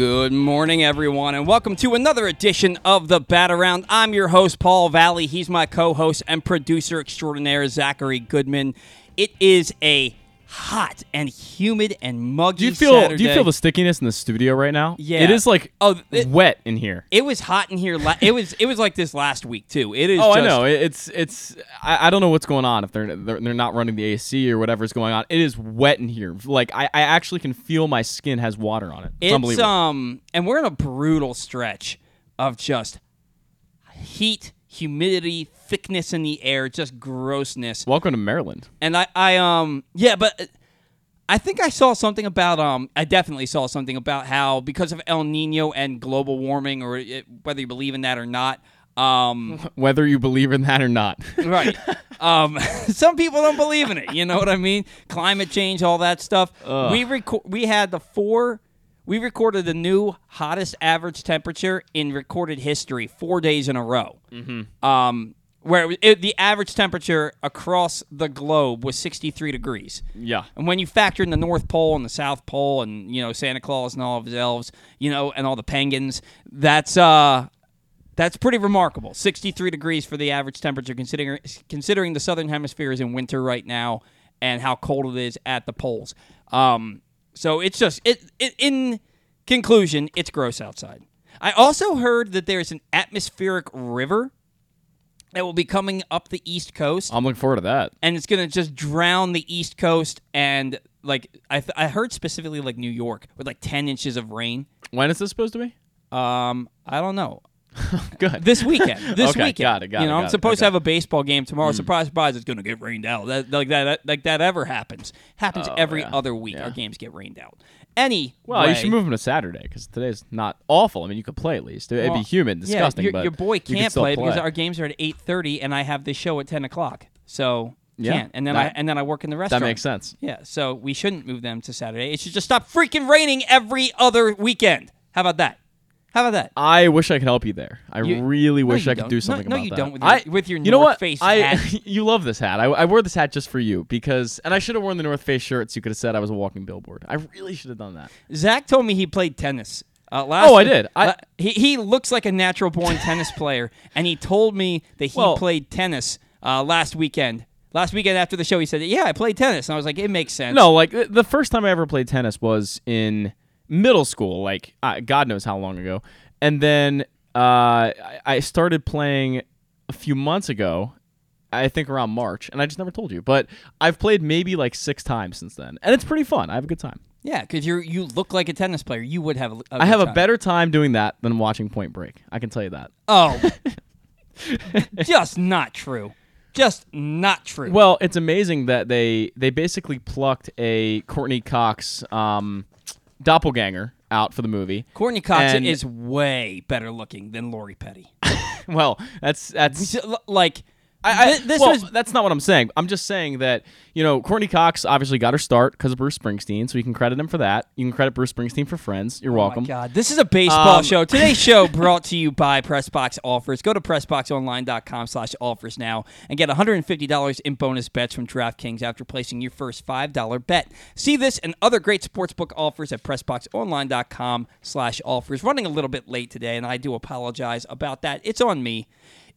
Good morning, everyone, and welcome to another edition of the Bat Around. I'm your host, Paul Valley. He's my co host and producer extraordinaire, Zachary Goodman. It is a hot and humid and muggy Do you feel Saturday. do you feel the stickiness in the studio right now? Yeah. It is like Oh, it- wet in here. It was hot in here. La- it was it was like this last week too. It is. Oh, I know. It's it's I, I don't know what's going on if they're, they're they're not running the AC or whatever's going on. It is wet in here. Like I, I actually can feel my skin has water on it. It's, It's um, and we're in a brutal stretch of just heat, humidity, thickness in the air, just grossness. Welcome to Maryland. And I, I um, yeah, but I think I saw something about um, I definitely saw something about how because of El Nino and global warming, or it, whether you believe in that or not, um, Whether you believe in that or not. right. Um, some people don't believe in it. You know what I mean? Climate change, all that stuff. We reco- we had the four. We recorded the new hottest average temperature in recorded history four days in a row. Mm-hmm. Um, where it, the average temperature across the globe was 63 degrees. yeah. And when you factor in the North Pole and the South Pole and you know Santa Claus and all of his elves, you know, and all the penguins, that's uh that's pretty remarkable. 63 degrees for the average temperature considering considering the southern hemisphere is in winter right now and how cold it is at the poles. Um so it's just it, it in conclusion, it's gross outside. I also heard that there's an atmospheric river that will be coming up the east coast I'm looking forward to that. and it's gonna just drown the East Coast and like I th- I heard specifically like New York with like ten inches of rain. When is this supposed to be? Um, I don't know. Good. This weekend. This Okay, weekend. got it, got you know, got I'm it, supposed to have a baseball game tomorrow. Mm. Surprise, surprise! It's gonna get rained out. That like that like that ever happens. Happens oh, every Oh, yeah, other week. yeah. Our games get rained out. Any well, you should move them to Saturday because today's not awful. I mean, you could play at least. It'd Well, be humid, disgusting. Yeah, your, but your boy can't still play, because our games are at eight thirty, and I have the show at ten o'clock. So Yeah, can't. And then that- I and then I work in the restaurant. that makes sense. Yeah, so we shouldn't move them to Saturday. It should just stop freaking raining every other weekend. How about that? How about that? I wish I could help you there. I You- really wish you I could don't. do No- something no, about you that. don't with your- I, with your you know North what? Face I hat. you love this hat. I, I wore this hat just for you because, and I should have worn the North Face shirts. you could have said I was a walking billboard. I really should have done that. Zach told me he played tennis. Uh, last Oh, I did. I- la- he he looks like a natural born tennis player, and he told me that he Well- played tennis uh, last weekend. Last weekend after the show, he said, "Yeah, I played tennis," and I was like, "It makes sense." No, like th- the first time I ever played tennis was in middle school, like uh, God knows how long ago, and then uh, I- started playing a few months ago. I think around March, and I just never told you. But I've played maybe like six times since then, and it's pretty fun. I have a good time. yeah, because you you look like a tennis player. You would have. A, a I have good a time. better time doing that than watching Point Break. I can tell you that. Oh, just not true. Just not true. Well, it's amazing that they they basically plucked a Courteney Cox um, doppelganger out for the movie. Courteney Cox and- is way better looking than Lori Petty. Well, that's that's like, I, I, this well, was that's not what I'm saying. I'm just saying that you know Courteney Cox obviously got her start because of Bruce Springsteen, so you can credit him for that. You can credit Bruce Springsteen for Friends. You're Oh welcome. my God, this is a baseball Um, show. Today's show brought to you by PressBox Offers. Go to PressBoxOnline.com slash offers now and get $150 in bonus bets from DraftKings after placing your first $5 bet. See this and other great sportsbook offers at PressBoxOnline.com slash offers. Running a little bit late today, and I do apologize about that. It's on me.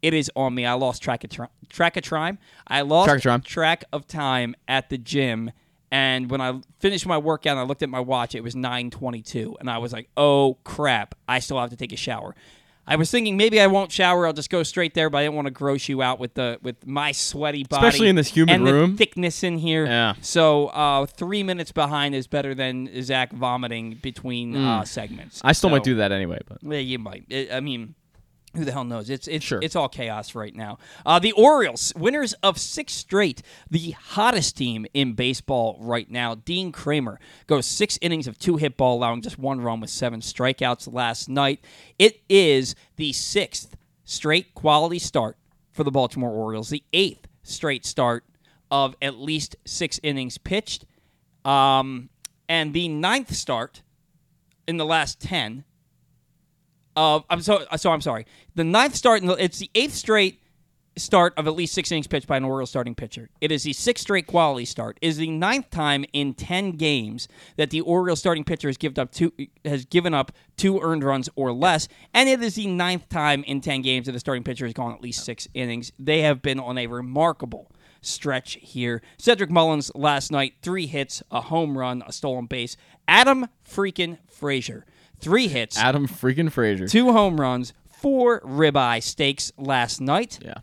It is on me. I lost track of, tr- track of time. I lost Track of time. track of time at the gym and when I finished my workout and I looked at my watch, it was 9:22 and I was like, "Oh crap, I still have to take a shower." I was thinking maybe I won't shower, I'll just go straight there, but I didn't want to gross you out with the with my sweaty body Especially in this humid and room. the thickness in here. Yeah. So, uh, 3 minutes behind is better than Zach vomiting between uh, segments. I still So- might do that anyway, but yeah, you might. I mean, who the hell knows? It's it's Sure. it's all chaos right now. Uh, the Orioles, winners of six straight, the hottest team in baseball right now. Dean Kremer goes six innings of two hit ball, allowing just one run with seven strikeouts last night. It is the sixth straight quality start for the Baltimore Orioles, the eighth straight start of at least six innings pitched, um, and the ninth start in the last ten of I'm so uh, so I'm sorry. The ninth start it's the eighth straight start of at least six innings pitched by an Orioles starting pitcher. It is the sixth straight quality start. It is the ninth time in ten games that the Orioles starting pitcher has given up two has given up two earned runs or less, and it is the ninth time in ten games that the starting pitcher has gone at least six innings. They have been on a remarkable stretch here. Cedric Mullins last night, three hits, a home run, a stolen base. Adam freaking Frazier, three hits, Adam freaking Frazier. two home runs, four ribeye steaks last night. Yeah.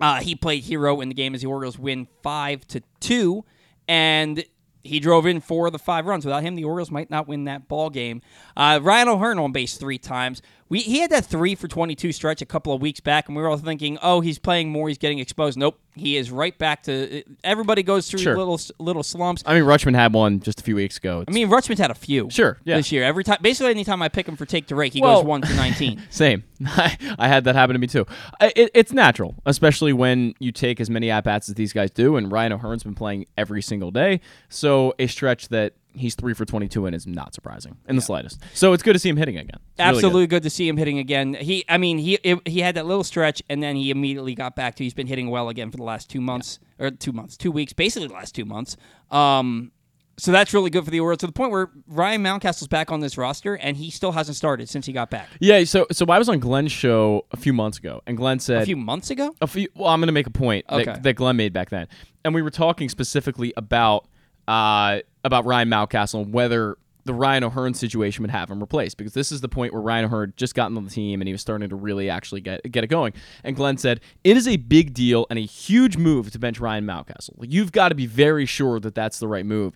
Uh, he played hero in the game as the Orioles win five to two, and he drove in four of the five runs. Without him, the Orioles might not win that ball game. Uh, Ryan O'Hearn on base three times. We he had that three for twenty two stretch a couple of weeks back, and we were all thinking, oh, he's playing more, he's getting exposed. Nope, he is right back to. Everybody goes through Sure. little little slumps. I mean, Rutschman had one just a few weeks ago. I mean, Rutschman's had a few. Sure, yeah. This year, every time, basically, anytime I pick him for take to rake, he Well- goes one to nineteen. Same. I, I had that happen to me too. It, it's natural, especially when you take as many at bats as these guys do. And Ryan O'Hearn's been playing every single day, so a stretch that he's three for twenty-two and is not surprising in the slightest. So it's good to see him hitting again. It's really. Absolutely good. to see him hitting again. He, I mean, he it, he had that little stretch, and then he immediately got back to. He's been hitting well again for the last two months or two months, two weeks, basically the last two months. Um, so that's really good for the Orioles to the point where Ryan Mountcastle's back on this roster, and he still hasn't started since he got back Yeah. So so I was on Glenn's show a few months ago, and Glenn said a few months ago. a few. Well, I'm going to make a point Okay. that, that Glenn made back then, and we were talking specifically about uh, about Ryan Mountcastle and whether the Ryan O'Hearn situation would have him replaced because this is the point where Ryan O'Hearn just gotten on the team and he was starting to really actually get get it going. And Glenn said it is a big deal and a huge move to bench Ryan Mountcastle. You've got to be very sure that that's the right move.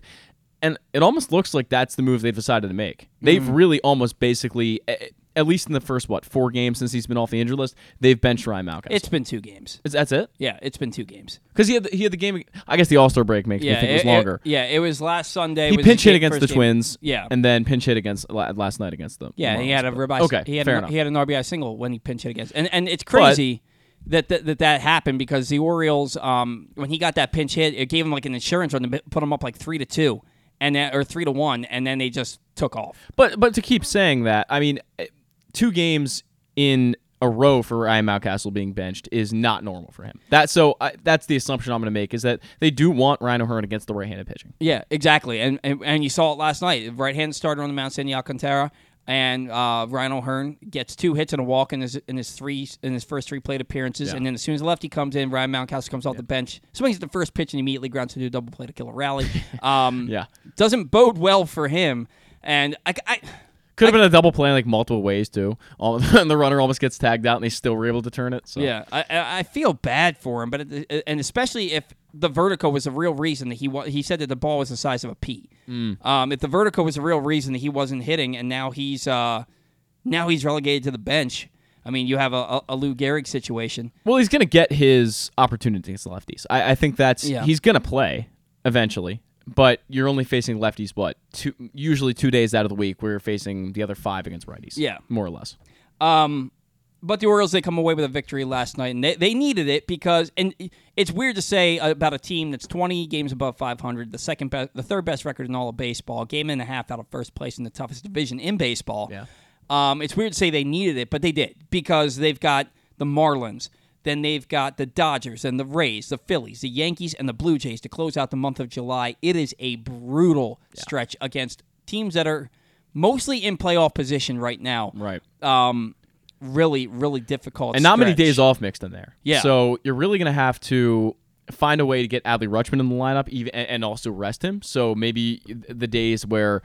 And it almost looks like that's the move they've decided to make. They've Mm-hmm. really almost basically, a- at least in the first what four games since he's been off the injured list, they've benched Ryan Mountcastle. It's been two games. Is- That's it? Yeah, it's been two games. Because he had the, he had the game. I guess the All Star break makes Yeah, me think it was longer. yeah, it was last Sunday. he was pinch hit against first the game. Twins. Yeah. and then pinch hit against la- last night against them. Yeah, he had a ribeye. Okay, he had fair an, enough. he had an RBI single when he pinch hit against, and and it's crazy that, that that that happened because the Orioles, um, when he got that pinch hit, it gave him like an insurance run to put him up like three to two, and then, or three to one, and then they just took off. But but to keep saying that, I mean, two games in a row for Ryan Mountcastle being benched is not normal for him. That so I, that's the assumption I'm going to make is that they do want Ryan O'Hearn against the right-handed pitching. Yeah, exactly, and and, and you saw it last night. Right-handed starter on the mound, Sandy Alcantara. And uh, Ryan O'Hearn gets two hits and a walk in his in his three in his first three plate appearances, Yeah. and then as soon as the lefty comes in, Ryan Mountcastle comes off the bench, swings at the first pitch, and immediately grounds to do a double play to kill a rally. Um, Yeah. doesn't bode well for him. And I, I Could have been a double play in like multiple ways too. All, and the runner almost gets tagged out, and they still were able to turn it. So yeah, I, I feel bad for him, but it, and especially if the vertigo was the real reason that he wa- he said that the ball was the size of a pea. Mm. Um, if the vertigo was the real reason that he wasn't hitting, and now he's uh, now he's relegated to the bench. I mean, you have a, a, a Lou Gehrig situation. Well, he's going to get his opportunity against the lefties. I, I think that's Yeah. he's going to play eventually, but you're only facing lefties. What two? Usually two days out of the week, where you're facing the other five against righties. Yeah. more or less. Um, but the Orioles they come away with a victory last night, and they, they needed it because and it's weird to say about a team that's 20 games above 500, the second best, the third best record in all of baseball, game and a half out of first place in the toughest division in baseball. Yeah. Um, it's weird to say they needed it, but they did because they've got the Marlins, then they've got the Dodgers and the Rays, the Phillies, the Yankees, and the Blue Jays to close out the month of July. It is a brutal stretch against teams that are mostly in playoff position right now Right. um, really, really difficult. and not many days off mixed in there. Yeah. So you're really going to have to find a way to get Adley Rutschman in the lineup, even and also rest him. So maybe the days where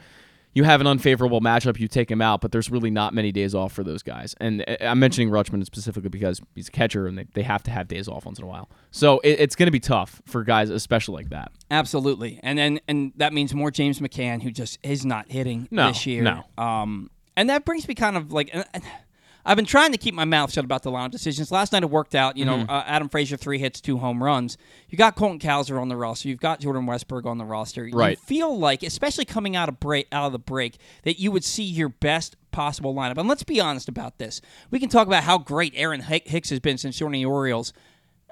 you have an unfavorable matchup, you take him out, but there's really not many days off for those guys. And uh, I'm mentioning Rutschman specifically because he's a catcher and they, they have to have days off once in a while. So it, it's going to be tough for guys, especially like that. Absolutely, and then and that means more James McCann, who just is not hitting No, this year. no. Um, and that brings me kind of like. and- and I've been trying to keep my mouth shut about the lineup decisions. Last night it worked out. You know, Mm-hmm. uh, Adam Frazier three hits, two home runs. You got Colton Cowser on the roster. You've got Jordan Westburg on the roster. You feel like, especially coming out of break out of the break, that you would see your best possible lineup. And let's be honest about this. We can talk about how great Aaron Hicks has been since joining the Orioles.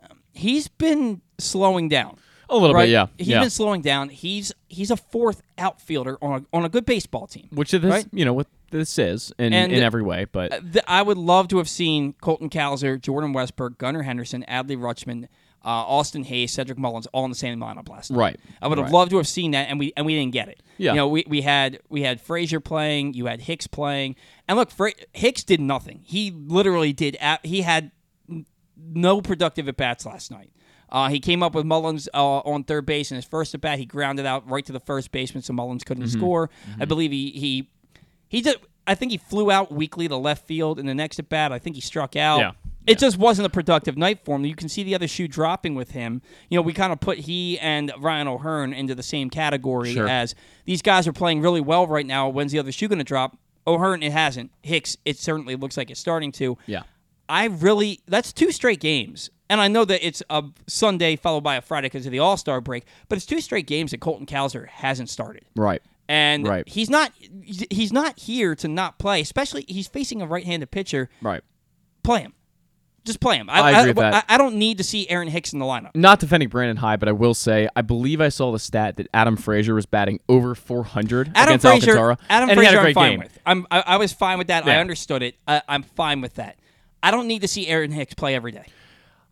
Um, he's been slowing down. A little Right? bit, yeah. He's yeah. been slowing down. He's he's a fourth outfielder on a, on a good baseball team. Which is, Right? you know, with this is in, And- in every way, but Uh, th- I would love to have seen Colton Cowser, Jordan Westburg, Gunnar Henderson, Adley Rutschman, uh, Austin Hays, Cedric Mullins, all in the same lineup last night. Right. I would have Right. loved to have seen that, and we and we didn't get it. Yeah. You know, we, we had we had Frazier playing, you had Hicks playing, and look, Fra- Hicks did nothing. He literally did. A- he had no productive at bats last night. Uh, he came up with Mullins uh, on third base in his first at bat. He grounded out right to the first baseman, so Mullins couldn't Mm-hmm. score. I believe he he he did. I think he flew out weakly to left field in the next at bat. I think he struck out. Yeah. It just wasn't a productive night for him. You can see the other shoe dropping with him. You know, we kind of put he and Ryan O'Hearn into the same category Sure. as these guys are playing really well right now. When's the other shoe going to drop? O'Hearn, it hasn't. Hicks, it certainly looks like it's starting to. yeah. I really that's two straight games. And I know that it's a Sunday followed by a Friday because of the All Star break, but it's two straight games that Colton Cowser hasn't started. Right. And Right. he's not he's not here to not play, especially he's facing a right handed pitcher. Right. Play him. Just play him. I agree with that. I, I don't need to see Aaron Hicks in the lineup. Not defending Brandon Hyde, but I will say I believe I saw the stat that Adam Frazier was batting over 400 Adam against Frazier, Alcantara. Adam and he had Frazier, a I'm fine game. with. I'm, I, I was fine with that. I understood it. I, I'm fine with that. I don't need to see Aaron Hicks play every day.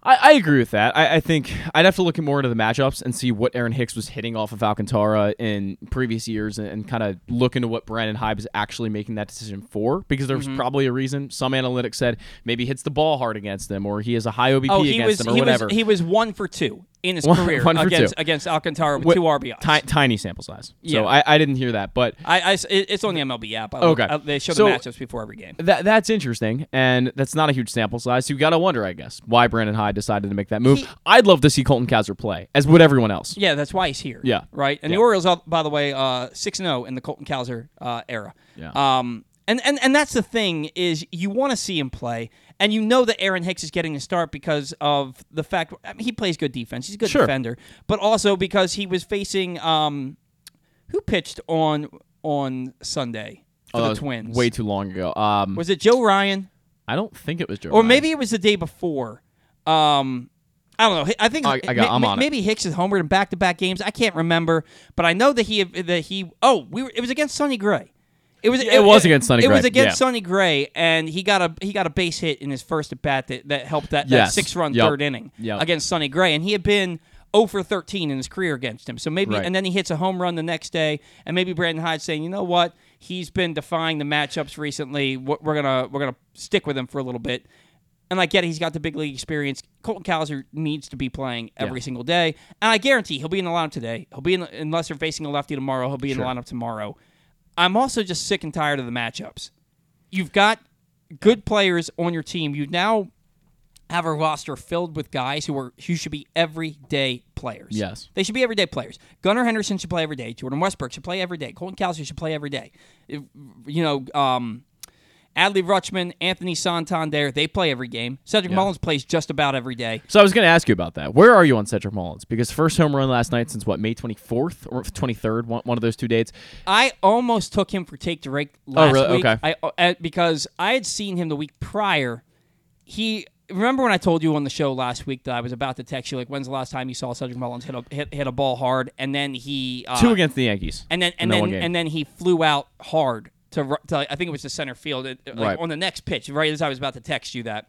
I, I agree with that. I, I think I'd have to look at more into the matchups and see what Aaron Hicks was hitting off of Alcantara in previous years and, and kind of look into what Brandon Hyde is actually making that decision for because there was Mm-hmm. probably a reason. Some analytics said maybe he hits the ball hard against them or he has a high OBP Oh, against was them or he whatever. was he was one for two in his One- career one against two. against Alcantara with What- two RBIs. Ti- tiny sample size. Yeah. So I, I didn't hear that, but I, I- it's on the MLB app. I Okay. look- I- they show So- the matchups before every game. That that's interesting, and that's not a huge sample size. So you got to wonder, I guess, why Brandon Hyde decided to make that move. He- I'd love to see Colton Cowser play, as would everyone else. Yeah, that's why he's here. Yeah. right. And Yeah. the Orioles, uh, by the way, six uh, six zero in the Colton Cowser uh, era. Yeah. Um, and, and and that's the thing is you want to see him play, and you know that Aaron Hicks is getting a start because of the fact I mean, he plays good defense. He's a good Sure. defender, but also because he was facing um, who pitched on on Sunday for Oh, the Twins. way too long ago. Um, was it Joe Ryan? I don't think it was Joe. or Ryan. maybe it was the day before. Um, I don't know. I think I- I got- I'm on it. maybe Hicks is homered in back-to-back games. I can't remember, but I know that he that he. Oh, we were. It was against Sonny Gray. It was. it was against Sonny Gray. It was against yeah. Sonny Gray, and he got a he got a base hit in his first at bat that, that helped that, Yes. that six run Yep. third inning Yep. against Sonny Gray, and he had been 0 for 13 in his career against him. So maybe, Right. and then he hits a home run the next day, and maybe Brandon Hyde saying, you know what, he's been defying the matchups recently. We're we're gonna we're gonna stick with him for a little bit. And I get it, he's got the big league experience. Colton Cowser needs to be playing every Yeah. single day, and I guarantee he'll be in the lineup today. He'll be in the, unless they're facing a lefty tomorrow. He'll be in Sure. the lineup tomorrow. I'm also just sick and tired of the matchups. You've got good players on your team. You now have a roster filled with guys who are who should be everyday players. Yes. They should be everyday players. Gunnar Henderson should play every day. Jordan Westbrook should play every day. Colton Cowser should play every day. If, you know, um, Adley Rutschman, Anthony Santander, they play every game. Cedric Yeah. Mullins plays just about every day. So I was going to ask you about that. Where are you on Cedric Mullins? Because first home run last night since what May 24th or 23rd, one, one of those two dates. I almost took him for take to rake last Oh, really? week. Okay. I, uh, because I had seen him the week prior. He remember when I told you on the show last week that I was about to text you like, when's the last time you saw Cedric Mullins hit a hit, hit a ball hard? And then he uh, two against the Yankees. and then and then and then he flew out hard to, to I think it was the center field it- like Right. on the next pitch right as I was about to text you that.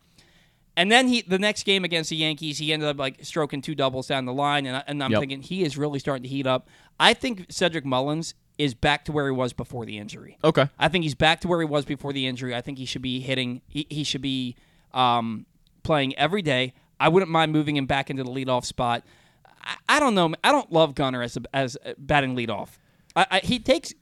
And then he the next game against the Yankees, he ended up like stroking two doubles down the line, and, I, and I'm Yep. thinking he is really starting to heat up. I think Cedric Mullins is back to where he was before the injury. okay. I think he's back to where he was before the injury. I think he should be hitting. He, he should be um, playing every day. I wouldn't mind moving him back into the leadoff spot. I, I don't know. I don't love Gunnar as a, as a batting leadoff. I, I, he takes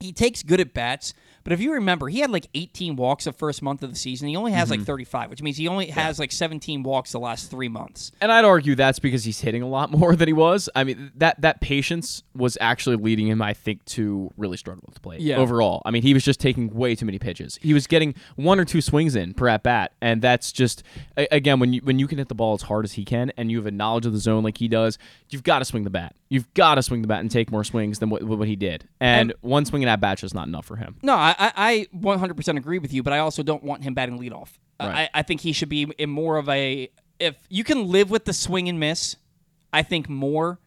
he takes good at bats, but if you remember, he had like 18 walks the first month of the season. He only has Mm-hmm. like 35, which means he only has like 17 walks the last three months. And I'd argue that's because he's hitting a lot more than he was. I mean, that that patience was actually leading him, I think, to really struggle with the plate. Yeah. Overall, I mean, he was just taking way too many pitches. He was getting one or two swings in per at bat, and that's just again when you when you can hit the ball as hard as he can, and you have a knowledge of the zone like he does, you've got to swing the bat. You've got to swing the bat and take more swings than what, what he did. And, one swing in at bat is not enough for him. No, I, I I 100% agree with you, but I also don't want him batting leadoff. Right. I, I think he should be in more of a. If you can live with the swing and miss, I think more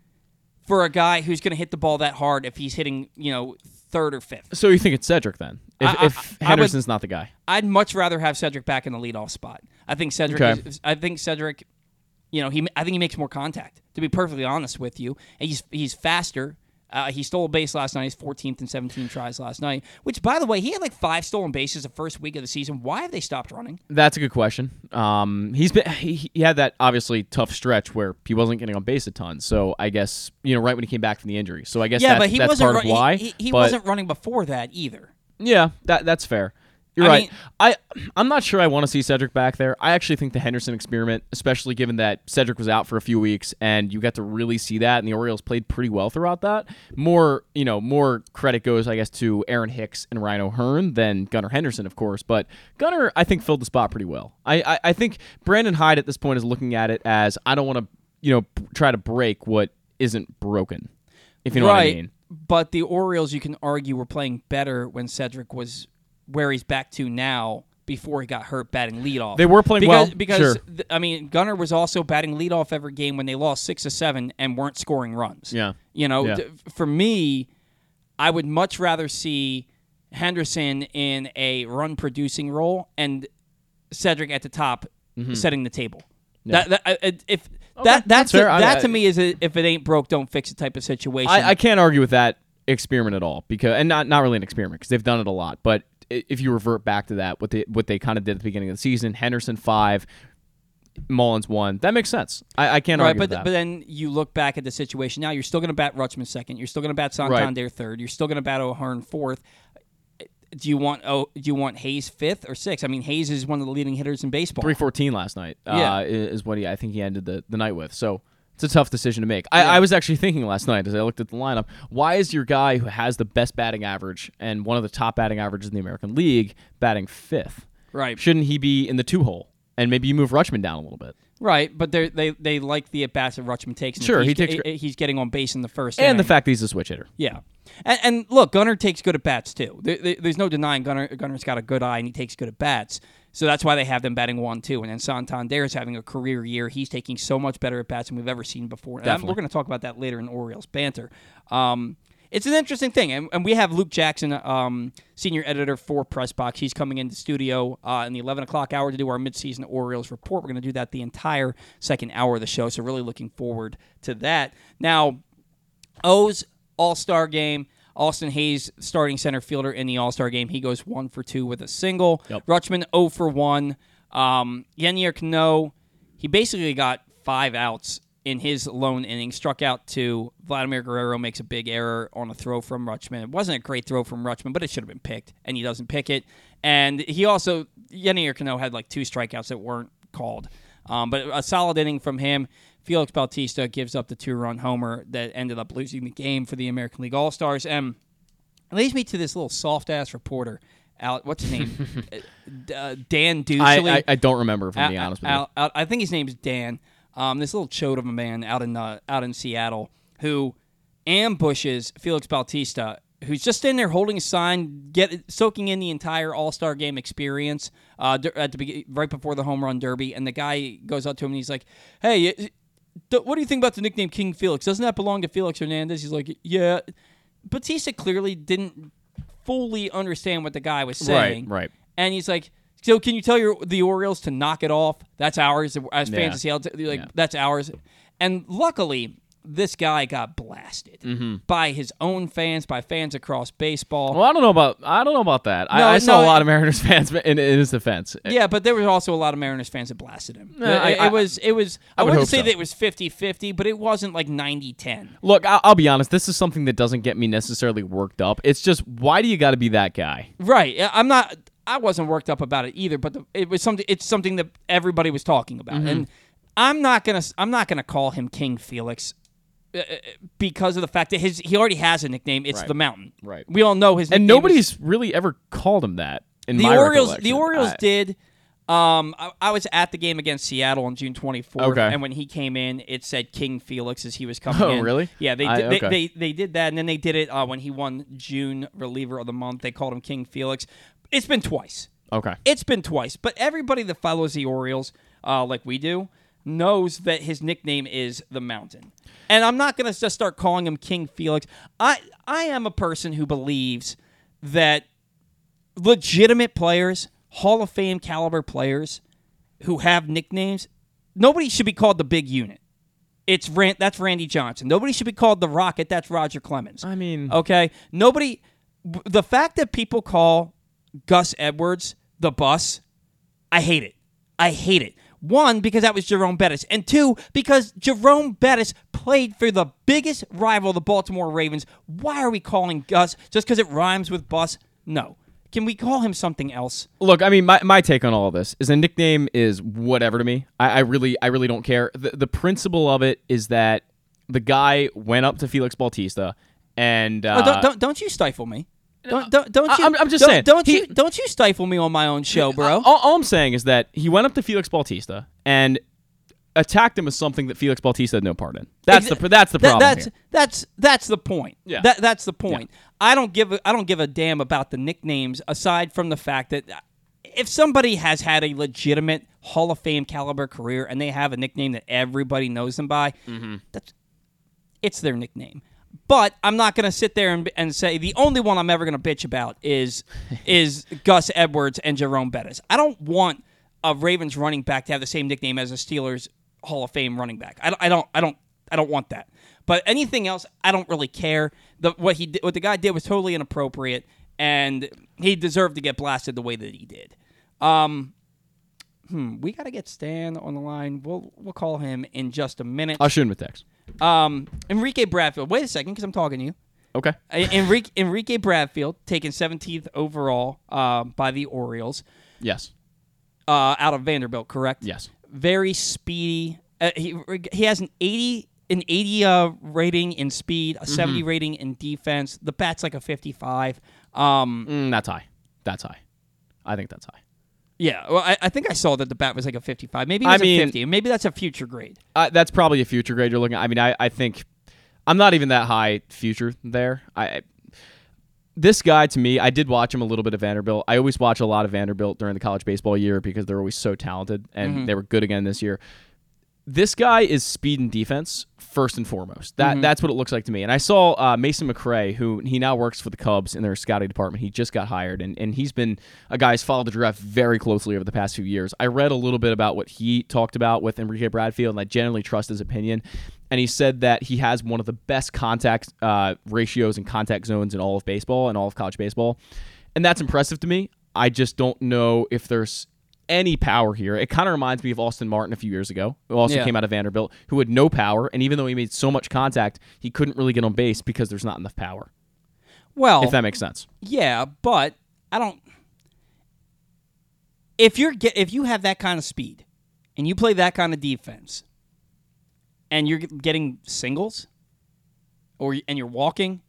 for a guy who's going to hit the ball that hard. If he's hitting, you know, third or fifth. So you think it's Cedric then? If, I- I- if I would- Henderson's not the guy, I'd much rather have Cedric back in the leadoff spot. I think Cedric. Okay. Is, I think Cedric. You know, he. I think he makes more contact. To be perfectly honest with you, he's he's faster. Uh, he stole a base last night. He's 14th and 17 tries last night. Which, by the way, he had like five stolen bases the first week of the season. Why have they stopped running? that's a good question. Um, he's been he, he had that obviously tough stretch where he wasn't getting on base a ton. So I guess you know right when he came back from the injury. So I guess yeah, that's, but he that's wasn't. part Run- of why. He, he, he wasn't running before that either. Yeah, that that's fair. You're I right. mean- I I'm not sure I want to see Cedric back there. I actually think the Henderson experiment, especially given that Cedric was out for a few weeks and you got to really see that, and the Orioles played pretty well throughout that. More you know, more credit goes, I guess, to Aaron Hicks and Ryan O'Hearn than Gunnar Henderson, of course. But Gunnar, I think, filled the spot pretty well. I I, I think Brandon Hyde at this point is looking at it as I don't want to you know try to break what isn't broken, if you know right. what I mean. But the Orioles, you can argue, were playing better when Cedric was where he's back to now before he got hurt batting leadoff. They were playing because, well, because sure. th- I mean Gunnar was also batting leadoff every game when they lost six to seven and weren't scoring runs. Yeah. You know, Yeah. d- for me, I would much rather see Henderson in a run producing role and Cedric at the top setting the table. That, that, uh, if that that's that's a- that I- to me is a, if it ain't broke, don't fix it type of situation. I, I can't argue with that experiment at all because, and not not really an experiment because they've done it a lot. But if you revert back to that, what they what they kind of did at the beginning of the season, Henderson five, Mullins one, that makes sense. I, I can't Right, argue but with that. but then you look back at the situation now. You're still going to bat Rutschman second. You're still going to bat Santander third. You're still going to bat O'Hearn fourth. Do you want oh do you want Hays fifth or sixth? I mean Hays is one of the leading hitters in baseball. Three fourteen last night. Yeah. uh, is what he I think he ended the, the night with. So. It's a tough decision to make. I, Yeah. I was actually thinking last night as I looked at the lineup, why is your guy who has the best batting average and one of the top batting averages in the American League batting fifth? Right, Shouldn't he be in the two hole? And maybe you move Rutschman down a little bit. right. But they they they like the at bats that Rutschman takes. Sure, he's, he takes he's getting on base in the first. And the fact that he's a switch hitter. Yeah, and, and look, Gunnar takes good at bats too. There, there- there's no denying Gunnar. Gunnar's got a good eye and he takes good at bats. So that's why they have them batting one two. And then Santander is having a career year. He's taking so much better at bats than we've ever seen before. And we're going to talk about that later in Orioles banter. Um, it's an interesting thing, and, and we have Luke Jackson, um, senior editor for Press Box. He's coming into studio uh, in the 11 o'clock hour to do our midseason Orioles report. We're going to do that the entire second hour of the show, so really looking forward to that. Now, O's All Star game. Austin Hays, starting center fielder in the All Star game, he goes one for two with a single. Yep. Rutschman 0 for one. Um, Yennier Cano, he basically got five outs in his lone inning. Struck out two. Vladimir Guerrero makes a big error on a throw from Rutschman. It wasn't a great throw from Rutschman, but it should have been picked, and he doesn't pick it. And he also Yennier Cano had like two strikeouts that weren't called. Um, but a solid inning from him. Felix Bautista gives up the two-run homer that ended up losing the game for the American League All Stars. And it leads me to this little soft-ass reporter. Out, what's his name? Uh, Dan Doosley. I, I, I don't remember, if I'm Out- being honest with you. out- out- I think his name's Dan. Um, this little chode of a man out in uh, out in Seattle who ambushes Felix Bautista, who's just in there holding a sign, get soaking in the entire All Star Game experience uh, at the right before the home run derby. And the guy goes up to him and he's like, "Hey, what do you think about the nickname King Felix? Doesn't that belong to Felix Hernandez?" He's like, "Yeah." Bautista clearly didn't fully understand what the guy was saying. right. right. And he's like, "So can you tell your the Orioles to knock it off? That's ours as Yeah. fans of Seattle. t- Like Yeah. that's ours." And luckily, this guy got blasted Mm-hmm. by his own fans, by fans across baseball. Well, I don't know about I don't know about that. No, I, I saw no, a lot of Mariners fans in, in his defense. yeah, but there was also a lot of Mariners fans that blasted him. No, it, I- it was it was I, I would wouldn't hope say so. that it was 50-50, but it wasn't like 90-10. Look, I, I'll be honest. This is something that doesn't get me necessarily worked up. It's just why do you got to be that guy? Right. I'm not. I wasn't worked up about it either, but the, it was something. It's something that everybody was talking about, Mm-hmm. and I'm not gonna. I'm not gonna call him King Felix because of the fact that his he already has a nickname. It's Right. the Mountain. Right. We all know his. And nickname is- nobody's really ever called him that. In the my Orioles. The. Orioles I- did. Um, I, I was at the game against Seattle on June 24th, Okay. and when he came in, it said King Felix as he was coming Oh, in. really? Yeah, they I- did, okay. they, they they did that, and then they did it uh, when he won June reliever of the month. They called him King Felix. It's been twice. Okay. It's been twice, but everybody that follows the Orioles, uh, like we do, knows that his nickname is the Mountain. And I'm not going to just start calling him King Felix. I I am a person who believes that legitimate players, Hall of Fame caliber players who have nicknames, nobody should be called the big unit. It's Rand, that's Randy Johnson. Nobody should be called the Rocket. That's Roger Clemens. I mean, Okay, nobody. The fact that people call Gus Edwards the bus, I hate it. I hate it. One, because that was Jerome Bettis, and two, because Jerome Bettis played for the biggest rival, the Baltimore Ravens. Why are we calling Gus just because it rhymes with bus? No. Can we call him something else? Look, I mean, my, my take on all of this is a nickname is whatever to me. I, I really I really don't care. The, the principle of it is that the guy went up to Felix Bautista and uh, Oh, don't, don't don't you stifle me. Don't don't, don't you? I'm- I'm just don't, saying, Don't he- you don't you stifle me on my own show, bro? all, all I'm saying is that he went up to Felix Bautista and attacked him with something that Felix Bautista had no part in. That's Exa- the that's the That- problem. that's here. that's that's the point. Yeah. That that's the point. I don't give a, I don't give a damn about the nicknames aside from the fact that if somebody has had a legitimate Hall of Fame caliber career and they have a nickname that everybody knows them by, Mm-hmm. that's it's their nickname. But I'm not going to sit there and, and say the only one I'm ever going to bitch about is is Gus Edwards and Jerome Bettis. I don't want a Ravens running back to have the same nickname as a Steelers Hall of Fame running back. I, don't- I don't I don't I don't want that. But anything else, I don't really care. The what he did, what the guy did was totally inappropriate, and he deserved to get blasted the way that he did. Um, hmm, we got to get Stan on the line. We'll we'll call him in just a minute. I'll shoot him a text. Um, Enrique Bradfield. Wait a second, because I'm talking to you. Okay. Enrique, Enrique Bradfield taken 17th overall uh, by the Orioles Yes. uh, out of Vanderbilt. Correct. Yes. Very speedy. Uh, he he has an 80 an 80 uh, rating in speed, a 70 rating in defense. The bat's like a 55. Um, Mm, that's high. That's high. I think that's high. Yeah, well, I, I think I saw that the bat was like a 55. Maybe it I was mean- a 50. Maybe that's a future grade. Uh, that's probably a future grade you're looking at. I mean, I, I think I'm not even that high future there. I this guy to me, I did watch him a little bit of Vanderbilt. I always watch a lot of Vanderbilt during the college baseball year because they're always so talented and they were good again this year. This guy is speed and defense first and foremost. That that's what it looks like to me. And I saw uh, Mason McRae, who he now works for the Cubs in their scouting department. He just got hired, and, and he's been a guy who's followed the draft very closely over the past few years. I read a little bit about what he talked about with Enrique Bradfield, and I generally trust his opinion. And he said that he has one of the best contact uh, ratios and contact zones in all of baseball and all of college baseball, and that's impressive to me. I just don't know if there's any power here. It kind of reminds me of Austin Martin a few years ago, who also Yeah. came out of Vanderbilt, who had no power, and even though he made so much contact, he couldn't really get on base because there's not enough power. Well, If that makes sense. Yeah, but I don't. If you're get, if you have that kind of speed, and you play that kind of defense, and you're getting singles, or and you're walking,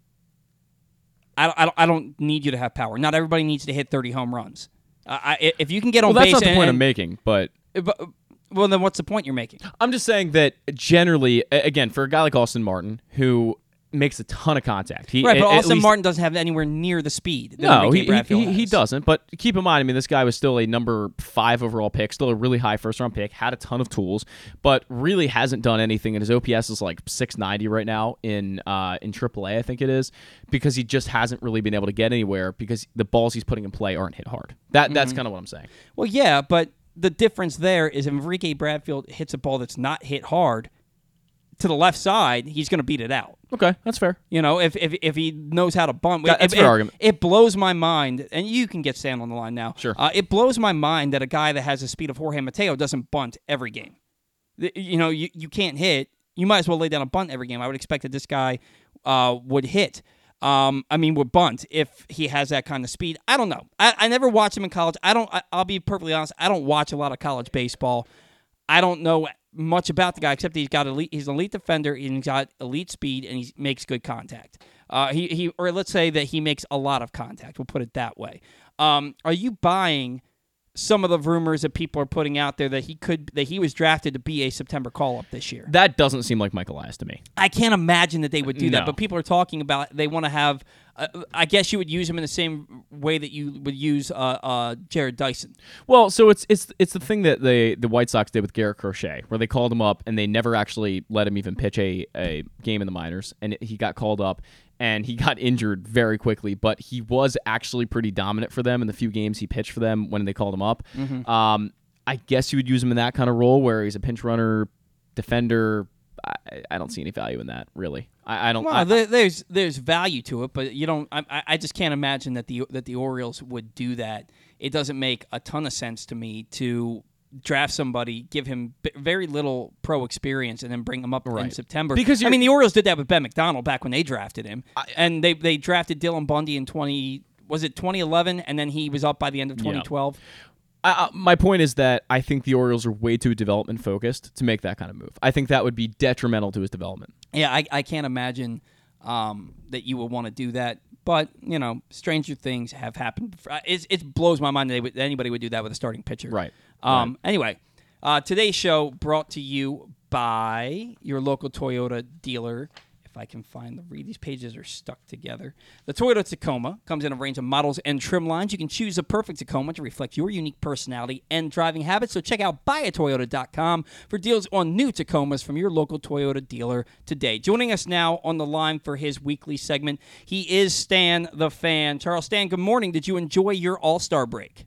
I I don't, I don't need you to have power. Not everybody needs to hit 30 home runs. I, I, if you can get on Well, that's base, not the and- point I'm making, but but- uh, well, then what's the point you're making? I'm just saying that generally, again, for a guy like Austin Martin, who makes a ton of contact, he Right, but Austin least- Martin doesn't have anywhere near the speed. That No, he, he, he, he doesn't. But keep in mind, I mean, this guy was still a number five overall pick, still a really high first round pick, had a ton of tools, but really hasn't done anything. And his OPS is like 690 right now in uh, in AAA, I think it is, because he just hasn't really been able to get anywhere because the balls he's putting in play aren't hit hard. That Mm-hmm. that's kind of what I'm saying. Well, yeah, but the difference there is if Enrique Bradfield hits a ball that's not hit hard to the left side, he's going to beat it out. Okay, that's fair. You know, if if, if he knows how to bunt, That- that's it, fair it- argument. It blows my mind, and you can get Stan on the line now. Sure. Uh, it blows my mind that a guy that has the speed of Jorge Mateo doesn't bunt every game. You know, you, you can't hit. You might as well lay down a bunt every game. I would expect that this guy uh, would hit. Um, I mean, would bunt if he has that kind of speed. I don't know. I, I never watched him in college. I don't. I, I'll be perfectly honest. I don't watch a lot of college baseball. I don't know much about the guy except he's got elite. He's an elite defender. and He's got elite speed, and he makes good contact. Uh, he he, or let's say that he makes a lot of contact. We'll put it that way. Um, are you buying some of the rumors that people are putting out there that he could that he was drafted to be a September call up this year. That doesn't seem like Michael Elias to me. I can't imagine that they would do that, but people are talking about they want to have. Uh, I guess you would use him in the same way that you would use uh, uh, Jarrod Dyson. Well, so it's it's it's the thing that the the White Sox did with Garrett Crochet, where they called him up and they never actually let him even pitch a, a game in the minors, and he got called up and he got injured very quickly, but he was actually pretty dominant for them in the few games he pitched for them when they called him up. Um, I guess you would use him in that kind of role where he's a pinch runner, defender. I, I don't see any value in that really. I, I don't. Well, I- there, there's there's value to it, but you don't. I, I- I just can't imagine that the that the Orioles would do that. It doesn't make a ton of sense to me to draft somebody, give him b- very little pro experience, and then bring him up in September. Because I mean, the Orioles did that with Ben McDonald back when they drafted him, and they they drafted Dylan Bundy in twenty. Was it 2011? And then he was up by the end of 2012. I, I, my point is that I think the Orioles are way too development focused to make that kind of move. I think that would be detrimental to his development. Yeah, I, I can't imagine um, that you would want to do that. But you know, stranger things have happened. Uh, It, it blows my mind that, they would, that anybody would do that with a starting pitcher. Right. Um, Anyway, uh, today's show brought to you by your local Toyota dealer. If I can find the read, these pages are stuck together. The Toyota Tacoma comes in a range of models and trim lines. You can choose the perfect Tacoma to reflect your unique personality and driving habits. So check out buyatoyota.com for deals on new Tacomas from your local Toyota dealer today. Joining us now on the line for his weekly segment, he is Stan the Fan. Charles Stan, good morning. Did you enjoy your All Star break?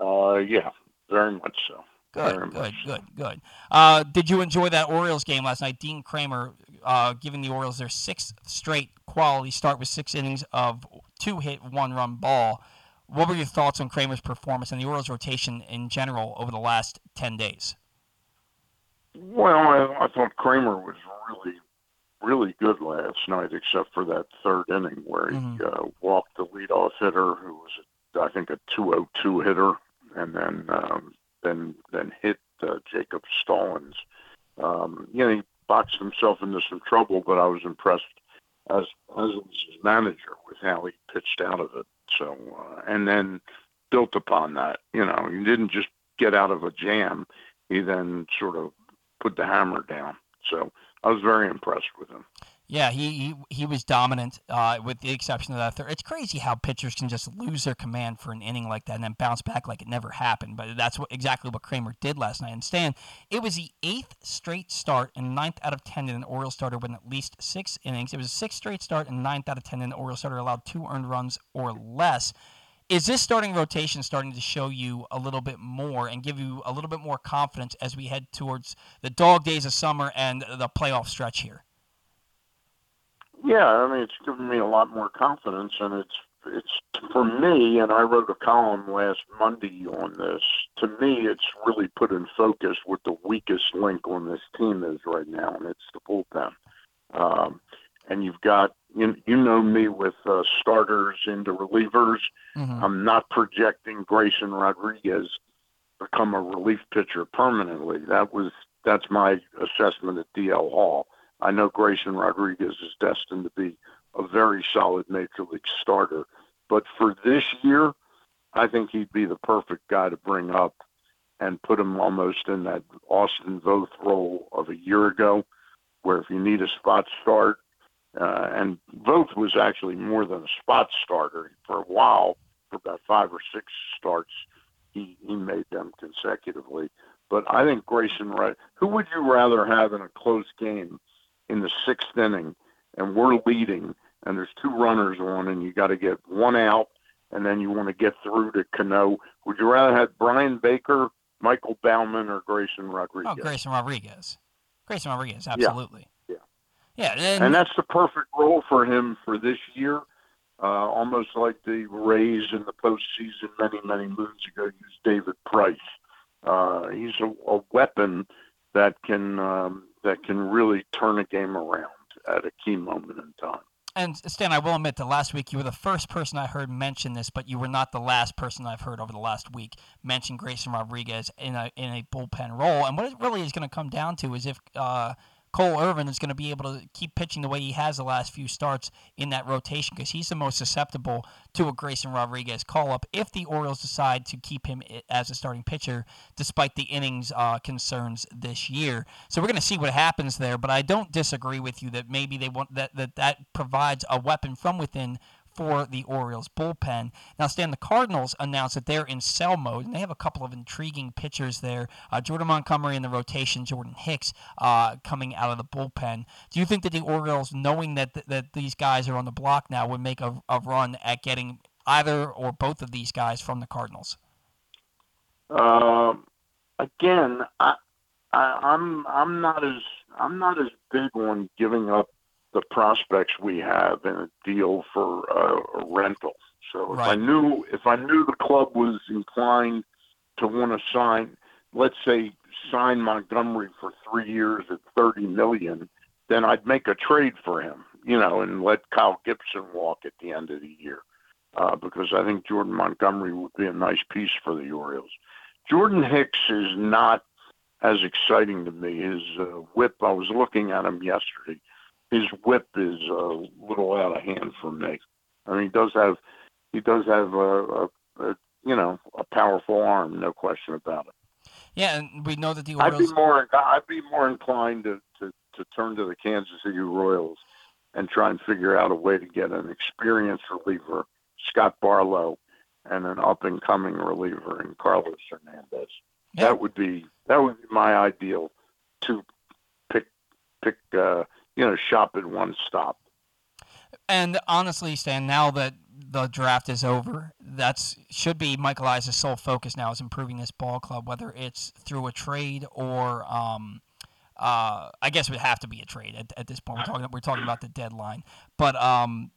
Uh, yeah, very much so. Good, Very good, much so. good, good. Uh, did you enjoy that Orioles game last night? Dean Kremer uh, giving the Orioles their sixth straight quality start with six innings of two hit, one run ball. What were your thoughts on Kremer's performance and the Orioles rotation in general over the last 10 days? Well, I, I thought Kremer was really, really good last night, except for that third inning where he Mhm. uh, walked the leadoff hitter, who was, I think, a 202 hitter, and then um, then then hit uh, Jacob Stallings. Um, you know, he boxed himself into some trouble, but I was impressed as as his manager with how he pitched out of it. So, uh, and then built upon that. You know, he didn't just get out of a jam. He then sort of put the hammer down. So I was very impressed with him. Yeah, he he, he was dominant, uh, with the exception of that third. It's crazy how pitchers can just lose their command for an inning like that and then bounce back like it never happened. But that's what exactly what Kremer did last night. And Stan, it was the eighth straight start and ninth out of ten that an Oriole starter with at least six innings. It was a sixth straight start and ninth out of ten that an Oriole starter allowed two earned runs or less. Is this starting rotation starting to show you a little bit more and give you a little bit more confidence as we head towards the dog days of summer and the playoff stretch here? Yeah, I mean, it's given me a lot more confidence, and it's it's for me. And I wrote a column last Monday on this. To me, it's really put in focus what the weakest link on this team is right now, and it's the bullpen. Um, and you've got you, you know me with uh, starters into relievers. Mhm. I'm not projecting Grayson Rodriguez become a relief pitcher permanently. That was that's my assessment at DL Hall. I know Grayson Rodriguez is destined to be a very solid major league starter, but for this year, I think he'd be the perfect guy to bring up and put him almost in that Austin Voth role of a year ago, where if you need a spot start, uh, and Voth was actually more than a spot starter for a while, for about five or six starts, he, he made them consecutively. But I think Grayson, right? Who would you rather have in a close game in the sixth inning, and we're leading, and there's two runners on, and you got to get one out, and then you want to get through to Cano? Would you rather have Bryan Baker, Michael Baumann, or Grayson Rodriguez? Oh, Grayson Rodriguez. Grayson Rodriguez, absolutely. Yeah. Yeah, and, and that's the perfect role for him for this year. Uh, almost like the Rays in the postseason many, many moons ago used David Price. Uh, he's a, a weapon that can um, that can really turn a game around at a key moment in time. and Stan, I will admit that last week you were the first person I heard mention this, but you were not the last person I've heard over the last week mention Grayson Rodriguez in a in a bullpen role. And what it really is going to come down to is if uh, Cole Irvin is going to be able to keep pitching the way he has the last few starts in that rotation because he's the most susceptible to a Grayson Rodriguez call up if the Orioles decide to keep him as a starting pitcher despite the innings uh, concerns this year. So we're going to see what happens there, but I don't disagree with you that maybe they want that that, that provides a weapon from within for the Orioles bullpen. Now, Stan, the Cardinals announced that they're in sell mode, and they have a couple of intriguing pitchers there. Uh, Jordan Montgomery in the rotation, Jordan Hicks uh, coming out of the bullpen. Do you think that the Orioles, knowing that th- that these guys are on the block now, would make a, a run at getting either or both of these guys from the Cardinals? Um, again, I, I, I'm I'm not as I'm not as big on giving up the prospects we have in a deal for uh, a rental. So if Right. I knew if I knew the club was inclined to want to sign, let's say sign Montgomery for three years at thirty million, then I'd make a trade for him, you know, and let Kyle Gibson walk at the end of the year, uh, because I think Jordan Montgomery would be a nice piece for the Orioles. Jordan Hicks is not as exciting to me. His uh, whip, I was looking at him yesterday his whip is a little out of hand for me. I mean, he does have he does have a, a, a you know a powerful arm, no question about it. Yeah, and we know that the I'd be more I'd be more inclined to, to, to turn to the Kansas City Royals and try and figure out a way to get an experienced reliever, Scott Barlow, and an up and coming reliever in Carlos Hernandez. Yeah. That would be that would be my ideal to pick pick uh, you know shop at one stop. And honestly, Stan, now that the draft is over, that's should be Mike Elias's sole focus now is improving this ball club, whether it's through a trade or um, uh, I guess it would have to be a trade at, at this point. We're talking we're talking about the deadline, but um,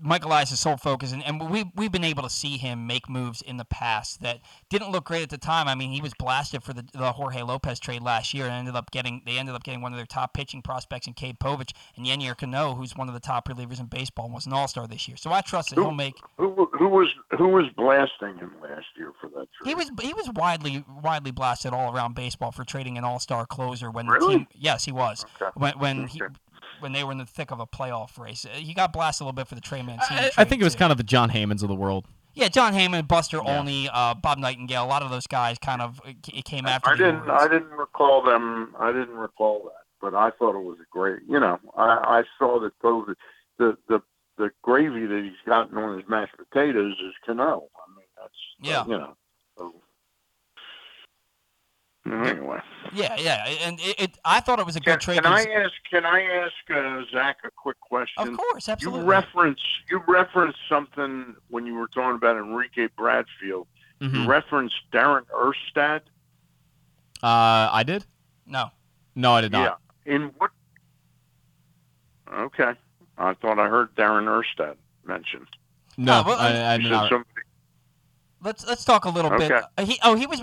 Mike Elias's sole focus, and, and we we've been able to see him make moves in the past that didn't look great at the time. I mean, he was blasted for the, the Jorge Lopez trade last year, and ended up getting they ended up getting one of their top pitching prospects in Cade Povich and Yennier Cano, who's one of the top relievers in baseball, and was an All Star this year. So I trust that Who- he'll make. Who who was who was blasting him last year for that trade? He was he was widely widely blasted all around baseball for trading an All Star closer when the Really? team. Yes, he was Okay. when when he. Okay. When they were in the thick of a playoff race, Uh, he got blasted a little bit for the Trey Mancini. I, I think it was too. kind of the John Heymans of the world. Yeah, John Heyman, Buster Yeah. Olney, uh, Bob Nightingale, a lot of those guys kind of c- came after I the didn't Orioles. I didn't recall them. I didn't recall that, but I thought it was a great. You know, I, I saw that those the the the gravy that he's gotten on his mashed potatoes is Cano. I mean, that's Yeah. You know. So, anyway, Yeah, yeah, and it, it I thought it was a can, good trade. can I ask? Can I ask uh, Zach a quick question? of course, absolutely. You reference you referenced something when you were talking about Enrique Bradfield. Mhm. You referenced Darren Erstad. Uh, I did. no, No, I did not. Yeah. In what? Okay. I thought I heard Darren Erstad mentioned. No, Oh, well, I, I You did said not. somebody. Let's let's talk a little bit. Okay. Uh, He oh he was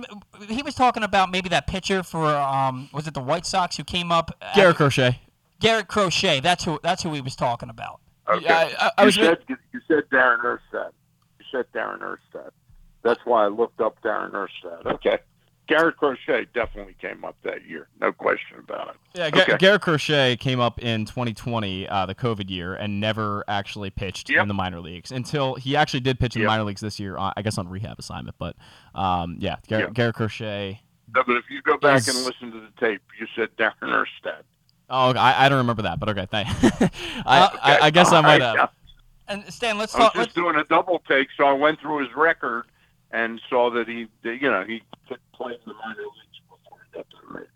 he was talking about maybe that pitcher for um was it the White Sox who came up? at- Garrett Crochet. Garrett Crochet. That's who that's who he was talking about. Okay. I, I, I you was. said you said Darren Erstad. You said Darren Erstad. That's why I looked up Darren Erstad. Okay. Garrett Crochet definitely came up that year. No question about it. Yeah, Okay. Garrett Crochet came up in 2020, uh, the COVID year, and never actually pitched Yep. in the minor leagues until he actually did pitch in Yep. the minor leagues this year. Uh, I guess on rehab assignment, but um, yeah, Gar- Yep. Garrett Crochet. No, but if you go back Is- and listen to the tape, you said Darren Erstad. Oh, okay, I, I don't remember that, but okay, thank. I, Uh, I, I guess I might right. have. And Stan, let's I was talk. just Let's, doing a double take, so I went through his record and saw that he, you know, he played in the minor leagues before he got to the majors.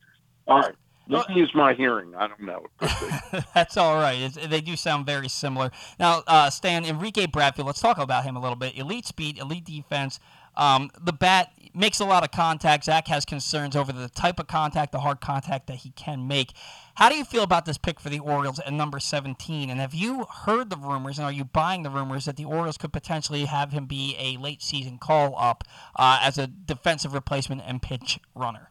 All right, maybe it's my hearing. I don't know. That's all right. It's, they do sound very similar. Now, uh, Stan, Enrique Bradfield, let's talk about him a little bit. Elite speed, elite defense. Um, the bat makes a lot of contact. Zach has concerns over the type of contact, the hard contact that he can make. How do you feel about this pick for the Orioles at number 17? And have you heard the rumors, and are you buying the rumors that the Orioles could potentially have him be a late season call up uh, as a defensive replacement and pitch runner?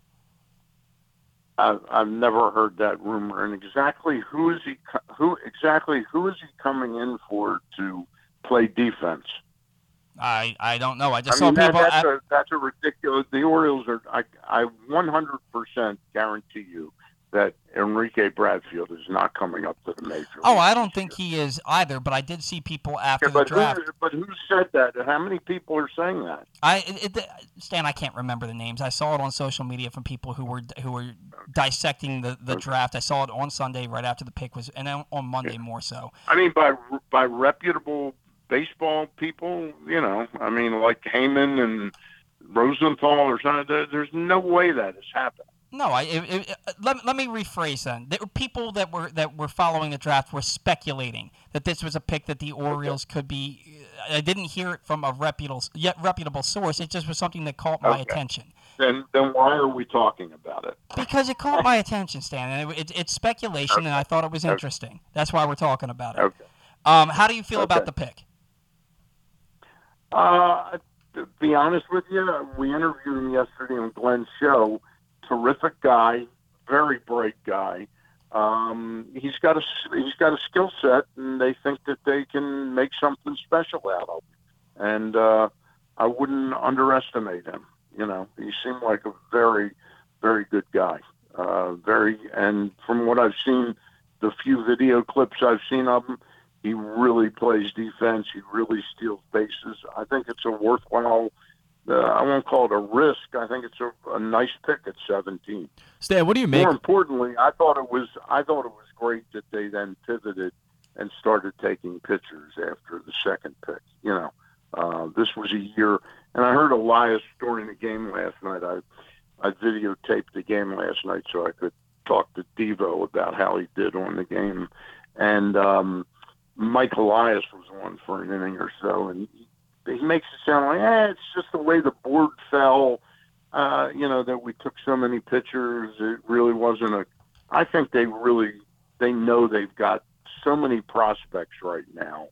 I've, I've never heard that rumor. And exactly who is he? Who exactly who is he coming in for to play defense? I, I don't know. I just I mean, saw that, people. that's at- a that's a ridiculous. The Orioles are. I I 100% guarantee you that Enrique Bradfield is not coming up to the major. Oh, I don't think year. he is either. But I did see people after Yeah, the draft. who, but who said that? How many people are saying that? I it, it, Stan, I can't remember the names. I saw it on social media from people who were who were dissecting the, the draft. I saw it on Sunday right after the pick was, and then on Monday more so. I mean, by by reputable baseball people, you know, I mean, like Heyman and Rosenthal or something. There, there's no way that has happened. No, I it, it, let, let me rephrase then. There were people that were that were following the draft were speculating that this was a pick that the Orioles could be. I didn't hear it from a reputable yet reputable source. It just was something that caught my Okay. attention Then then why are we talking about it? because it caught my attention, Stan. And it, it, it's speculation, and I thought it was Okay. interesting. That's why we're talking about it. Okay. Um, how do you feel about the pick? Uh, to be honest with you, we interviewed him yesterday on Glenn's show. Terrific guy, very bright guy. Um, he's got a he's got a skill set, and they think that they can make something special out of him. And uh, I wouldn't underestimate him. You know, he seemed like a very, very good guy. Uh, very, and from what I've seen, the few video clips I've seen of him, he really plays defense. He really steals bases. I think it's a worthwhile. Uh, I won't call it a risk. I think it's a, a nice pick at 17. Stan, what do you make? More importantly, I thought it was I thought it was great that they then pivoted and started taking pitchers after the second pick. You know, uh, this was a year, and I heard Elias during the game last night. I I videotaped the game last night so I could talk to Devo about how he did on the game, and um, Mike Elias was on for an inning or so, and he, makes it sound like, eh, it's just the way the board fell. Uh, you know that we took so many pitchers. It really wasn't a. I think they really they know they've got so many prospects right now.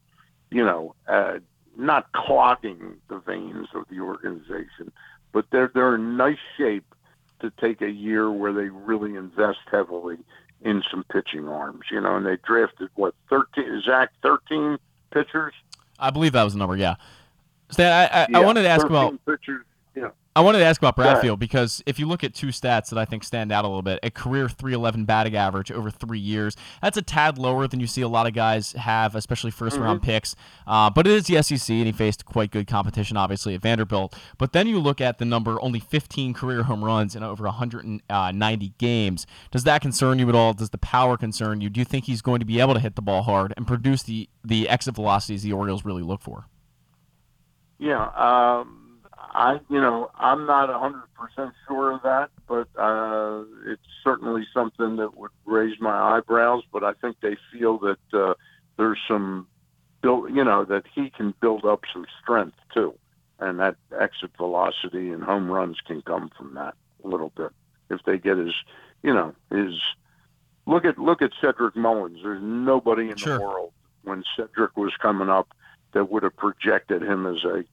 You know, uh, not clogging the veins of the organization, but they're they're in nice shape to take a year where they really invest heavily in some pitching arms. You know, and they drafted what thirteen? Zach, thirteen pitchers. I believe that was the number. Yeah. Stan, I, I, I wanted to ask about pitchers. Yeah. I wanted to ask about. Bradfield because if you look at two stats that I think stand out a little bit, a career 311 batting average over three years, that's a tad lower than you see a lot of guys have, especially 1st Mm-hmm. round picks. Uh, but it is the SEC, and he faced quite good competition, obviously, at Vanderbilt. But then you look at the number, only 15 career home runs in over 190 games. Does that concern you at all? Does the power concern you? Do you think he's going to be able to hit the ball hard and produce the, the exit velocities the Orioles really look for? Yeah, um, I you know I'm not a hundred percent sure of that, but uh, it's certainly something that would raise my eyebrows. But I think they feel that uh, there's some build, you know, that he can build up some strength too, and that exit velocity and home runs can come from that a little bit if they get his, you know, his. Look at look at Cedric Mullins. There's nobody in Sure. the world when Cedric was coming up that would have projected him as a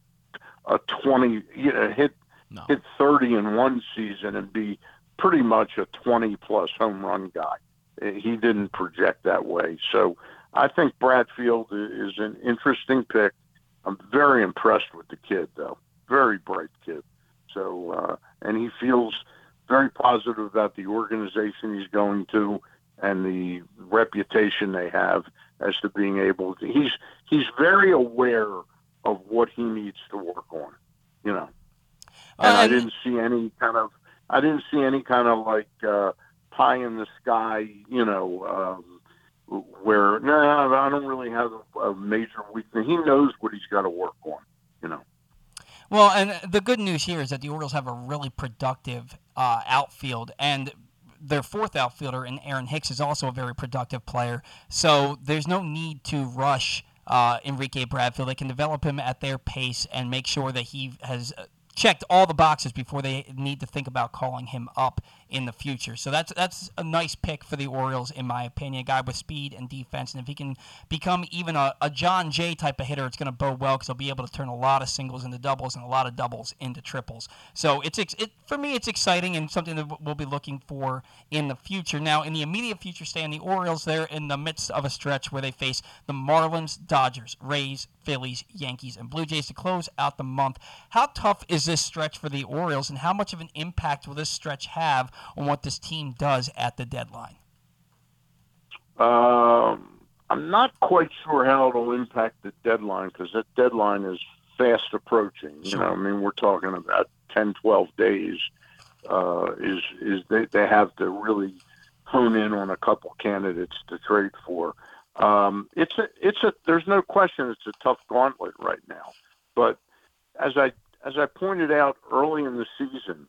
a 20 you know hit No. hit 30 in one season and be pretty much a 20 plus home run guy. Uh, He didn't project that way. So I think Bradfield is an interesting pick. I'm very impressed with the kid though. Very bright kid. So uh and he feels very positive about the organization he's going to and the reputation they have as to being able to he's he's very aware of what he needs to work on you know? And I didn't see any kind of I didn't see any kind of like uh pie in the sky you know um where no I don't really have a, a major weakness. He knows what he's got to work on you know? Well, and the good news here is that the Orioles have a really productive uh, outfield, and their fourth outfielder and Aaron Hicks is also a very productive player. So there's no need to rush uh, Enrique Bradfield. They can develop him at their pace and make sure that he has checked all the boxes before they need to think about calling him up in the future. So that's that's a nice pick for the Orioles, in my opinion. A guy with speed and defense, and if he can become even a, a John Jay type of hitter, it's going to bode well because he'll be able to turn a lot of singles into doubles and a lot of doubles into triples. So it's it for me, it's exciting and something that we'll be looking for in the future. Now, in the immediate future, Stan, the Orioles they're in the midst of a stretch where they face the Marlins, Dodgers, Rays, Phillies, Yankees, and Blue Jays to close out the month. How tough is this stretch for the Orioles, and how much of an impact will this stretch have on what this team does at the deadline? Um, I'm not quite sure how it'll impact the deadline because that deadline is fast approaching. You know, I mean, we're talking about 10, 12 days. Uh, is is they, they have to really hone in on a couple candidates to trade for. Um, it's a it's a there's no question it's a tough gauntlet right now. But as I as I pointed out early in the season,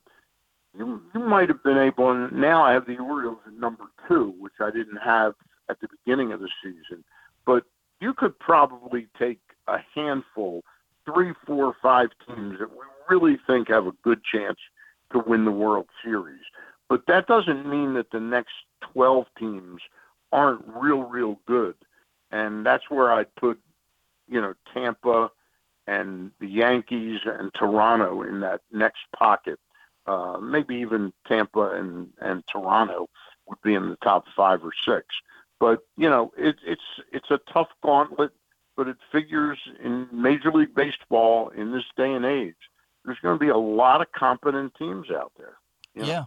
you you might have been able. And now I have the Orioles at number two, which I didn't have at the beginning of the season. But you could probably take a handful, three, four, five teams that we really think have a good chance to win the World Series. But that doesn't mean that the next 12 teams aren't real, real good. And that's where I'd put, you know, Tampa and the Yankees and Toronto in that next pocket. Uh, maybe even Tampa and, and Toronto would be in the top five or six. But you know, it, it's it's a tough gauntlet, but it figures in Major League Baseball in this day and age. There's going to be a lot of competent teams out there. You know? Yeah,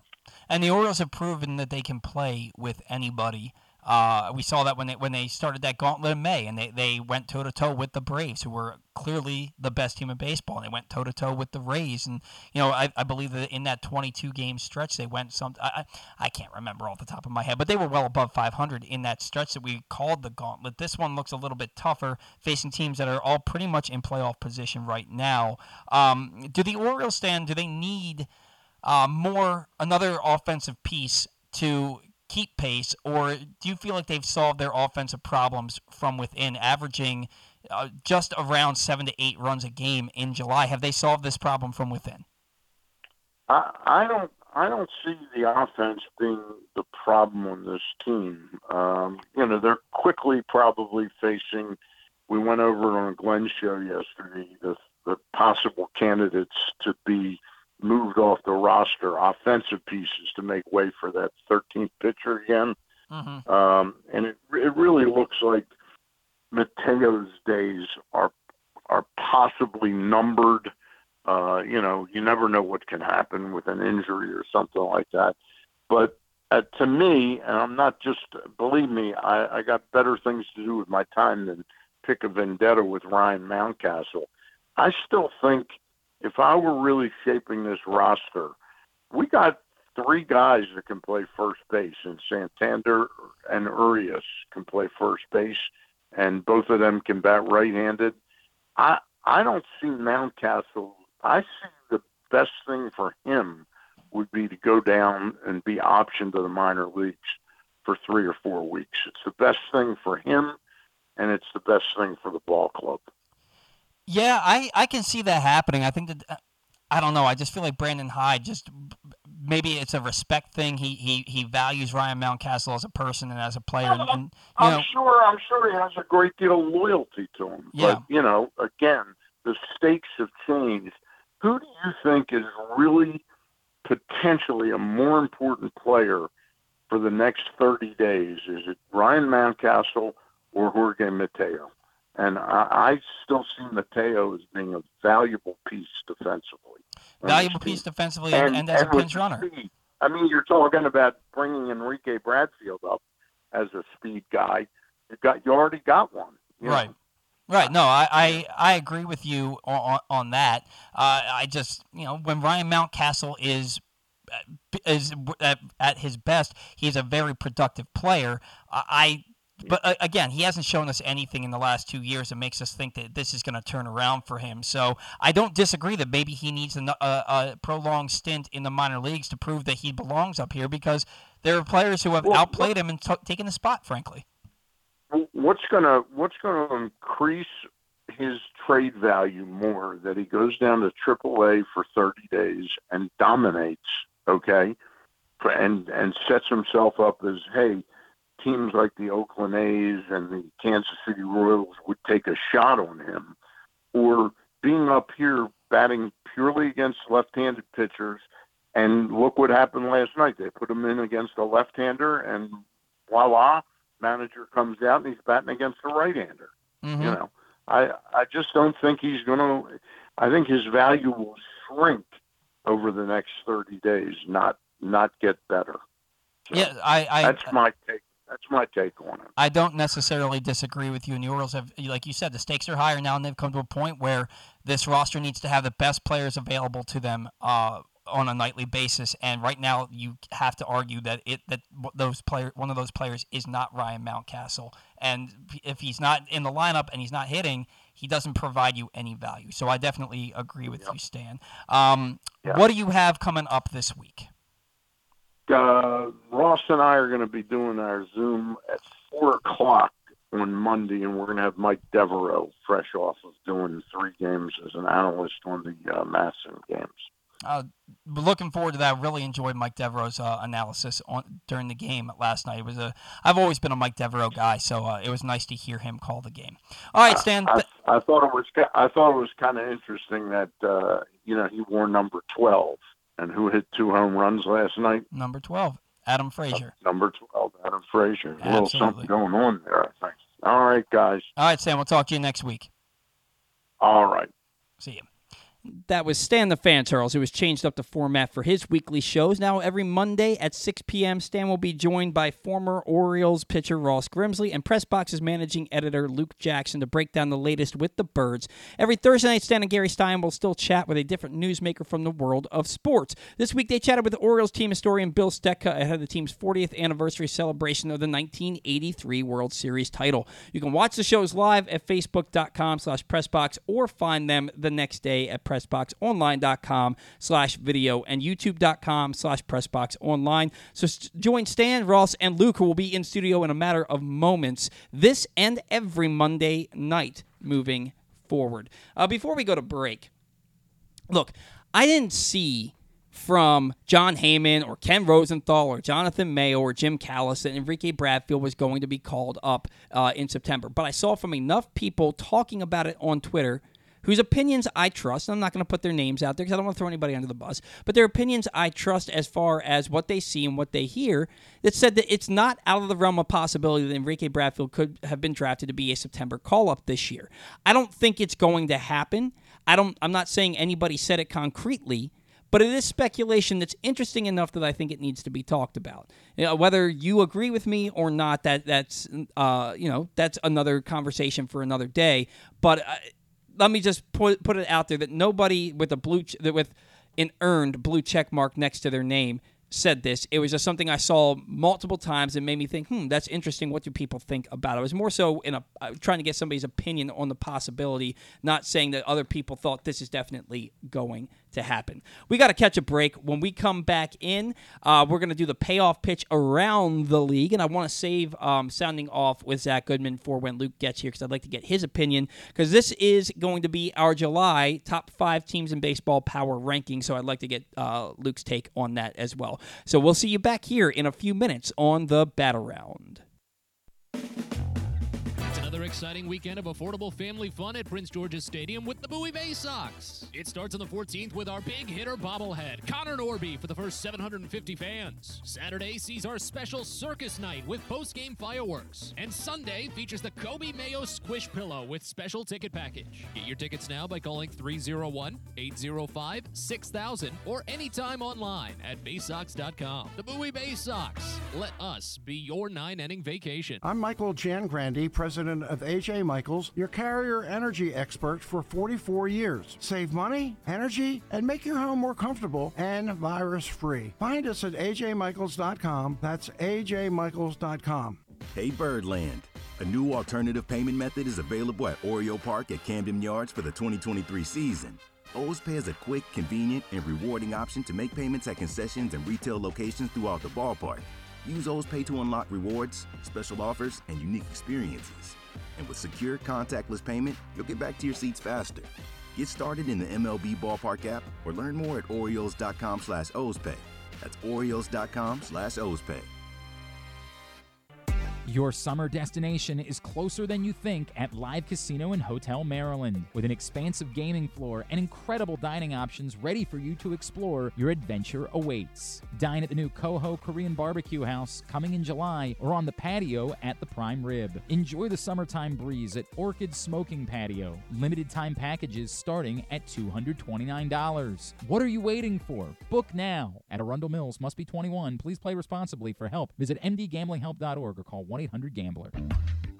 and the Orioles have proven that they can play with anybody. Uh, we saw that when they when they started that gauntlet in May, and they, they went toe to toe with the Braves, who were clearly the best team in baseball, and they went toe to toe with the Rays, and you know I, I believe that in that 22 game stretch they went some I, I can't remember off the top of my head, but they were well above 500 in that stretch that we called the gauntlet. This one looks a little bit tougher, facing teams that are all pretty much in playoff position right now. Um, do the Orioles stand? Do they need uh, more another offensive piece to keep pace, or do you feel like they've solved their offensive problems from within, averaging uh, just around seven to eight runs a game in July? Have they solved this problem from within? I, I don't. I don't see the offense being the problem on this team. Um, you know, they're quickly probably facing. We went over on a Glenn show yesterday the the possible candidates to be moved off the roster, offensive pieces to make way for that 13th pitcher again. Mm-hmm. Um, and it it really looks like Mateo's days are are possibly numbered. Uh, you know, you never know what can happen with an injury or something like that. But uh, to me, and I'm not just believe me, I, I got better things to do with my time than pick a vendetta with Ryan Mountcastle. I still think if I were really shaping this roster, we got three guys that can play first base, and Santander and Urias can play first base, and both of them can bat right-handed. I I don't see Mountcastle. I see the best thing for him would be to go down and be optioned to the minor leagues for three or four weeks. It's the best thing for him, and it's the best thing for the ball club. Yeah, I, I can see that happening. I think that uh, I don't know. I just feel like Brandon Hyde just maybe it's a respect thing. He he, he values Ryan Mountcastle as a person and as a player. And, and I'm know, sure I'm sure he has a great deal of loyalty to him. Yeah. But you know, again, the stakes have changed. Who do you think is really potentially a more important player for the next 30 days? Is it Ryan Mountcastle or Jorge Mateo? And I, I still see Mateo as being a valuable piece defensively. Valuable piece defensively and, and, and as and a pinch runner. Speed. I mean, you're talking about bringing Enrique Bradfield up as a speed guy. You got you already got one. Right. Know? Right. No, I, I, I agree with you on, on that. Uh, I just, you know, when Ryan Mountcastle is is at, at his best, he's a very productive player. I but uh, again, he hasn't shown us anything in the last two years that makes us think that this is going to turn around for him. So I don't disagree that maybe he needs a, a, a, prolonged stint in the minor leagues to prove that he belongs up here because there are players who have well, outplayed him and t- taken the spot, frankly. What's gonna What's gonna increase his trade value more that he goes down to AAA for 30 days and dominates, okay, and and sets himself up as hey teams like the Oakland A's and the Kansas City Royals would take a shot on him, or being up here batting purely against left-handed pitchers. And look what happened last night. They put him in against a left-hander, and voila, manager comes out and he's batting against a right-hander. Mm-hmm. You know, I I just don't think he's going to. I think his value will shrink over the next 30 days, not not get better. So Yeah, I, I that's my take. That's my take on it. I don't necessarily disagree with you. And the Orioles have, like you said, the stakes are higher now, and they've come to a point where this roster needs to have the best players available to them uh, on a nightly basis. And right now, you have to argue that it that those player, one of those players, is not Ryan Mountcastle. And if he's not in the lineup and he's not hitting, he doesn't provide you any value. So I definitely agree with you, Stan. Um, Yeah. What do you have coming up this week? Uh, Ross and I are going to be doing our Zoom at four o'clock on Monday, and we're going to have Mike Devereaux, fresh off of doing three games as an analyst on the uh, MASN games. Uh, looking forward to that. Really enjoyed Mike Devereaux's uh, analysis on during the game last night. It was a. I've always been a Mike Devereaux guy, so uh, it was nice to hear him call the game. All right, Stan. I, th- I thought it was I thought it was kind of interesting that uh, you know he wore number twelve, and who hit two home runs last night? number twelve, Adam Frazier. Number twelve, Adam Frazier. A little Absolutely. something going on there, I think. All right, guys. All right, Sam, We'll talk to you next week. All right. See you. That was Stan the Fan Charles, who has changed up the format for his weekly shows. Now, every Monday at 6 p.m., Stan will be joined by former Orioles pitcher Ross Grimsley and Pressbox's managing editor Luke Jackson to break down the latest with the Birds. Every Thursday night, Stan and Gary Stein will still chat with a different newsmaker from the world of sports. This week, they chatted with Orioles team historian Bill Stetka ahead of the team's 40th anniversary celebration of the 1983 World Series title. You can watch the shows live at facebook.com slash pressbox or find them the next day at pressboxonline.com slash video and youtube.com slash pressboxonline. So join Stan, Ross, and Luke, who will be in studio in a matter of moments this and every Monday night moving forward. Uh, before we go to break, look, I didn't see from John Heyman or Ken Rosenthal or Jonathan Mayo or Jim Callis that Enrique Bradfield was going to be called up uh, in September. But I saw from enough people talking about it on Twitter whose opinions I trust. I'm not going to put their names out there because I don't want to throw anybody under the bus, but their opinions I trust as far as what they see and what they hear that said that it's not out of the realm of possibility that Enrique Bradfield could have been drafted to be a September call up this year. I don't think it's going to happen. I don't I'm not saying anybody said it concretely, but it is speculation that's interesting enough that I think it needs to be talked about. You know, whether you agree with me or not, that that's uh, you know that's another conversation for another day. But uh, let me just put put it out there that nobody with a blue ch- with an earned blue check mark next to their name said this. It was just something I saw multiple times and made me think, hmm, that's interesting. What do people think about it? I was more so in a uh, trying to get somebody's opinion on the possibility, not saying that other people thought this is definitely going to happen. We got to catch a break. When we come back in, uh, we're going to do the payoff pitch around the league, and I want to save um, sounding off with Zach Goodman for when Luke gets here because I'd like to get his opinion because this is going to be our July top five teams in baseball power ranking. So I'd like to get uh, Luke's take on that as well. So we'll see you back here in a few minutes on the Bat Around. Another exciting weekend of affordable family fun at Prince George's Stadium with the Bowie Bay Sox. It starts on the 14th with our big hitter bobblehead, Connor Norby, for the first 750 fans. Saturday sees our special circus night with post-game fireworks. And Sunday features the Coby Mayo Squish Pillow with special ticket package. Get your tickets now by calling 301-805-6000 or anytime online at baysox.com. The Bowie Bay Sox. Let us be your nine-inning vacation. I'm Michael Jangrandy, president of AJ Michaels, your carrier energy expert for 44 years. Save money, energy, and make your home more comfortable and virus free. Find us at ajmichaels.com. That's ajmichaels.com. Hey Birdland. A new alternative payment method is available at Oriole Park at Camden Yards for the 2023 season. OzPay is a quick, convenient, and rewarding option to make payments at concessions and retail locations throughout the ballpark. Use OzPay to unlock rewards, special offers, and unique experiences. And with secure, contactless payment, you'll get back to your seats faster. Get started in the MLB Ballpark app or learn more at Orioles.com slash OzPay. That's Orioles.com slash OzPay. Your summer destination is closer than you think at Live Casino and Hotel Maryland. With an expansive gaming floor and incredible dining options ready for you to explore, your adventure awaits. Dine at the new Coho Korean Barbecue House coming in July or on the patio at the Prime Rib. Enjoy the summertime breeze at Orchid Smoking Patio. Limited time packages starting at $229. What are you waiting for? Book now. At Arundel Mills must be 21. Please play responsibly. For help, visit mdgamblinghelp.org or call 1 800 Gambler.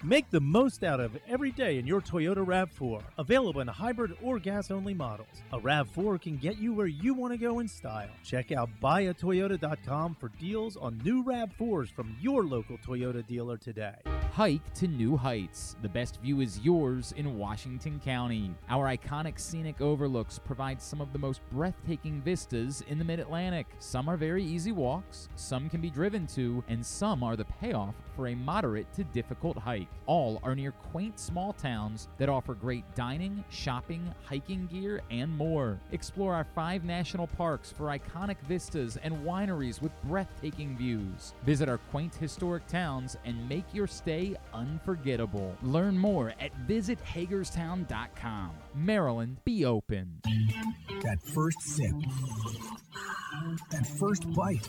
Make the most out of every day in your Toyota RAV4. Available in hybrid or gas only models. A RAV4 can get you where you want to go in style. Check out buyatoyota.com for deals on new RAV4s from your local Toyota dealer today. Hike to new heights. The best view is yours in Washington County. Our iconic scenic overlooks provide some of the most breathtaking vistas in the mid Atlantic. Some are very easy walks, some can be driven to, and some are the payoff for a moderate to difficult hike. All are near quaint small towns that offer great dining, shopping, hiking gear, and more. Explore our five national parks for iconic vistas and wineries with breathtaking views. Visit our quaint historic towns and make your stay unforgettable. Learn more at visithagerstown.com. Maryland, be open. That first sip. That first bite.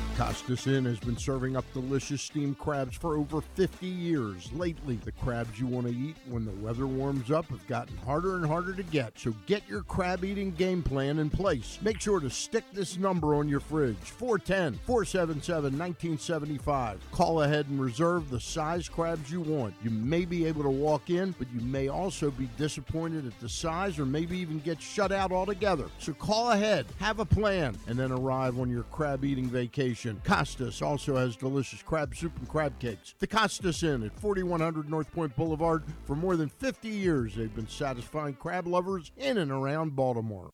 Costas Inn has been serving up delicious steamed crabs for over 50 years. Lately, the crabs you want to eat when the weather warms up have gotten harder and harder to get. So get your crab eating game plan in place. Make sure to stick this number on your fridge 410 477 1975. Call ahead and reserve the size crabs you want. You may be able to walk in, but you may also be disappointed at the size or maybe even get shut out altogether. So call ahead, have a plan, and then arrive on your crab eating vacation. Costas also has delicious crab soup and crab cakes. The Costas Inn at 4100 North Point Boulevard. For more than 50 years, they've been satisfying crab lovers in and around Baltimore.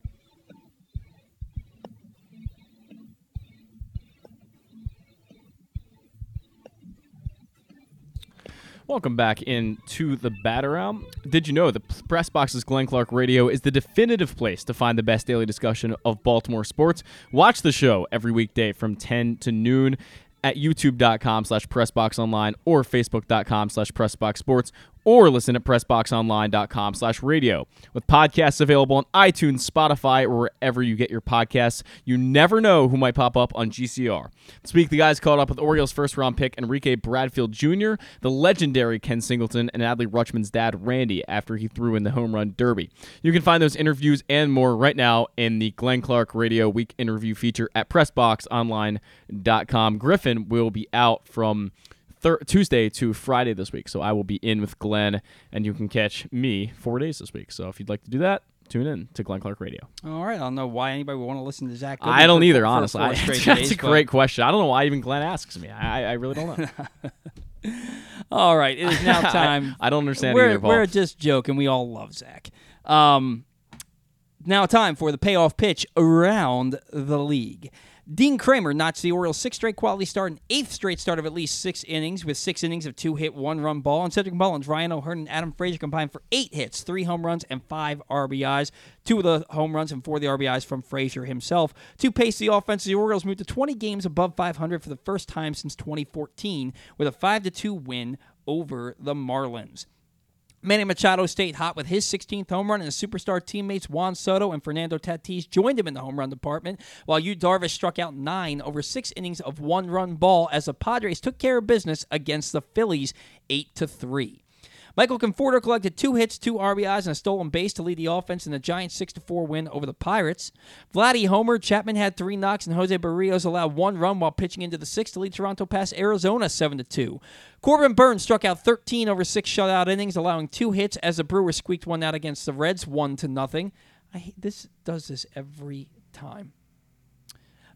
Welcome back into the Round. Did you know the Press Box's Glenn Clark Radio is the definitive place to find the best daily discussion of Baltimore sports? Watch the show every weekday from 10 to noon at youtube.com slash pressboxonline or facebook.com slash pressboxsports or listen at pressboxonline.com slash radio. With podcasts available on iTunes, Spotify, or wherever you get your podcasts, you never know who might pop up on GCR. This week, the guys caught up with Orioles first round pick Enrique Bradfield Jr., the legendary Ken Singleton, and Adley Rutschman's dad, Randy, after he threw in the home run derby. You can find those interviews and more right now in the Glenn Clark Radio Week interview feature at PressBoxOnline.com. Griffin will be out from thir- Tuesday to Friday this week. So I will be in with Glenn, and you can catch me four days this week. So if you'd like to do that, tune in to Glenn Clark Radio. All right, I don't know why anybody would want to listen to Zach. Goodman I don't for- either, for honestly. I- that's days, a great question. I don't know why even Glenn asks me. I, I really don't know. All right, it is now time. I don't understand We're, either, Paul. we're just joking. We all love Zach. Um, now time for the payoff pitch around the league. Dean Kremer notched the Orioles' sixth straight quality start and eighth straight start of at least six innings with six innings of two hit, one run ball. And Cedric Mullins, Ryan O'Hearn, and Adam Frazier combined for eight hits, three home runs, and five RBIs. Two of the home runs and four of the RBIs from Frazier himself. To pace the offense, the Orioles moved to 20 games above 500 for the first time since 2014 with a 5 2 win over the Marlins. Manny Machado stayed hot with his 16th home run, and his superstar teammates Juan Soto and Fernando Tatis joined him in the home run department, while Yu Darvish struck out nine over six innings of one-run ball as the Padres took care of business against the Phillies, eight to three. Michael Conforto collected two hits, two RBIs, and a stolen base to lead the offense in the Giants' 6-4 win over the Pirates. Vladdy homer, Chapman had three knocks, and Jose Berrios allowed one run while pitching into the sixth to lead Toronto past Arizona 7-2. Corbin Burnes struck out 13 over six shutout innings, allowing two hits as the Brewers squeaked one out against the Reds, 1 0. I hate, this does this every time.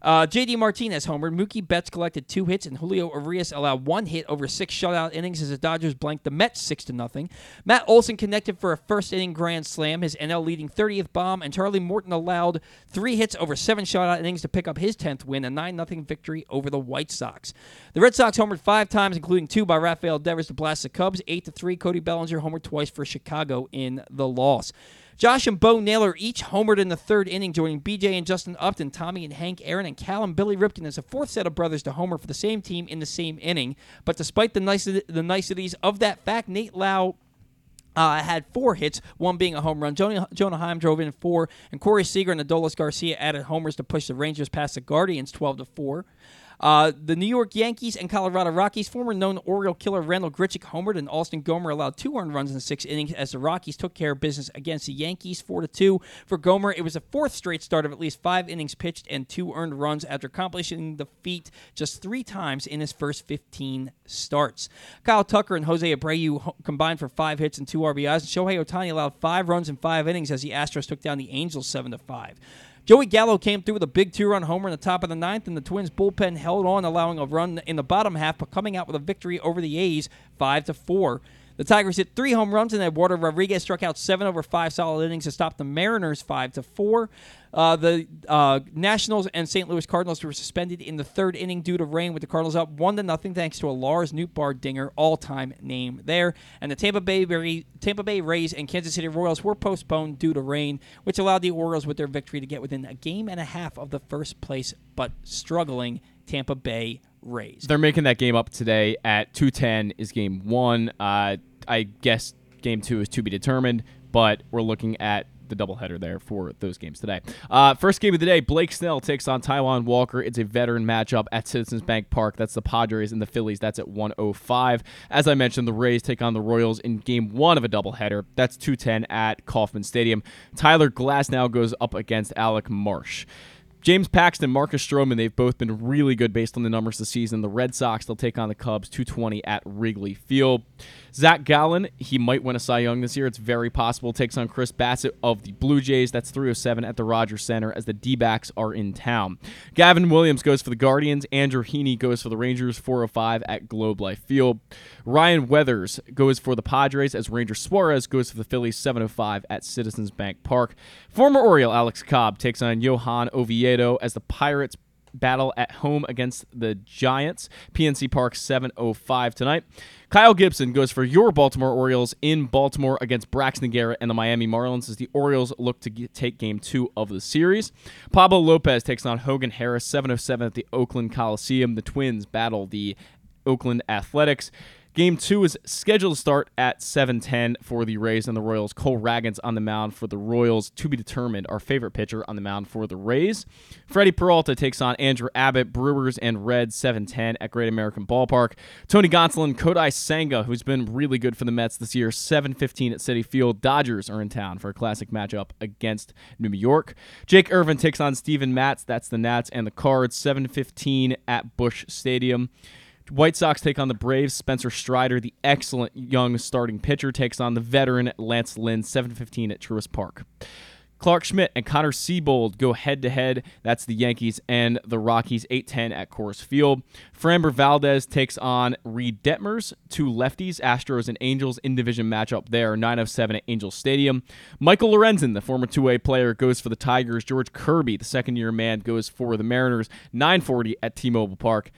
Uh, J.D. Martinez homered. Mookie Betts collected two hits, and Julio Urias allowed one hit over six shutout innings as the Dodgers blanked the Mets six to nothing. Matt Olson connected for a first inning grand slam, his NL leading 30th bomb, and Charlie Morton allowed three hits over seven shutout innings to pick up his 10th win, a 9 0 victory over the White Sox. The Red Sox homered five times, including two by Rafael Devers to blast the Cubs. 8 to 3, Cody Bellinger homered twice for Chicago in the loss. Josh and Bo Naylor each homered in the third inning, joining BJ and Justin Upton, Tommy and Hank Aaron, and Callum Billy Ripken as a fourth set of brothers to homer for the same team in the same inning. But despite the, the niceties of that fact, Nate Lowe uh, had four hits, one being a home run. Jonah, Jonah Heim drove in four, and Corey Seager and Adolis Garcia added homers to push the Rangers past the Guardians 12 to 4. Uh, the New York Yankees and Colorado Rockies, former known Oriole killer Randall Grichuk homered, and Austin Gomber allowed two earned runs in the sixth innings as the Rockies took care of business against the Yankees, four to two. For Gomber, it was a fourth straight start of at least five innings pitched and two earned runs after accomplishing the feat just three times in his first 15 starts. Kyle Tucker and Jose Abreu combined for five hits and two RBIs, and Shohei Ohtani allowed five runs in five innings as the Astros took down the Angels seven to five. Joey Gallo came through with a big two-run homer in the top of the ninth, and the Twins' bullpen held on, allowing a run in the bottom half, but coming out with a victory over the A's, five to four. The Tigers hit three home runs, and Eduardo Rodriguez struck out seven over five solid innings to stop the Mariners five to four. Uh, the uh, Nationals and St. Louis Cardinals were suspended in the third inning due to rain, with the Cardinals up one to nothing thanks to a Lars Nootbaar dinger, all-time name there. And the Tampa Bay Ray, Tampa Bay Rays and Kansas City Royals were postponed due to rain, which allowed the Orioles with their victory to get within a game and a half of the first place, but struggling Tampa Bay Rays. They're making that game up today at 210 is game one. Uh, I guess game two is to be determined, but we're looking at the doubleheader there for those games today. Uh, first game of the day, Blake Snell takes on Taijuan Walker. It's a veteran matchup at Citizens Bank Park. That's the Padres and the Phillies. That's at 105. As I mentioned, the Rays take on the Royals in game one of a doubleheader. That's 210 at Kauffman Stadium. Tyler Glasnow goes up against Alec Marsh. James Paxton, Marcus Stroman, they've both been really good based on the numbers this season. The Red Sox, they'll take on the Cubs 220 at Wrigley Field. Zach Gallen, he might win a Cy Young this year. It's very possible. Takes on Chris Bassitt of the Blue Jays. That's 307 at the Rogers Center as the D backs are in town. Gavin Williams goes for the Guardians. Andrew Heaney goes for the Rangers 405 at Globe Life Field. Ryan Weathers goes for the Padres as Ranger Suarez goes for the Phillies 705 at Citizens Bank Park. Former Oriole Alex Cobb takes on Johan Oviedo as the Pirates battle at home against the Giants. PNC Park 705 tonight. Kyle Gibson goes for your Baltimore Orioles in Baltimore against Braxton Garrett and the Miami Marlins as the Orioles look to get, take game two of the series. Pablo Lopez takes on Hogan Harris 707 at the Oakland Coliseum. The Twins battle the Oakland Athletics. Game two is scheduled to start at 7:10 for the Rays and the Royals. Cole Ragans on the mound for the Royals. To be determined, our favorite pitcher on the mound for the Rays. Freddie Peralta takes on Andrew Abbott. Brewers and Reds 7:10 at Great American Ballpark. Tony Gonsolin, Kodai Senga, who's been really good for the Mets this year. 7:15 at Citi Field. Dodgers are in town for a classic matchup against New York. Jake Irvin takes on Steven Matz. That's the Nats and the Cards. 7:15 at Busch Stadium. White Sox take on the Braves. Spencer Strider, the excellent young starting pitcher, takes on the veteran Lance Lynn, 7:15 at Truist Park. Clarke Schmidt and Connor Seabold go head to head. That's the Yankees and the Rockies, 8-10 at Coors Field. Framber Valdez takes on Reid Detmers, two lefties, Astros and Angels in division matchup there, 9 of 7 at Angels Stadium. Michael Lorenzen, the former two-way player, goes for the Tigers. George Kirby, the second-year man, goes for the Mariners, 940 at T-Mobile Park.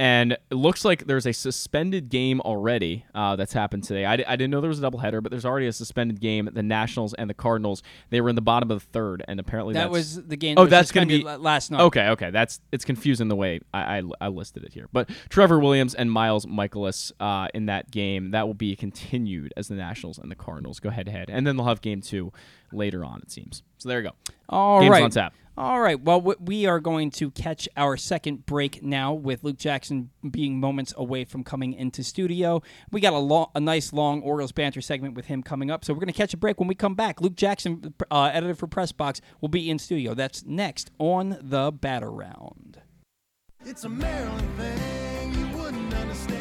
And it looks like there's a suspended game already uh, that's happened today. I, I didn't know there was a doubleheader, but there's already a suspended game. The Nationals and the Cardinals, they were in the bottom of the third, and apparently That was the game Oh, that that's going to be last night. Okay, okay, that's it's confusing the way I, I, I listed it here. But Trevor Williams and Miles Mikolas uh, in that game that will be continued as the Nationals and the Cardinals go head to head, and then they'll have game two later on. It seems. So there you go. All Games right. on tap. All right. Well, we are going to catch our second break now with Luke Jackson being moments away from coming into studio. We got a long, a nice long Orioles banter segment with him coming up. So we're going to catch a break when we come back. Luke Jackson, uh, editor for Press Box, will be in studio. That's next on the Bat Around. It's a Maryland thing you wouldn't understand.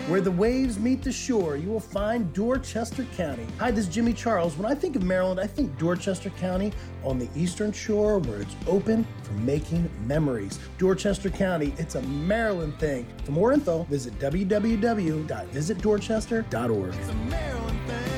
Where the waves meet the shore, you will find Dorchester County. Hi, this is Jimmy Charles. When I think of Maryland, I think Dorchester County on the eastern shore where it's open for making memories. Dorchester County, it's a Maryland thing. For more info, visit www.visitdorchester.org.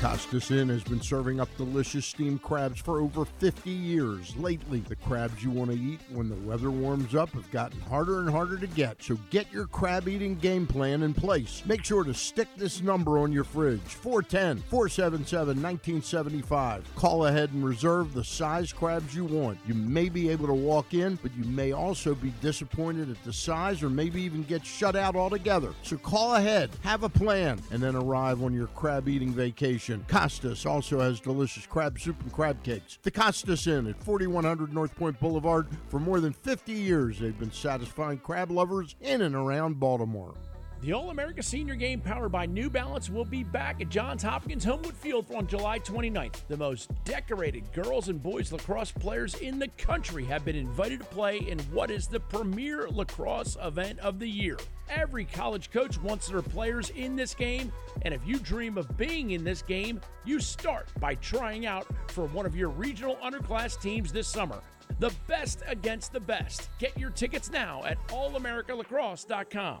Costas Inn has been serving up delicious steamed crabs for over 50 years. Lately, the crabs you want to eat when the weather warms up have gotten harder and harder to get. So get your crab eating game plan in place. Make sure to stick this number on your fridge 410 477 1975. Call ahead and reserve the size crabs you want. You may be able to walk in, but you may also be disappointed at the size or maybe even get shut out altogether. So call ahead, have a plan, and then arrive on your crab eating vacation. Costas also has delicious crab soup and crab cakes. The Costas Inn at 4100 North Point Boulevard. For more than 50 years, they've been satisfying crab lovers in and around Baltimore. The All America Senior Game powered by New Balance will be back at Johns Hopkins Homewood Field on July 29th. The most decorated girls and boys lacrosse players in the country have been invited to play in what is the premier lacrosse event of the year. Every college coach wants their players in this game, and if you dream of being in this game, you start by trying out for one of your regional underclass teams this summer. The best against the best. Get your tickets now at allamericalacrosse.com.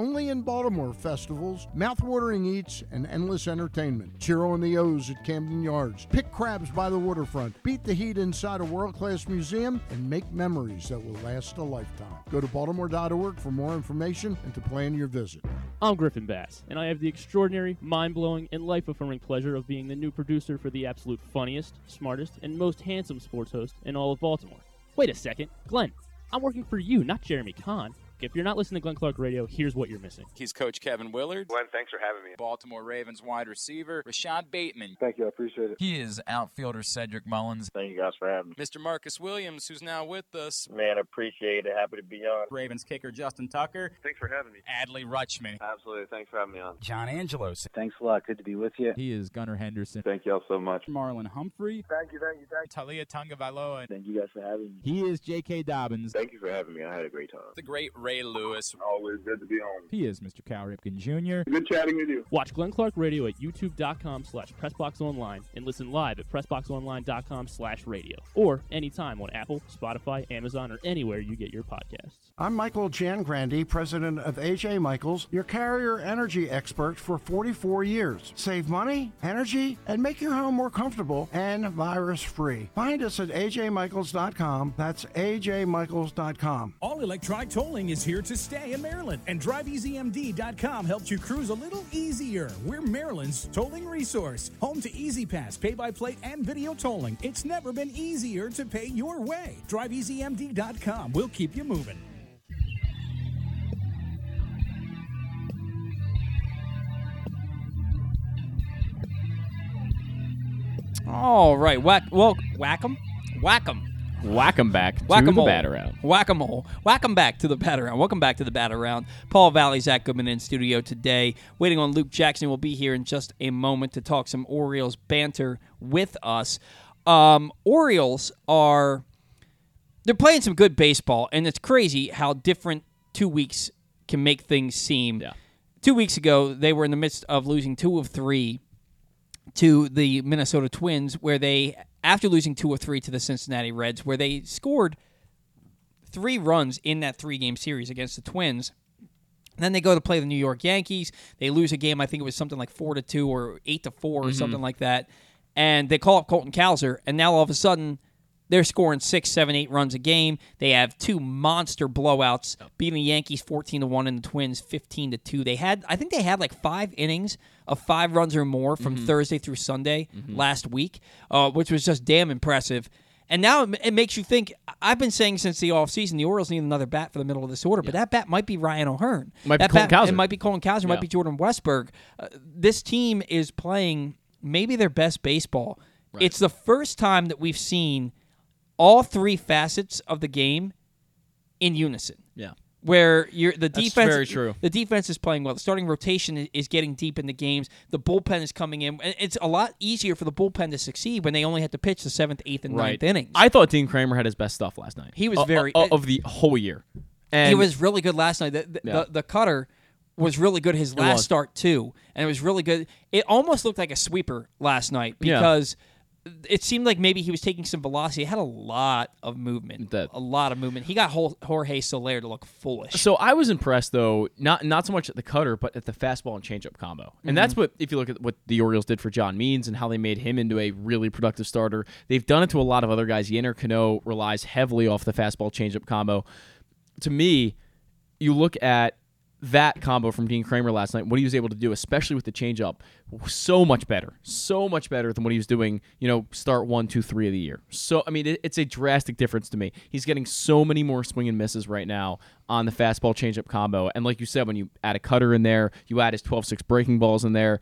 only in Baltimore festivals, mouthwatering eats, and endless entertainment. Cheer on the O's at Camden Yards. Pick crabs by the waterfront. Beat the heat inside a world class museum and make memories that will last a lifetime. Go to baltimore.org for more information and to plan your visit. I'm Griffin Bass, and I have the extraordinary, mind blowing, and life affirming pleasure of being the new producer for the absolute funniest, smartest, and most handsome sports host in all of Baltimore. Wait a second, Glenn, I'm working for you, not Jeremy Conn. If you're not listening to Glenn Clark Radio, here's what you're missing. He's Coach Kevin Willard. Glenn, thanks for having me. Baltimore Ravens wide receiver Rashod Bateman. Thank you, I appreciate it. He is outfielder Cedric Mullins. Thank you guys for having me. Mr. Marcus Williams, who's now with us. Man, appreciate it. Happy to be on. Ravens kicker Justin Tucker. Thanks for having me. Adley Rutschman. Absolutely. Thanks for having me on. John Angelos. Thanks a lot. Good to be with you. He is Gunnar Henderson. Thank y'all so much. Marlon Humphrey. Thank you, thank you, thank you. Taulia Tagovailoa. Thank you guys for having me. He is J.K. Dobbins. Thank you for having me. I had a great time. The great Ray Lewis. Always good to be on. He is Mr. Cal Ripken Jr. Good chatting with you. Watch Glenn Clark Radio at youtube.com slash pressboxonline and listen live at pressboxonline.com slash radio or anytime on Apple, Spotify, Amazon, or anywhere you get your podcasts. I'm Michael Jangrandy, president of AJ Michaels, your carrier energy expert for 44 years. Save money, energy, and make your home more comfortable and virus free. Find us at ajmichaels.com. That's ajmichaels.com. All electronic tolling is here to stay in Maryland, and DriveEasyMD.com helps you cruise a little easier. We're Maryland's tolling resource, home to E-ZPass, pay by plate, and video tolling. It's never been easier to pay your way. DriveEasyMD.com. We'll keep you moving. All right, whack, well, whack 'em, whack 'em. Whack 'em back to Whack 'em the all. Bat Around. Whack 'em all. Whack 'em back to the Bat Around. Welcome back to the Bat Around. Paul Valley, Zach Goodman in studio today. Waiting on Luke Jackson. will be here in just a moment to talk some Orioles banter with us. Um, Orioles are they're playing some good baseball, and it's crazy how different two weeks can make things seem. Two weeks ago, they were in the midst of losing two of three to the Minnesota Twins, where they, after losing two or three to the Cincinnati Reds, where they scored three runs in that three game series against the Twins. And then they go to play the New York Yankees. They lose a game. I think it was something like four to two or eight to 4 or Mhm. something like that. And they call up Colton Cowser, and now all of a sudden they're scoring six, seven, eight runs a game. They have two monster blowouts, beating the Yankees fourteen to one and the Twins fifteen to two. They had, I think, they had like five innings of five runs or more from Mhm. Thursday through Sunday Mhm. last week, uh, which was just damn impressive. And now it, makes you think. I've been saying since the offseason, the Orioles need another bat for the middle of this order, but that bat might be Ryan O'Hearn. Might be that Colin bat, Cowser. It might be Colin Cowser. Yeah. Might be Jordan Westburg. Uh, this team is playing maybe their best baseball. It's the first time that we've seen all three facets of the game in unison. Yeah. Where you're the That's defense very true. The defense is playing well. The starting rotation is getting deep in the games. The bullpen is coming in. And It's a lot easier for the bullpen to succeed when they only had to pitch the seventh, eighth, and ninth innings. I thought Dean Kremer had his best stuff last night. He was O- very- o- of the whole year. And he was really good last night. The, the, Yeah. the, the cutter was really good his last start too, and it was really good. It almost looked like a sweeper last night Yeah. It seemed like maybe he was taking some velocity. It had a lot of movement, a lot of movement. He got Jorge Soler to look foolish. So I was impressed though, not not so much at the cutter, but at the fastball and changeup combo. And that's Mhm. what if you look at what the Orioles did for John Means and how they made him into a really productive starter. They've done it to a lot of other guys. Yennier Cano relies heavily off the fastball changeup combo. To me, you look at that combo from Dean Kremer last night, what he was able to do, especially with the changeup, so much better, so much better than what he was doing. You know, start one, two, three of the year. So I mean, it, it's a drastic difference to me. He's getting so many more swing and misses right now on the fastball changeup combo, and like you said, when you add a cutter in there, you add his 12-6 breaking balls in there.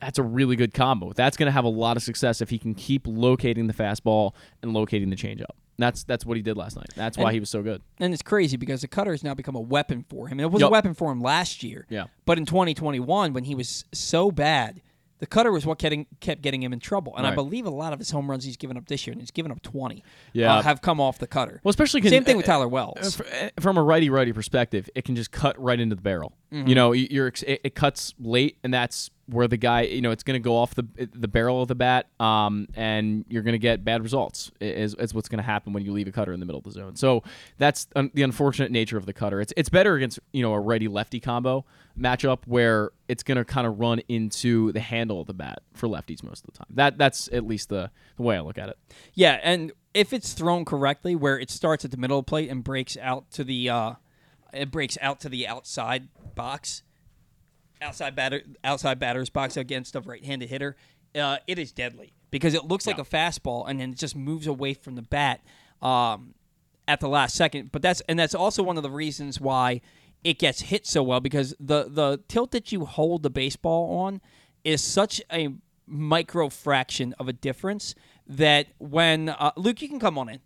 That's a really good combo. That's going to have a lot of success if he can keep locating the fastball and locating the changeup. That's that's what he did last night. That's why he was so good. And it's crazy because the cutter has now become a weapon for him. And it was a weapon for him last year. Yeah. But in 2021, when he was so bad, the cutter was what getting, kept getting him in trouble. And I believe a lot of his home runs he's given up this year, and he's given up 20, Yeah. uh, have come off the cutter. Well, especially can- same thing with uh, Tyler uh, Wells. uh, From a righty righty perspective, it can just cut right into the barrel. Mhm. You know, you're it, it cuts late, and that's where the guy, you know, it's going to go off the the barrel of the bat, um, and you're going to get bad results. Is, is what's going to happen when you leave a cutter in the middle of the zone. So that's un- the unfortunate nature of the cutter. It's it's better against you know a righty lefty combo matchup where it's going to kind of run into the handle of the bat for lefties most of the time. That that's at least the the way I look at it. Yeah, and if it's thrown correctly, where it starts at the middle of the plate and breaks out to the, uh, it breaks out to the outside box, outside batter, outside batter's box against a right-handed hitter, uh, it is deadly because it looks like a fastball and then it just moves away from the bat um, at the last second. But that's and that's also one of the reasons why it gets hit so well because the the tilt that you hold the baseball on is such a micro fraction of a difference that when uh, Luke, you can come on in.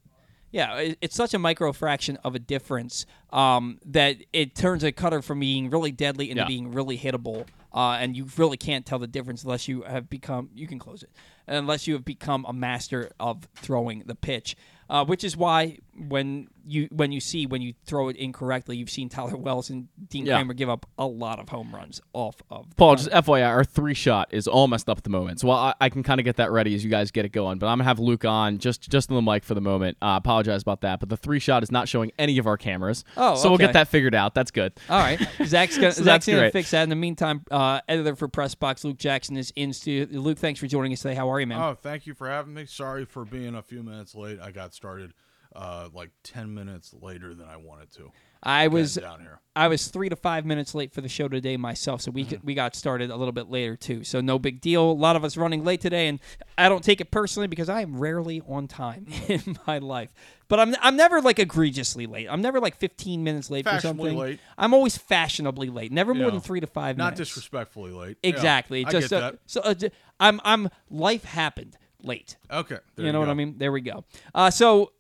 Yeah, it- it's such a micro fraction of a difference um, that it turns a cutter from being really deadly into Yeah. being really hittable, uh, and you really can't tell the difference unless you have become. You can close it unless you have become a master of throwing the pitch, uh, which is why when you when you see when you throw it incorrectly, you've seen Tyler Wells and Dean Yeah. Kremer give up a lot of home runs off of. the Paul, cutter. just FYI, our three shot is all messed up at the moment. So I, I can kind of get that ready as you guys get it going. But I'm gonna have Luke on just just on the mic for the moment. Uh, apologize about that. But the three shot is not showing any of our cameras. Oh, so we'll get that figured out. That's good. All right, Zach's gonna, So Zach's gonna great. fix that. In the meantime, uh, editor for Press Box, Luke Jackson is in studio. Luke, thanks for joining us today. How are you, man? Oh, thank you for having me. Sorry for being a few minutes late. I got started uh, like ten minutes later than I wanted to. I was down here. Mm-hmm. I was three to five minutes late for the show today myself, so we we got started a little bit later too. So no big deal. A lot of us running late today, and I don't take it personally because I am rarely on time in my life. But I'm I'm never like egregiously late. I'm never like 15 minutes late for something. late. I'm always fashionably late. Never more than three to five Not minutes. disrespectfully late. Yeah, Exactly. I Just uh, so uh, I'm I'm life happened late. Okay, you know what. I mean? There we go. Uh, so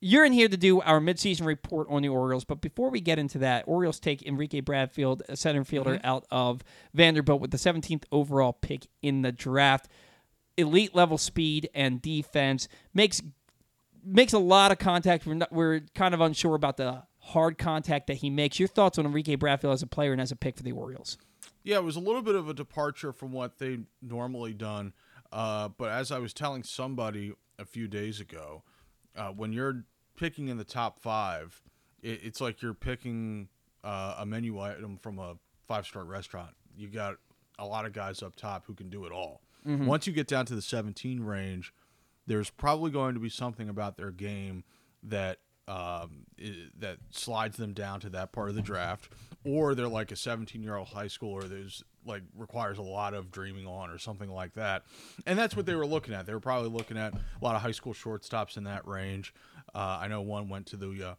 you're in here to do our midseason report on the Orioles, but before we get into that, Orioles take Enrique Bradfield, a center fielder Mhm. out of Vanderbilt with the 17th overall pick in the draft. Elite level speed and defense makes makes a lot of contact. We're not, we're kind of unsure about the hard contact that he makes. Your thoughts on Enrique Bradfield as a player and as a pick for the Orioles? Yeah, it was a little bit of a departure from what they normally done. Uh, but as I was telling somebody a few days ago, uh, when you're picking in the top five, it, it's like you're picking uh, a menu item from a five star restaurant. You got a lot of guys up top who can do it all. Mhm. Once you get down to the 17 range, there's probably going to be something about their game that um, that slides them down to that part of the draft, or they're like a 17 year old high schooler there's like requires a lot of dreaming on or something like that, and that's what they were looking at. They were probably looking at a lot of high school shortstops in that range. Uh, I know one went to the uh,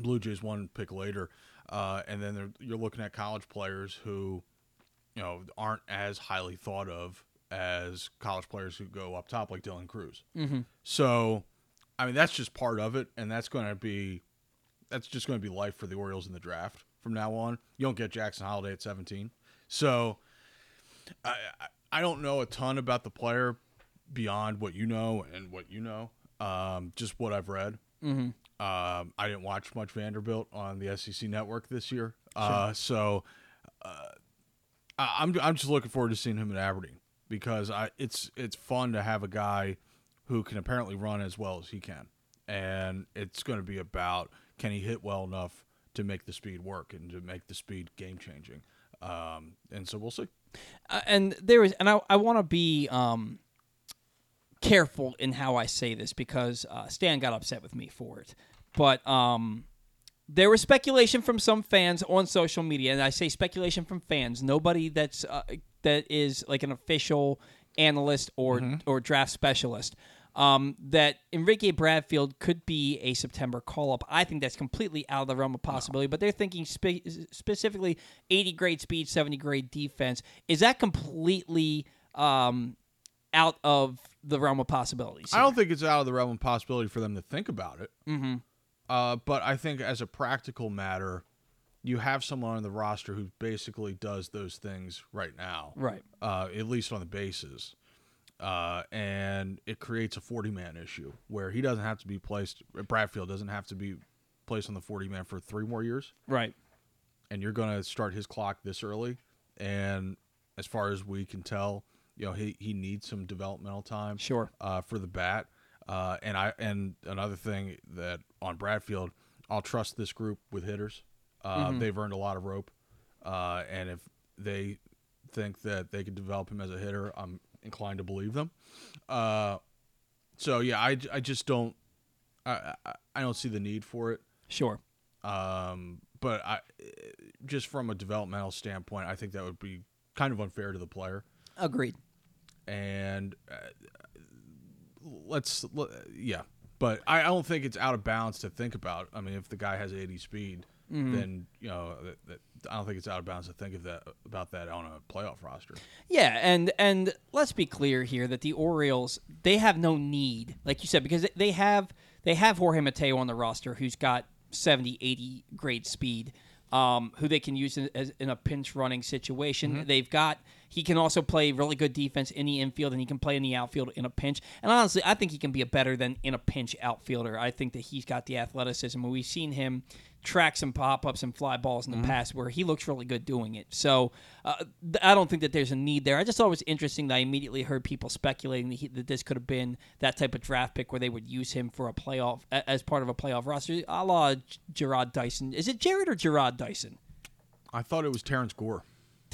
Blue Jays one pick later, uh, and then you're looking at college players who, you know, aren't as highly thought of as college players who go up top, like Dylan Crews. Mhm. So, I mean, that's just part of it, and that's going to be, that's just going to be life for the Orioles in the draft from now on. You don't get Jackson Holliday at 17, so I I- don't know a ton about the player beyond what you know and what you know, um, just what I've read. Mhm. Um, I didn't watch much Vanderbilt on the SEC network this year, uh, so uh, I'm I'm just looking forward to seeing him at Aberdeen because I it's it's fun to have a guy who can apparently run as well as he can, and it's going to be about can he hit well enough to make the speed work and to make the speed game changing, um, and so we'll see. Uh, and there is, and I, I want to be um, careful in how I say this because uh, Stan got upset with me for it. But um, there was speculation from some fans on social media, and I say speculation from fans, nobody that's uh, that is like an official analyst or or draft specialist. Um, that Enrique Bradfield could be a September call up. I think that's completely out of the realm of possibility, but they're thinking spe- specifically 80 grade speed, 70 grade defense. Is that completely um, out of the realm of possibilities? I don't think it's out of the realm of possibility for them to think about it. Mhm. Uh, but I think as a practical matter, you have someone on the roster who basically does those things right now. Right. Uh, at least on the bases. Uh, and it creates a 40 man issue where he doesn't have to be placed, Bradfield doesn't have to be placed on the 40 man for three more years. Right. And you're going to start his clock this early. And as far as we can tell, you know, he, he needs some developmental time. Sure. Uh, for the bat. Uh, and I and another thing that on Bradfield, I'll trust this group with hitters. Uh, Mhm. They've earned a lot of rope, uh, and if they think that they could develop him as a hitter, I'm inclined to believe them. Uh, so yeah, I, I just don't I, I I don't see the need for it. Sure. Um, but I just from a developmental standpoint, I think that would be kind of unfair to the player. Agreed. And uh, let's le- yeah, but I, I don't think it's out of bounds to think about. I mean, if the guy has 80 speed, Mhm. then you know that, that, I don't think it's out of bounds to think of that about that on a playoff roster. Yeah, and and let's be clear here that the Orioles they have no need, like you said, because they have they have Jorge Mateo on the roster who's got 70, 80 grade speed, um, who they can use in, as, in a pinch running situation. They've got he can also play really good defense in the infield, and he can play in the outfield in a pinch. And honestly, I think he can be a better than in a pinch outfielder. I think that he's got the athleticism. and We've seen him track some pop ups and fly balls in the Mhm. past where he looks really good doing it. So uh, th- I don't think that there's a need there. I just thought it was interesting that I immediately heard people speculating that, he, that this could have been that type of draft pick where they would use him for a playoff a- as part of a playoff roster, a la J- Gerard Dyson. Is it Jared or Gerard Dyson? I thought it was Terrence Gore.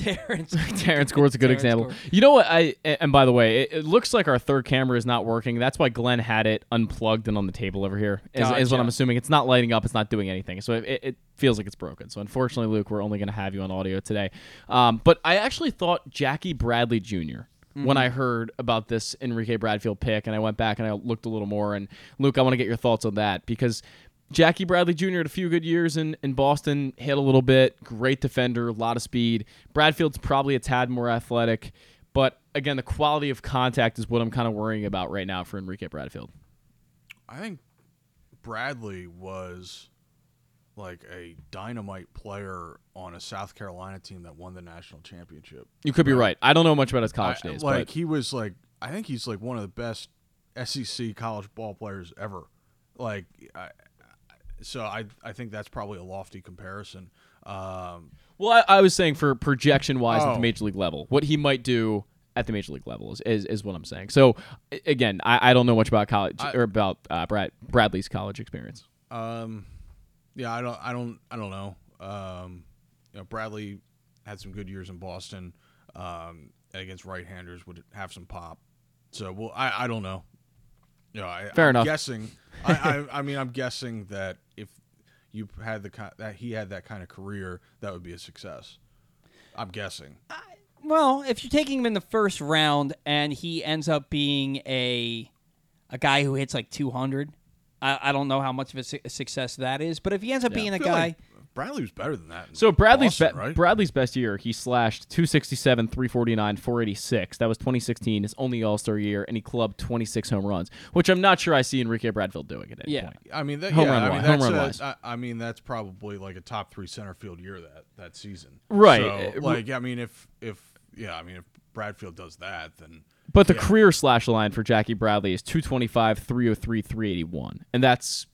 Terrence. Terrence Gore's a good Terrence example. Gore. You know what? I and by the way, it, it looks like our third camera is not working. That's why Glenn had it unplugged and on the table over here. Is, is what I'm assuming. It's not lighting up. It's not doing anything. So it, it, feels like it's broken. So unfortunately, Luke, we're only going to have you on audio today. Um, but I actually thought Jackie Bradley Jr. When Mhm. I heard about this Enrique Bradfield pick, and I went back and I looked a little more, and Luke, I want to get your thoughts on that because Jackie Bradley Jr. had a few good years in, in Boston, hit a little bit, great defender, a lot of speed. Bradfield's probably a tad more athletic, but again, the quality of contact is what I'm kind of worrying about right now for Enrique Bradfield. I think Bradley was like a dynamite player on a South Carolina team that won the national championship. You could be right. I don't know much about his college I- days, Like but he was like, I think he's like one of the best SEC college ball players ever. Like, I- so I I think that's probably a lofty comparison. Um, well, I, I was saying for projection wise at Oh. the major league level, what he might do at the major league level is, is, is what I'm saying. So again, I, I don't know much about college I- or about uh, Brad Bradley's college experience. Um, yeah, I don't, I don't, I don't know. Um, you know, Bradley had some good years in Boston. Um, against right-handers would have some pop. So, well, I, I don't know. You know, I, Fair I'm enough. Guessing. I, I, I mean, I'm guessing that you had the that he had that kind of career, that would be a success. I'm guessing. Well, if you're taking him in the first round and he ends up being a a guy who hits like 200, I, I don't know how much of a, su- success that is. But if he ends up Yeah. being a guy, like Bradley was better than that. So Bradley's Boston, be- right? Bradley's best year, he slashed 267, 349, 486. That was 2016, his only All Star year, and he clubbed 26 home runs, which I'm not sure I see Enrique Bradfield doing at any Yeah. point. I mean, that, home yeah, run, I wi- mean, home that's run a- wise. I, I mean, that's probably like a top three center field year that that season. Right. So, Uh, like, I mean, if if yeah, I mean, if Bradfield does that, then But the yeah. career slash line for Jackie Bradley is 225, 303, 381. And that's,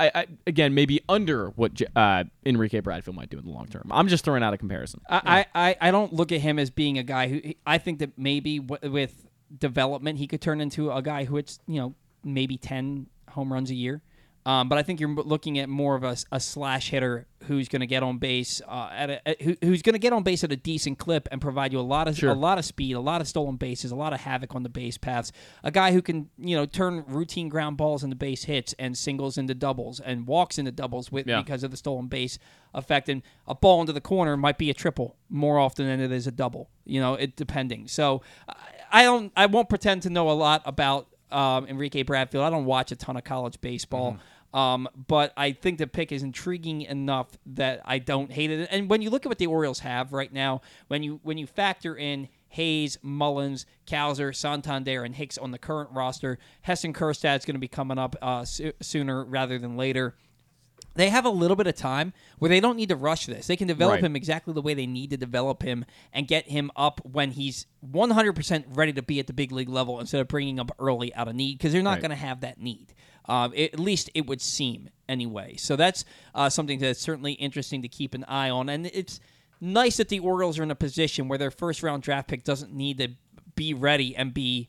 I, I again, maybe under what uh, Enrique Bradfield might do in the long term. I'm just throwing out a comparison. I, I, I don't look at him as being a guy who I think that maybe with development he could turn into a guy who hits you know maybe ten home runs a year. Um, but I think you're looking at more of a, a slash hitter who's going to get on base uh, at a, at- who, who's going to get on base at a decent clip and provide you a lot of Sure. a lot of speed, a lot of stolen bases, a lot of havoc on the base paths. A guy who can you know turn routine ground balls into base hits and singles into doubles and walks into doubles with Yeah. because of the stolen base effect. And a ball into the corner might be a triple more often than it is a double. You know, it depending. So I- I don't. I won't pretend to know a lot about um, Enrique Bradfield. I don't watch a ton of college baseball. Um, but I think the pick is intriguing enough that I don't hate it. And when you look at what the Orioles have right now, when you when you factor in Hays, Mullins, Cowser, Santander, and Hicks on the current roster, Heston Kjerstad's going to be coming up uh, so- sooner rather than later they have a little bit of time where they don't need to rush this. They can develop Right. him exactly the way they need to develop him and get him up when he's 100% ready to be at the big league level instead of bringing him up early out of need because they're not Right. going to have that need. Um, at least it would seem anyway. So that's uh, something that's certainly interesting to keep an eye on. And it's nice that the Orioles are in a position where their first round draft pick doesn't need to be ready and be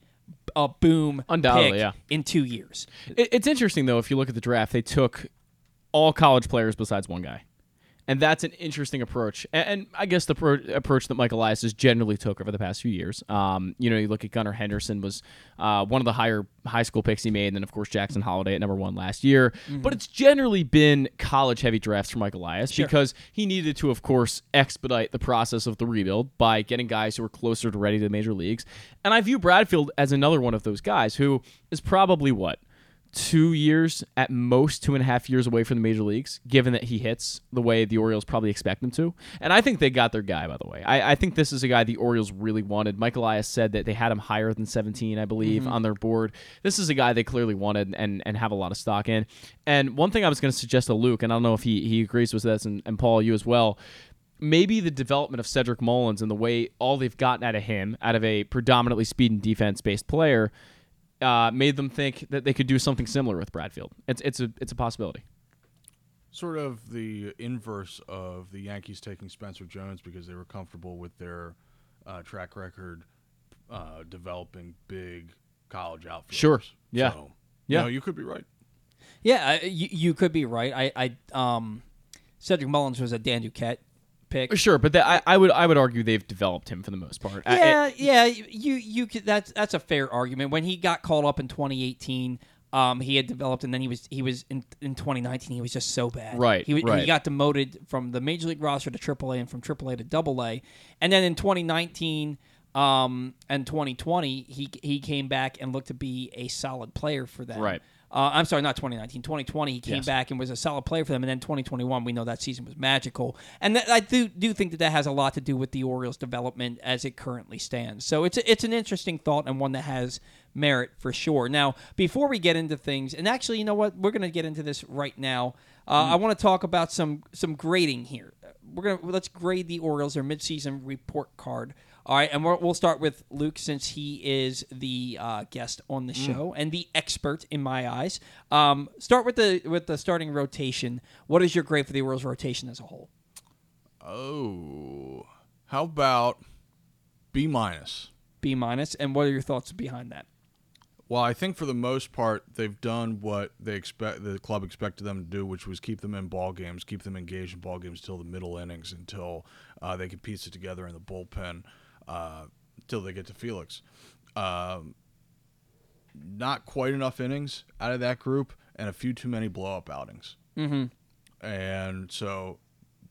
a boom Undoubtedly, pick yeah. in two years. It, it's interesting though if you look at the draft, they took all college players besides one guy, and that's an interesting approach. And, and I guess the pro- approach that Michael Elias has generally took over the past few years. Um, you know, you look at Gunnar Henderson was uh, one of the higher high school picks he made, and then of course Jackson Holliday at number one last year. But it's generally been college heavy drafts for Michael Elias Sure. because he needed to, of course, expedite the process of the rebuild by getting guys who were closer to ready to the major leagues. And I view Bradfield as another one of those guys who is probably what two years at most, two and a half years away from the major leagues, given that he hits the way the Orioles probably expect him to. And I think they got their guy, by the way. I, I think this is a guy the Orioles really wanted. Michael Elias said that they had him higher than 17, I believe, Mhm. on their board. This is a guy they clearly wanted and, and have a lot of stock in. And one thing I was going to suggest to Luke, and I don't know if he, he agrees with this, and, and Paul, you as well maybe the development of Cedric Mullins and the way all they've gotten out of him, out of a predominantly speed and defense based player, uh, made them think that they could do something similar with Bradfield. It's it's a it's a possibility. sort of the inverse of the Yankees taking Spencer Jones because they were comfortable with their uh, track record uh, developing big college outfielders. Sure. Yeah. So, Yeah. You, know, you could be right. Yeah, uh, you, you could be right. I, I um, Cedric Mullins was a Dan Duquette pick. Sure, but that, I, I would I would argue they've developed him for the most part. I- Yeah, yeah, you you could that's that's a fair argument. When he got called up in 2018, um, he had developed, and then he was he was in in 2019. He was just so bad. Right, He, right. he got demoted from the major league roster to AAA and from AAA to AA, and then in 2019. Um, and 2020, he he came back and looked to be a solid player for them. Right. Uh, I'm sorry, not 2019. 2020, he came Yes. back and was a solid player for them. And then 2021, we know that season was magical. And that, I do do think that that has a lot to do with the Orioles' development as it currently stands. So it's a, it's an interesting thought and one that has merit for sure. Now, before we get into things, and actually, you know what, we're going to get into this right now. Uh, I want to talk about some some grading here. We're gonna let's grade the Orioles their midseason report card. All right, and we're, we'll start with Luke since he is the uh, guest on the Mm. show and the expert in my eyes. Um, start with the with the starting rotation. What is your grade for the Orioles rotation as a whole? Oh, how about B minus? B. And what are your thoughts behind that? Well, I think for the most part they've done what they expect the club expected them to do, which was keep them in ball games, keep them engaged in ball games till the middle innings, until uh, they can piece it together in the bullpen, uh, till they get to Felix. Um, not quite enough innings out of that group and a few too many blow up outings. Mhm. And so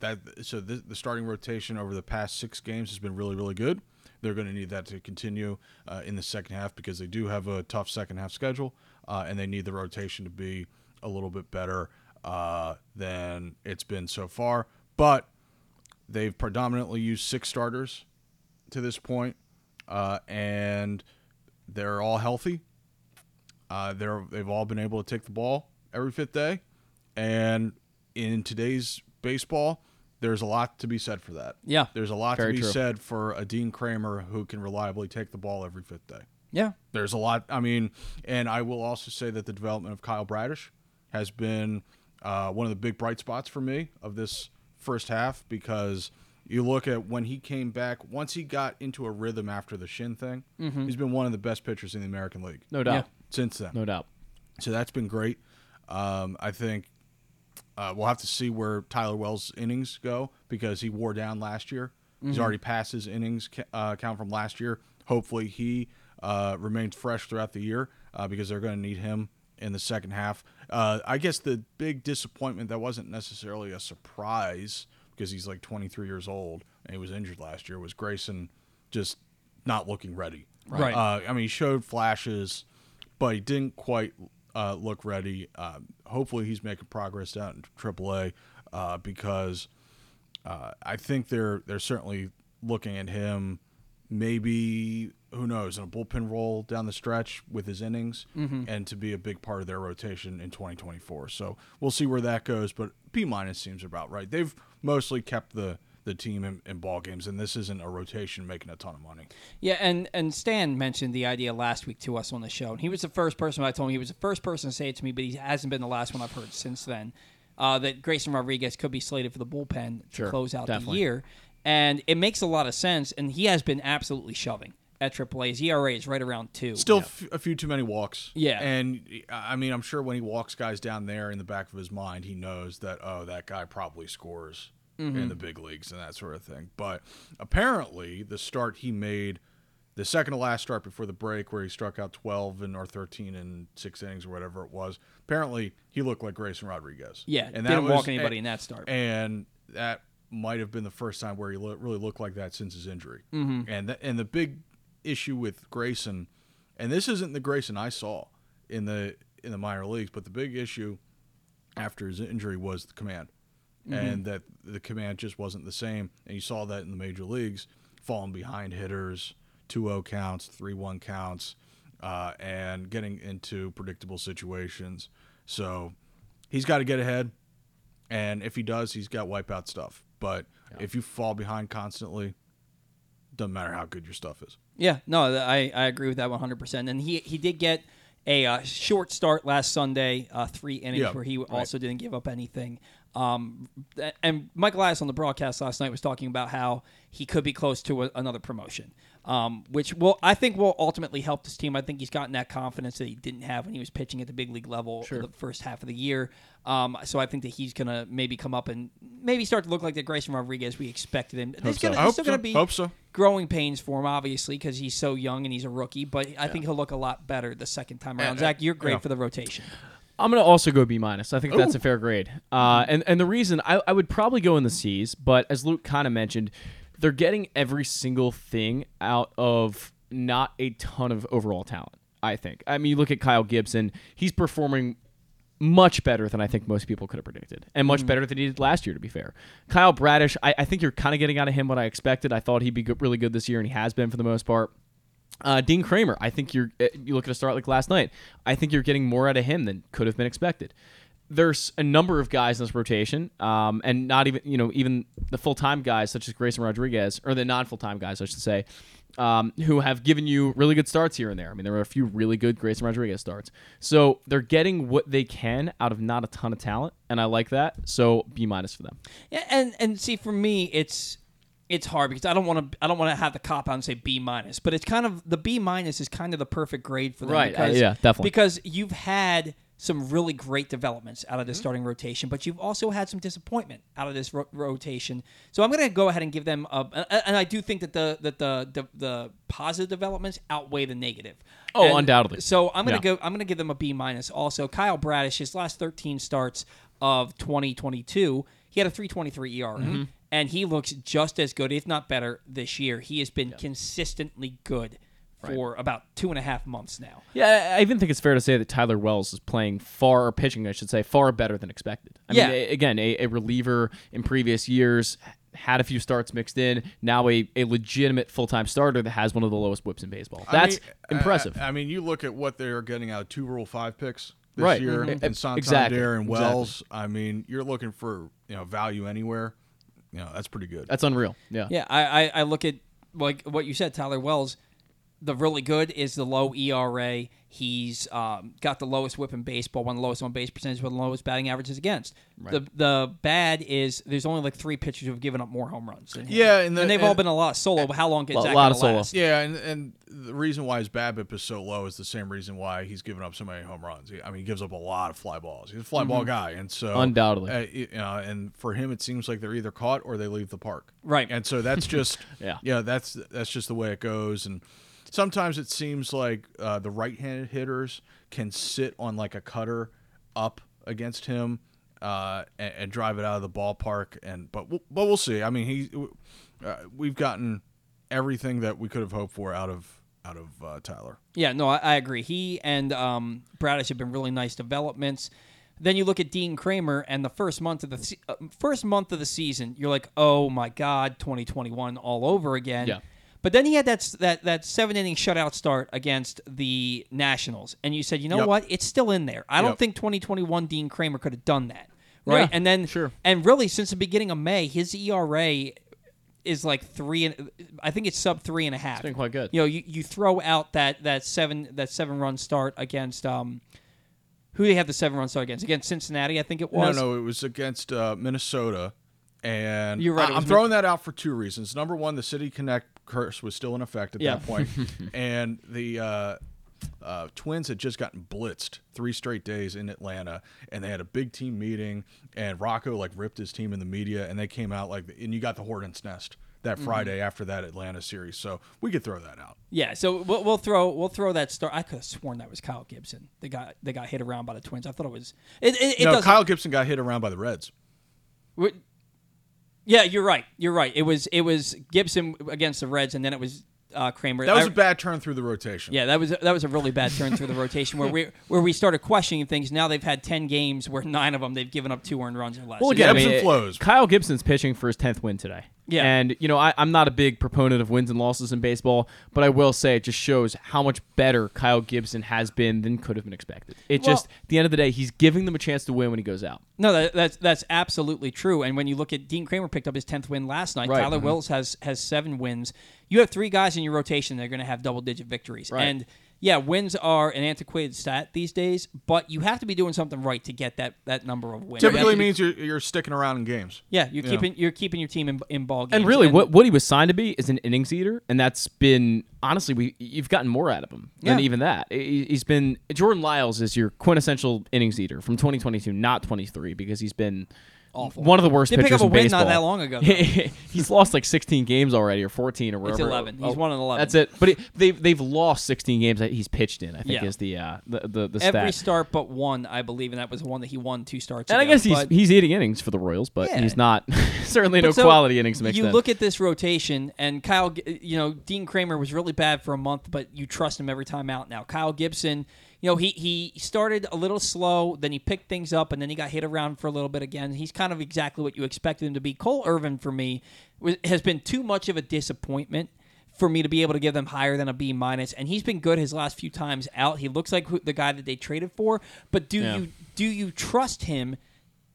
that so the, the starting rotation over the past six games has been really really good. They're going to need that to continue uh, in the second half because they do have a tough second half schedule, uh, and they need the rotation to be a little bit better uh, than it's been so far. But they've predominantly used six starters to this point, uh, and they're all healthy. Uh, they're they've all been able to take the ball every fifth day, and in today's baseball, there's a lot to be said for that. Yeah. there's a lot to be true. said for a Dean Kremer who can reliably take the ball every fifth day. Yeah. There's a lot. I mean, and I will also say that the development of Kyle Bradish has been uh, one of the big bright spots for me of this first half because you look at when he came back, once he got into a rhythm after the shin thing, Mhm. he's been one of the best pitchers in the American League. No doubt. Yeah. Since then. No doubt. So that's been great. Um, I think uh, we'll have to see where Tyler Wells' innings go because he wore down last year. He's Mhm. already passed his innings uh, count from last year. Hopefully, he uh, remains fresh throughout the year uh, because they're going to need him in the second half. Uh, I guess the big disappointment that wasn't necessarily a surprise because he's like 23 years old and he was injured last year was Grayson just not looking ready. Right. Uh, I mean, he showed flashes, but he didn't quite uh, look ready. Um, hopefully, he's making progress down in AAA uh, because uh, I think they're they're certainly looking at him. Maybe who knows in a bullpen role down the stretch with his innings, Mhm. and to be a big part of their rotation in 2024. So we'll see where that goes. But B minus seems about right. They've mostly kept the the team in, in ball games, and this isn't a rotation making a ton of money. Yeah, and and Stan mentioned the idea last week to us on the show, and he was the first person I told him he was the first person to say it to me, but he hasn't been the last one I've heard since then. Uh, that Grayson Rodriguez could be slated for the bullpen to Sure, close out definitely. the year, and it makes a lot of sense. And he has been absolutely shoving at AAA. His ERA is right around two. Still f- a few too many walks. Yeah. And I mean, I'm sure when he walks guys down there in the back of his mind, he knows that, oh, that guy probably scores in Mhm. the big leagues and that sort of thing. But apparently, the start he made, the second to last start before the break, where he struck out 12 and or 13 in six innings or whatever it was, apparently he looked like Grayson Rodriguez. Yeah, and didn't walk anybody in that start. And that might have been the first time where he lo- really looked like that since his injury. Mhm. And th- and the big issue with Grayson, and this isn't the Grayson I saw in the in the minor leagues, but the big issue after his injury was the command, Mhm. and that the command just wasn't the same. And you saw that in the major leagues, falling behind hitters, 2-0 counts, 3-1 counts, uh, and getting into predictable situations. So he's got to get ahead, and if he does, he's got wipeout stuff. But if you fall behind constantly, doesn't matter how good your stuff is. Yeah, no, I, I agree with that 100%. And he, he did get a uh, short start last Sunday, uh, three innings Yeah, where he right. also didn't give up anything. Um, and Michael Elias on the broadcast last night was talking about how he could be close to a, another promotion, um, which will I think will ultimately help this team. I think he's gotten that confidence that he didn't have when he was pitching at the big league level Sure. the first half of the year. Um, so I think that he's gonna maybe come up and maybe start to look like the Grayson Rodriguez we expected him. There's, so. gonna, I there's still so. gonna be Hope so. growing pains for him, obviously, because he's so young and he's a rookie. But I think he'll look a lot better the second time around. Yeah, Zach, you're great yeah. for the rotation. I'm gonna also go B minus. I think that's a fair grade. Uh, and and the reason I, I would probably go in the C's, but as Luke kind of mentioned, they're getting every single thing out of not a ton of overall talent. I think. I mean, you look at Kyle Gibson; he's performing much better than I think most people could have predicted, and much Mhm. better than he did last year. To be fair, Kyle Bradish, I, I think you're kind of getting out of him what I expected. I thought he'd be good, really good this year, and he has been for the most part. Uh, Dean Kremer, I think you're. uh, You look at a start like last night. I think you're getting more out of him than could have been expected. There's a number of guys in this rotation, um, and not even you know even the full time guys such as Grayson Rodriguez or the non full time guys, I should say, um, who have given you really good starts here and there. I mean, there were a few really good Grayson Rodriguez starts. So they're getting what they can out of not a ton of talent, and I like that. So B minus for them. Yeah, and and see for me, it's it's hard because I don't want to I don't want to have the cop out and say B minus, but it's kind of the B minus is kind of the perfect grade for them. Right, uh, Because, yeah, definitely. Because you've had some really great developments out of this starting rotation, but you've also had some disappointment out of this ro- rotation. So I'm going to go ahead and give them a, and I do think that the that the the, the positive developments outweigh the negative. Oh, And undoubtedly. So I'm going to Yeah. go. I'm going to give them a B minus. Also, Kyle Bradish, his last 13 starts of 2022, he had a 3.23 ERA, Mhm. and he looks just as good, if not better, this year. He has been consistently good for about two and a half months now. Yeah, I even think it's fair to say that Tyler Wells is playing far, or pitching, I should say, far better than expected. I Yeah. mean, a- again, a, a reliever in previous years had a few starts mixed in. Now a, a legitimate full time starter that has one of the lowest whips in baseball. I That's mean, impressive. I, I mean, you look at what they're getting out of two Rule Five picks this Right. year Mhm. in Santander Exactly. and Exactly. Wells. I mean, you're looking for you know value anywhere. You know, that's pretty good. That's unreal. Yeah. Yeah, I, I, I look at like what you said, Tyler Wells. The really good is the low ERA. He's um, got the lowest whip in baseball, one of the lowest on base percentage, one of the lowest batting averages against. Right. The the bad is there's only like three pitchers who've given up more home runs. Than him. Yeah, and, the, they've all been a lot of solo. But how long is that gonna last? Yeah, and and the reason why his BABIP is so low is the same reason why he's given up so many home runs. He- I mean, he gives up a lot of fly balls. He's a fly ball Mhm. guy, and so Undoubtedly. uh, you know, and for him, it seems like they're either caught or they leave the park. Right. and so that's just Yeah. yeah, that's that's just the way it goes. And sometimes it seems like uh, the right-handed hitters can sit on like a cutter up against him uh, and, and drive it out of the ballpark. And but we'll, but we'll see. I mean, he uh, we've gotten everything that we could have hoped for out of out of uh, Tyler. Yeah, no, I, I agree. He and um, Bradish have been really nice developments. Then you look at Dean Kremer, and the first month of the se- uh, first month of the season, you're like, oh my god, 2021 all over again. Yeah. But then he had that that that seven inning shutout start against the Nationals, and you said, you know Yep. what, it's still in there. I don't think 2021 Dean Kremer could have done that, right? Yeah, and then sure. and really since the beginning of May, his ERA is like three and I think it's sub three and a half. It's been quite good. You know, you, you throw out that that seven that seven run start against um who they have the seven run start against against Cincinnati I think it was. No, no, it was against uh, Minnesota. And You're right, I, am throwing that out for two reasons. Number one, the City Connect curse was still in effect at Yeah. that point, and the uh, uh, Twins had just gotten blitzed three straight days in Atlanta, and they had a big team meeting, and Rocco like ripped his team in the media, and they came out like, and you got the Hornets nest that Mhm. Friday after that Atlanta series, so we could throw that out. Yeah, so we'll, we'll throw we'll throw that start. I could have sworn that was Kyle Gibson. They got they got hit around by the Twins. I thought it was it. it, it no, Kyle Gibson got hit around by the Reds. Wh- Yeah, you're right. You're right. It was it was Gibson against the Reds, and then it was uh, Kremer. That was I- a bad turn through the rotation. Yeah, that was that was a really bad turn through the rotation where we where we started questioning things. Now they've had ten games where nine of them they've given up two earned runs or less. Well, It's- again, I mean, Kyle Gibson's pitching for his tenth win today. Yeah. and you know I, I'm not a big proponent of wins and losses in baseball, but I will say it just shows how much better Kyle Gibson has been than could have been expected. It Well- just at the end of the day, he's giving them a chance to win when he goes out. No, that, that's that's absolutely true. And when you look at Dean Kremer picked up his tenth win last night, Right. Tyler Mhm. Wills has has seven wins. You have three guys in your rotation that are going to have double digit victories. Right. And yeah, wins are an antiquated stat these days, but you have to be doing something right to get that, that number of wins. You have Typically be- means you're you're sticking around in games. yeah, you're Yeah. keeping you're keeping your team in, in ball games. And really, what what he was signed to be is an innings eater, and that's been honestly we you've gotten more out of him than even that. He- He's been Jordan Lyles is your quintessential innings eater from 2022, not 23, because he's been. Awful. One of the worst Did pick pitchers up a in win baseball. not that long ago, though. He's lost like 16 games already, or 14, or It's whatever. 11. He's won in 11. That's it. But it, they've they've lost 16 games that he's pitched in. I think Yeah. is the uh, the the, the Every stat. start but one, I believe, and that was the one that he won two starts. And I ago. guess he's But- he's eating innings for the Royals, but Yeah. he's not certainly no But so, quality innings mixed You in. look at this rotation, and Kyle, G- you know, Dean Kremer was really bad for a month, but you trust him every time out now. Kyle Gibson, you know, he he started a little slow, then he picked things up, and then he got hit around for a little bit again. He's kind of exactly what you expected him to be. Cole Irvin, for me, was, has been too much of a disappointment for me to be able to give them higher than a B minus. And he's been good his last few times out. He looks like who, the guy that they traded for. But do Yeah. you do you trust him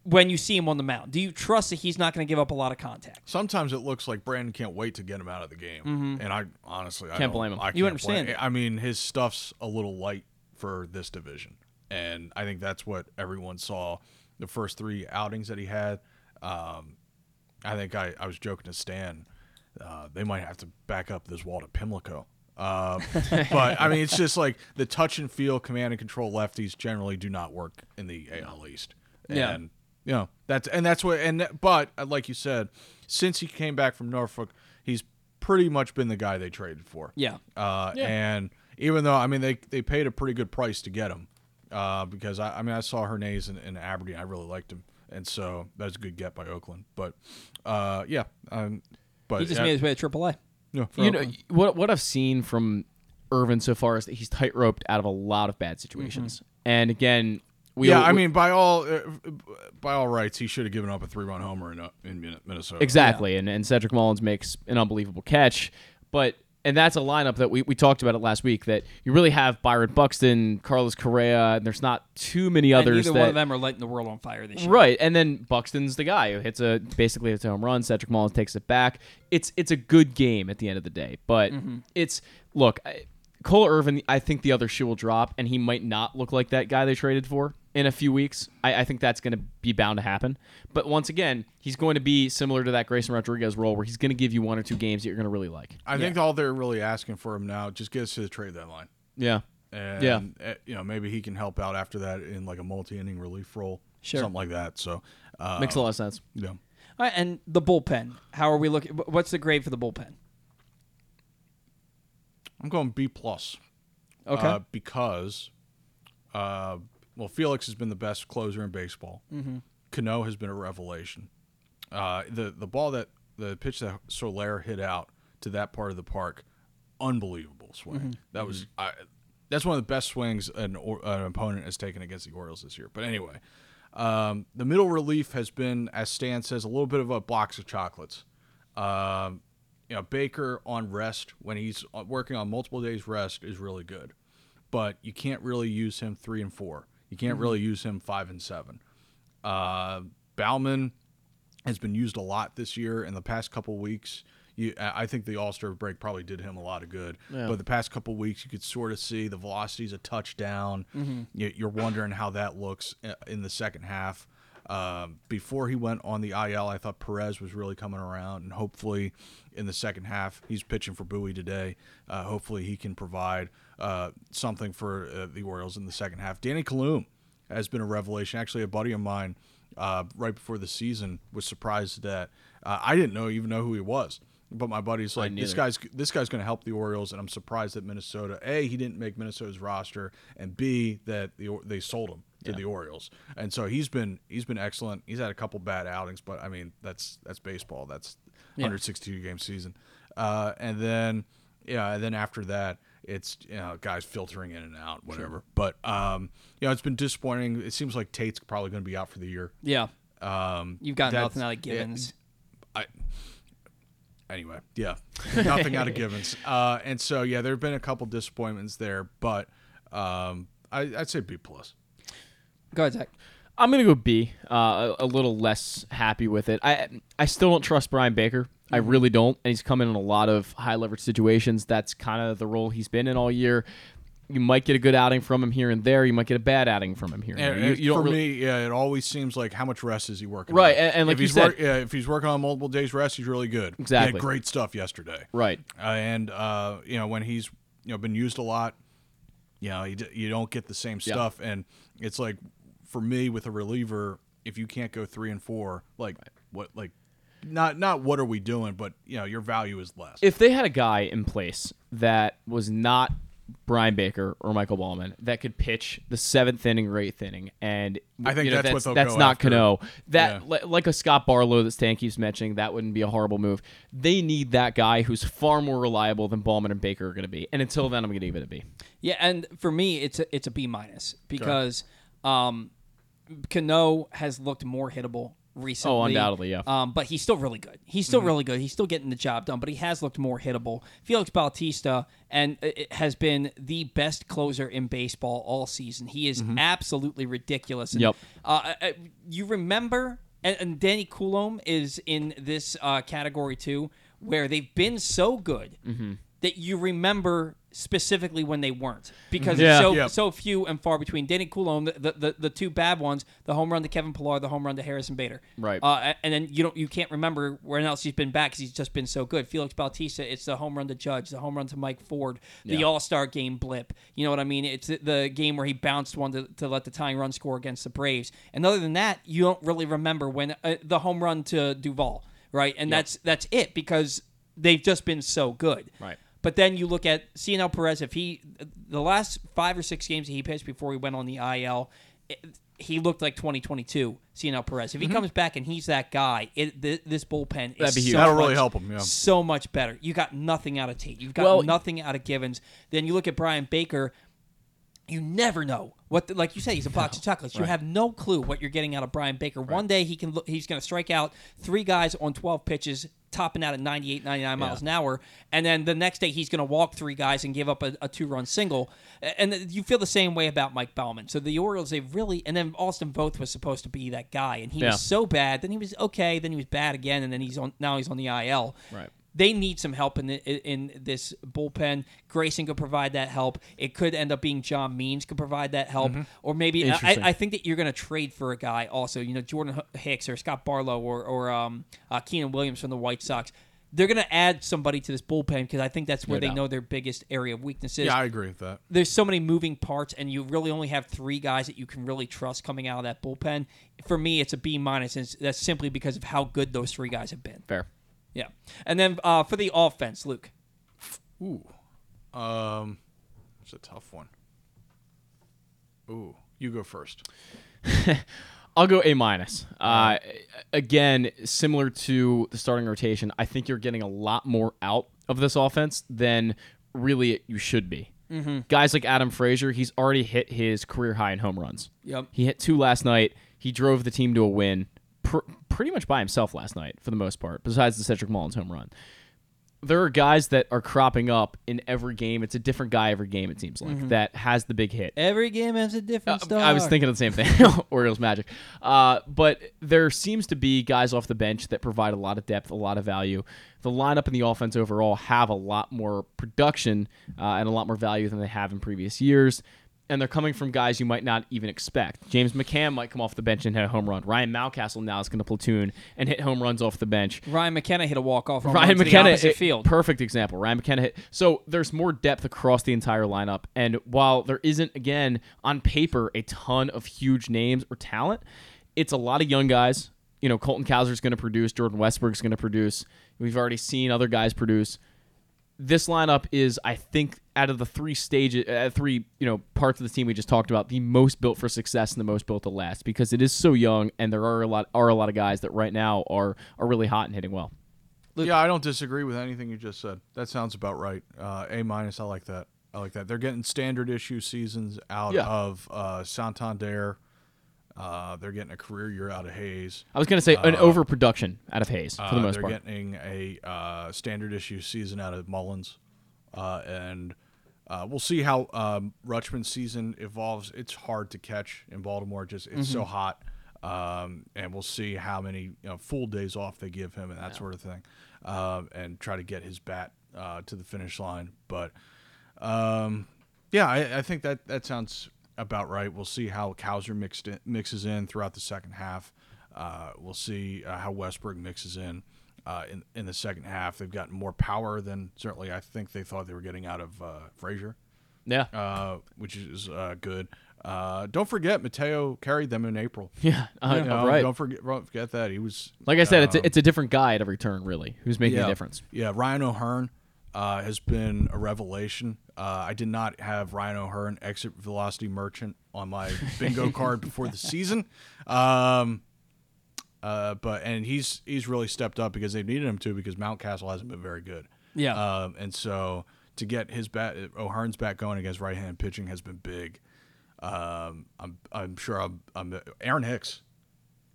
when you see him on the mound? Do you trust that he's not going to give up a lot of contact? Sometimes it looks like Brandon can't wait to get him out of the game, Mhm. and I honestly I Can't don't- blame him. I You can't understand blame- I mean, his stuff's a little light for this division, and I think that's what everyone saw the first three outings that he had. Um, I think I, I was joking to Stan. Uh, they might have to back up this wall to Pimlico Uh, but I mean, it's just like the touch and feel, command and control lefties generally do not work in the AL East. Yeah. And you know that's and that's what and but uh, like you said, since he came back from Norfolk, he's pretty much been the guy they traded for. Yeah. Uh, Yeah. And even though I mean they they paid a pretty good price to get him, uh, because I, I mean I saw Hernaiz in, in Aberdeen, I really liked him, and so that was a good get by Oakland. But uh, yeah, um, but he just yeah, made his way to AAA. Yeah, for you know what what I've seen from Irvin so far is that he's tight roped out of a lot of bad situations. And again, we yeah, we- I mean, by all uh, by all rights, he should have given up a three run homer in uh, in Minnesota. Exactly, and, and Cedric Mullins makes an unbelievable catch, but and that's a lineup that we, we talked about it last week. That you really have Byron Buxton, Carlos Correa, and there's not too many And others. neither that, one of them are lighting the world on fire this year. Right, and then Buxton's the guy who hits a basically hits a home run. Cedric Mullins takes it back. It's it's a good game at the end of the day, but Mhm. it's look. I, Cole Irvin, I think the other shoe will drop, and he might not look like that guy they traded for in a few weeks. I, I think that's going to be bound to happen. But once again, he's going to be similar to that Grayson Rodriguez role, where he's going to give you one or two games that you're going to really like. I think all they're really asking for him now just get us to the trade deadline. Yeah. and Yeah. uh, you know maybe he can help out after that in like a multi inning relief role, Sure. something like that. So uh, Makes a lot of sense. Yeah. All right, and the bullpen. How are we looking? What's the grade for the bullpen? I'm going B plus. Okay. Uh, because, uh, well, Felix has been the best closer in baseball. Mhm. Cano has been a revelation. Uh, the the ball that the pitch that Soler hit out to that part of the park, unbelievable swing. Mhm. That was I, that's one of the best swings an, or, an opponent has taken against the Orioles this year. But anyway, um, the middle relief has been, as Stan says, a little bit of a box of chocolates. Um, you know, Baker on rest when he's uh, working on multiple days rest is really good, but you can't really use him three and four. You can't Mhm. really use him five and seven. Uh, Baumann has been used a lot this year in the past couple weeks. You, I think the All Star break probably did him a lot of good. Yeah. But the past couple weeks, you could sort of see the velocity's a touchdown. Mhm. You, you're wondering how that looks uh, in the second half. Um, before he went on the IL, I thought Perez was really coming around, and hopefully in the second half, he's pitching for Bowie today. Uh, hopefully, he can provide uh, something for uh, the Orioles in the second half. Danny Coulombe has been a revelation. Actually, a buddy of mine uh, right before the season was surprised that uh, I didn't know even know who he was. But my buddy's like, this guy's this guy's going to help the Orioles, and I'm surprised that Minnesota a he didn't make Minnesota's roster, and b that the, they sold him to Yeah. the Orioles, and so he's been he's been excellent. He's had a couple bad outings, but I mean that's that's baseball. That's Yeah. 162 game season, uh, and then yeah, and then after that it's you know guys filtering in and out, whatever. But um, you know it's been disappointing. It seems like Tate's probably going to be out for the year. Yeah. Um, You've got nothing out of yeah, Gibbons. I anyway, yeah, nothing out of Givens. Uh, and so yeah, there have been a couple disappointments there, but um, I, I'd say B plus. Go ahead, Zach. I'm gonna go B. Uh, a, a little less happy with it. I I still don't trust Bryan Baker. I Mhm. really don't, and he's come in in a lot of high leverage situations. That's kind of the role he's been in all year. You might get a good outing from him here and there. You might get a bad outing from him here and, And, there. You, and you don't for really, me, yeah, it always seems like how much rest is he working? Right, on? and- and like if you he's said- work- yeah, if he's working on multiple days rest, he's really good. He Exactly. had great stuff yesterday. Right. uh, and uh, you know when he's you know been used a lot, you know you, d- you don't get the same Yeah. stuff, and it's like for me with a reliever, if you can't go three and four, like what like. Not not what are we doing, but you know your value is less. if they had a guy in place that was not Bryan Baker or Michael Baumann that could pitch the seventh inning or eighth inning, and I think you know, that's what that's, they'll that's go not after. Cano. That Yeah. li- like a Scott Barlow that Stan keeps mentioning, that wouldn't be a horrible move. They need that guy who's far more reliable than Baumann and Baker are going to be. And until then, I'm going to give it a B. Yeah, and for me, it's a, it's a B minus because um, Cano has looked more hittable recently. Oh, undoubtedly, yeah. Um, but he's still really good. He's still Mhm. really good. He's still getting the job done, but he has looked more hittable. Felix Bautista and uh, has been the best closer in baseball all season. He is Mhm. absolutely ridiculous. And, Yep. Uh, you remember, and, and Danny Coulombe is in this uh, category too, where they've been so good Mhm. that you remember specifically when they weren't because Yeah. it's so Yep. so few and far between. Danny Coulombe, the, the, the, the two bad ones, the home run to Kevin Pillar, the home run to Harrison Bader. Right. Uh, and then you don't you can't remember when else he's been back because he's just been so good. Felix Bautista, it's the home run to Judge, the home run to Mike Ford, the Yeah. All Star game blip. You know what I mean? It's the- the game where he bounced one to, to let the tying run score against the Braves. And other than that, you don't really remember when uh, the home run to Duvall, right? And that's that's it because they've just been so good. Right. But then you look at Cionel Perez. If he, the last five or six games that he pitched before he went on the IL, it, he looked like 2022 Cionel Perez. If he Mhm. comes back and he's that guy, it, th- this bullpen That'd is be huge. so That'll really help him, yeah. So much better. You got nothing out of Tate. You've got Well- nothing out of Givens. Then you look at Bryan Baker. You never know what, the, like you say, he's a box of chocolates. You have no clue what you're getting out of Bryan Baker. One day he can, look, he's going to strike out three guys on 12 pitches, topping out at 98, 99 miles an hour, and then the next day he's going to walk three guys and give up a, a two-run single. And you feel the same way about Mike Baumann. So the Orioles, they really, and then Austin Voth was supposed to be that guy, and he Yeah. was so bad. Then he was okay. Then he was bad again, and then he's on. Now he's on the IL. Right. They need some help in the, in this bullpen. Grayson could provide that help. It could end up being John Means could provide that help, Mhm. or maybe I, I think that you're going to trade for a guy also. You know, Jordan Hicks or Scott Barlow or or um, uh, Keenan Williams from the White Sox. They're going to add somebody to this bullpen because I think that's where No they doubt. know their biggest area of weakness is. Yeah, I agree with that. There's so many moving parts, and you really only have three guys that you can really trust coming out of that bullpen. For me, it's a B minus, and that's simply because of how good those three guys have been. Fair. Yeah, and then uh, for the offense, Luke. Ooh, um, it's a tough one. Ooh, you go first. I'll go A minus. Uh, again, similar to the starting rotation, I think you're getting a lot more out of this offense than really you should be. Mhm. Guys like Adam Frazier, he's already hit his career high in home runs. Yep. He hit two last night. He drove the team to a win pr- pretty much by himself last night for the most part, besides the Cedric Mullins home run. There are guys that are cropping up in every game. It's a different guy every game, it seems like, Mhm. that has the big hit. Every game has a different star. I was thinking of the same thing. Orioles magic. Uh, but there seems to be guys off the bench that provide a lot of depth, a lot of value. The lineup and the offense overall have a lot more production uh, and a lot more value than they have in previous years. And they're coming from guys you might not even expect. James McCann might come off the bench and hit a home run. Ryan Mountcastle now is going to platoon and hit home runs off the bench. Ryan McKenna hit a walk off. Ryan to the McKenna, it- field. perfect example. Ryan McKenna hit. So there's more depth across the entire lineup, and while there isn't, again, on paper, a ton of huge names or talent, it's a lot of young guys. You know, Colton Cowser's going to produce. Jordan Westburg's going to produce. We've already seen other guys produce. This lineup is, I think, out of the three stages, uh, three you know parts of the team we just talked about, the most built for success and the most built to last because it is so young, and there are a lot are a lot of guys that right now are are really hot and hitting well. Yeah, I don't disagree with anything you just said. That sounds about right. Uh, a minus. I like that. I like that. They're getting standard issue seasons out Yeah. of uh, Santander. Uh, they're getting a career year out of Hays. I was going to say an Uh, overproduction out of Hays for the uh, most they're part. getting a uh, standard issue season out of Mullins, uh, and uh, we'll see how um, Rutschman's season evolves. It's hard to catch in Baltimore; just it's so Mhm. hot, um, and we'll see how many you know, full days off they give him and that sort of thing, um, and try to get his bat uh, to the finish line. But um, yeah, I, I think that that sounds about right. We'll see how Cowser mixed in, mixes in throughout the second half. Uh, we'll see uh, how Westburg mixes in, uh, in in the second half. They've gotten more power than certainly I think they thought they were getting out of uh, Frazier. Yeah. uh, which is uh, good. Uh, don't forget, Mateo carried them in April. Yeah, uh, You know, right. Don't forget, don't forget that he was. Like I said, it's um, a, it's a different guy at every turn, really, who's making yeah. a difference. Yeah, Ryan O'Hearn uh, has been a revelation. Uh, I did not have Ryan O'Hearn exit velocity merchant on my bingo card before the season, um, uh, but and he's he's really stepped up because they've needed him to because Mountcastle hasn't been very good. Yeah. um, and so to get his bat O'Hearn's back going against right hand pitching has been big. Um, I'm I'm sure I'm, I'm Aaron Hicks.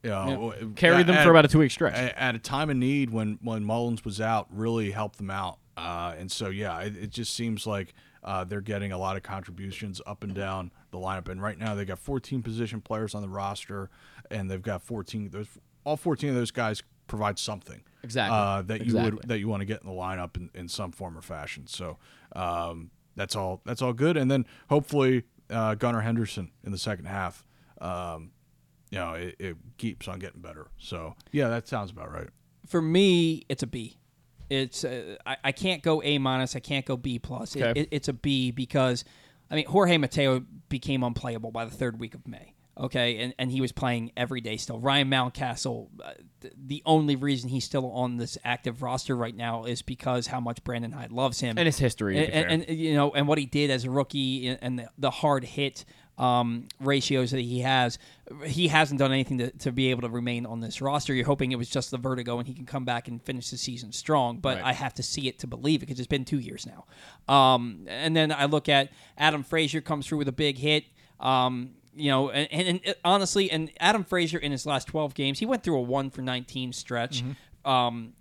You know, Yeah. Carried them for about a two-week stretch. At, at a time of need when when Mullins was out, really helped them out. Uh, and so yeah, it, it just seems like uh, they're getting a lot of contributions up and down the lineup. And right now they got 14 position players on the roster, and they've got 14. Those all 14 of those guys provide something Exactly. uh, that you Exactly. would that you want to get in the lineup in, in some form or fashion. So um, that's all. That's all good. And then hopefully uh, Gunnar Henderson in the second half. Um, you know, it, it keeps on getting better. So yeah, that sounds about right. For me, it's a B. It's uh, I, I can't go A minus. I can't go B plus. It, Okay. it, it's a B because I mean Jorge Mateo became unplayable by the third week of May. Okay, and, and he was playing every day still. Ryan Mountcastle, uh, th- the only reason he's still on this active roster right now is because how much Brandon Hyde loves him And his history, to be and, and, you know, and what he did as a rookie, and- and the, the hard hit um, ratios that he has. He hasn't done anything to, to be able to remain on this roster. You're hoping it was just the vertigo and he can come back and finish the season strong, but Right. I have to see it to believe it because it's been two years now. Um, and then I look at Adam Frazier comes through with a big hit. Um, you know, and, and, and honestly, and Adam Frazier in his last 12 games, he went through a one for 19 stretch. Um,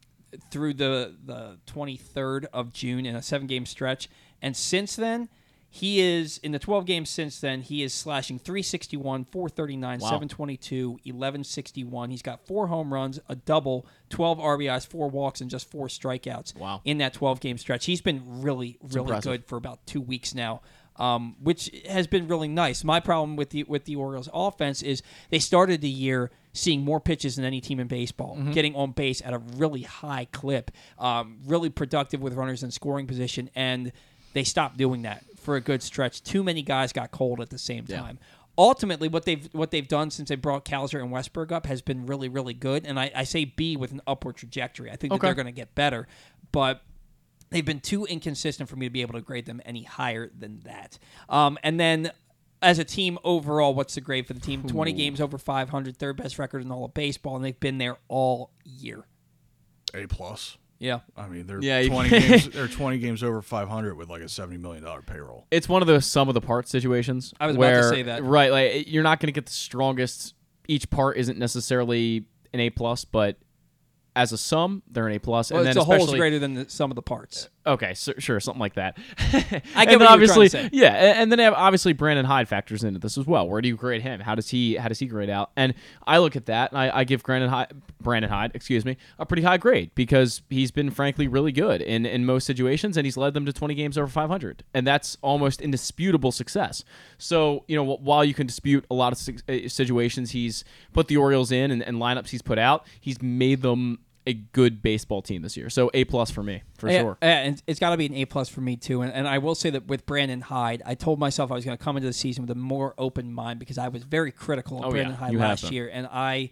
through the the 23rd of June in a seven game stretch, and since then. He is in the 12 games since then. He is slashing 361, 439, Wow. 722, 1161. He's got four home runs, a double, 12 RBIs, four walks, and just four strikeouts. Wow. In that 12 game stretch, he's been really, really impressive. good for about two weeks now. Um, which has been really nice. My problem with the with the Orioles offense is they started the year seeing more pitches than any team in baseball, Mhm. getting on base at a really high clip, um, really productive with runners in scoring position, and they stopped doing that for a good stretch. Too many guys got cold at the same Yeah. time. Ultimately, what they've what they've done since they brought Cowser and Westburg up has been really really good, and I, I say B with an upward trajectory. I think that they're going to get better, but they've been too inconsistent for me to be able to grade them any higher than that. Um, and then as a team overall, what's the grade for the team? 20 Ooh. games over 500, third best record in all of baseball, and they've been there all year. A plus. Yeah. I mean, they're Yeah, 20 games. They're 20 games over 500 with like a 70 million dollar payroll. It's one of those sum of the parts situations. I was about to say that. Right, like you're not going to get the strongest. Each part isn't necessarily an A plus, but as a sum, they're an A plus. Well, and it's then a whole is greater than the sum of the parts. Okay, so, sure, something like that. I and get what obviously, trying to say. yeah, a- and then obviously Brandon Hyde factors into this as well. Where do you grade him? How does he how does he grade out? And I look at that and I, I give Brandon Hyde, Brandon Hyde, excuse me, a pretty high grade because he's been frankly really good in in most situations and he's led them to 20 games over 500, and that's almost indisputable success. So you know, while you can dispute a lot of uh, situations he's put the Orioles in and, and lineups he's put out, he's made them a good baseball team this year. So A plus for me for Yeah, sure. yeah, and it's got to be an A plus for me too. And, and I will say that with Brandon Hyde, I told myself I was going to come into the season with a more open mind because I was very critical of Oh, Brandon yeah, Hyde you last year, and I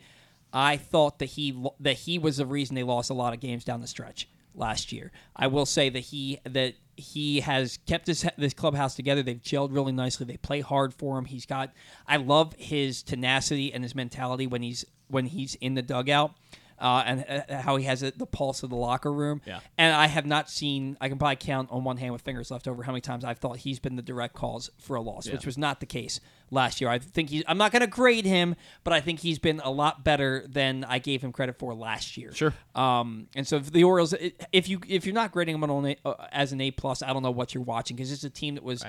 I thought that he that he was the reason they lost a lot of games down the stretch last year. I will say that he that he has kept this this clubhouse together. They've gelled really nicely. They play hard for him. He's got I love his tenacity and his mentality when he's when he's in the dugout. Uh, and uh, how he has it, the pulse of the locker room. Yeah. And I have not seen, I can probably count on one hand with fingers left over how many times I've thought he's been the direct cause for a loss, Yeah. which was not the case last year. I think he's, I'm not going to grade him, but I think he's been a lot better than I gave him credit for last year. Sure. Um, and so the Orioles, if you if you're not grading them on a, uh, as an A plus, I don't know what you're watching because it's a team that was.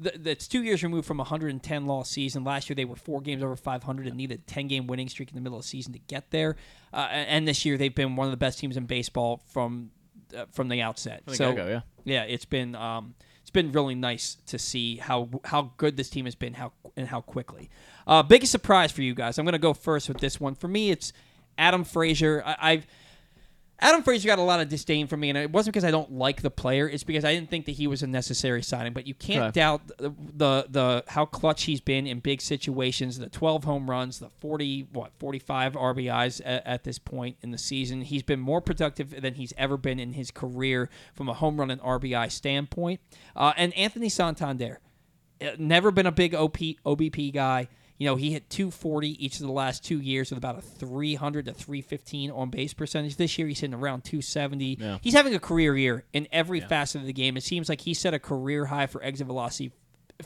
Th- That's two years removed from a 110 loss season. Last year they were four games over 500 and needed a 10 game winning streak in the middle of the season to get there. Uh, and this year they've been one of the best teams in baseball from uh, from the outset. From the so yeah. yeah, it's been um, it's been really nice to see how how good this team has been, how and how quickly. Uh, biggest surprise for you guys. I'm going to go first with this one. For me, it's Adam Frazier. I, I've Adam Frazier got a lot of disdain from me, and it wasn't because I don't like the player. It's because I didn't think that he was a necessary signing. But you can't Okay. doubt the, the the how clutch he's been in big situations. The 12 home runs, the 40 what 45 RBIs at, at this point in the season. He's been more productive than he's ever been in his career from a home run and RBI standpoint. Uh, and Anthony Santander, uh, never been a big OP, OBP guy. You know, he hit 240 each of the last two years with about a 300 to 315 on base percentage. This year, he's hitting around 270. Yeah. He's having a career year in every facet of the game. It seems like he set a career high for exit velocity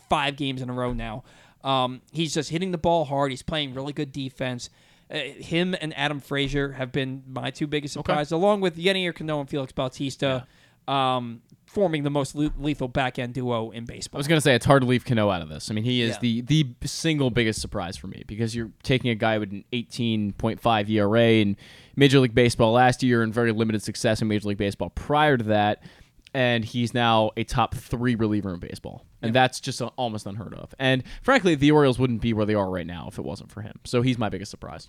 five games in a row now. Um, he's just hitting the ball hard. He's playing really good defense. Uh, him and Adam Frazier have been my two biggest surprises, along with Yennier Cano and Felix Bautista, um, forming the most le- lethal back end duo in baseball. I was gonna say it's hard to leave Cano out of this. I mean, he is Yeah. the the single biggest surprise for me because you're taking a guy with an 18.5 ERA in Major League Baseball last year and very limited success in Major League Baseball prior to that, and he's now a top three reliever in baseball. And that's just uh, almost unheard of. And frankly, the Orioles wouldn't be where they are right now if it wasn't for him. So he's my biggest surprise.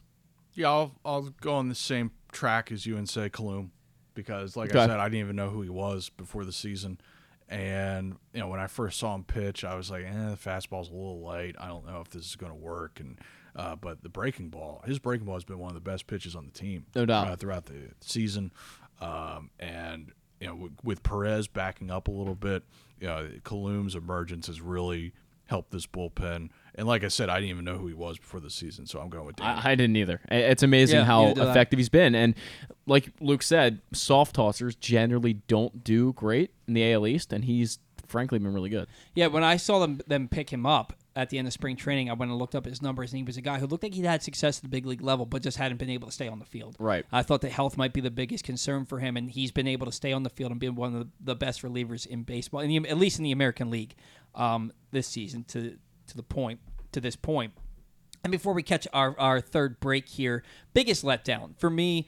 Yeah, I'll, I'll go on the same track as you and say Coulombe because, like Okay. I said, I didn't even know who he was before the season. And, you know, when I first saw him pitch, I was like, eh, the fastball's a little light. I don't know if this is going to work. And, uh, but the breaking ball, his breaking ball has been one of the best pitches on the team. No doubt. uh, throughout the season. Um, and, you know, with, with Perez backing up a little bit, you know, Coulombe's emergence has really helped this bullpen. And like I said, I didn't even know who he was before the season, so I'm going with Danny. I, I didn't either. It's amazing Yeah, how neither did I. effective he's been. And like Luke said, soft tossers generally don't do great in the AL East, and he's frankly been really good. Yeah, when I saw them them pick him up at the end of spring training, I went and looked up his numbers, and he was a guy who looked like he'd had success at the big league level, but just hadn't been able to stay on the field. Right. I thought that health might be the biggest concern for him, and he's been able to stay on the field and be one of the, the best relievers in baseball, in the, at least in the American League, um, this season. To to the point to this point. And before we catch our, our third break here, biggest letdown for me,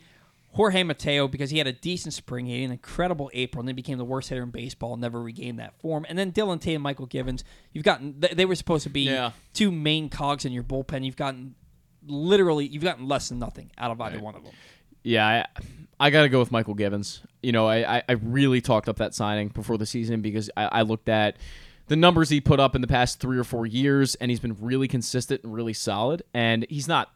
Jorge Mateo, because he had a decent spring, he had an incredible April, and then became the worst hitter in baseball, never regained that form. And then Dylan Tate and Michael Givens, you've gotten they, were supposed to be Yeah. two main cogs in your bullpen. You've gotten literally you've gotten less than nothing out of either one of them. Yeah, I, I got to go with Michael Givens. You know, I, I, I really talked up that signing before the season because I, I looked at the numbers he put up in the past three or four years, and he's been really consistent and really solid. And he's not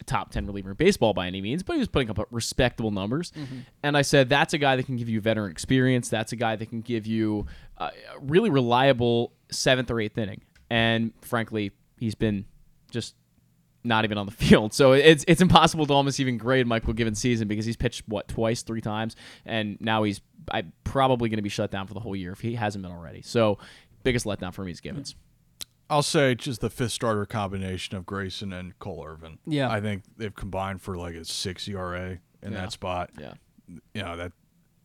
a top 10 reliever in baseball by any means, but he was putting up respectable numbers. Mhm. And I said, that's a guy that can give you veteran experience. That's a guy that can give you a really reliable seventh or eighth inning. And frankly, he's been just not even on the field. So it's it's impossible to almost even grade Michael Given season because he's pitched what twice, three times, and now he's I probably going to be shut down for the whole year if he hasn't been already. So biggest letdown for me is Givens. I'll say just the fifth starter combination of Grayson and Cole Irvin. Yeah. I think they've combined for like a six ERA in Yeah. that spot. Yeah. You know that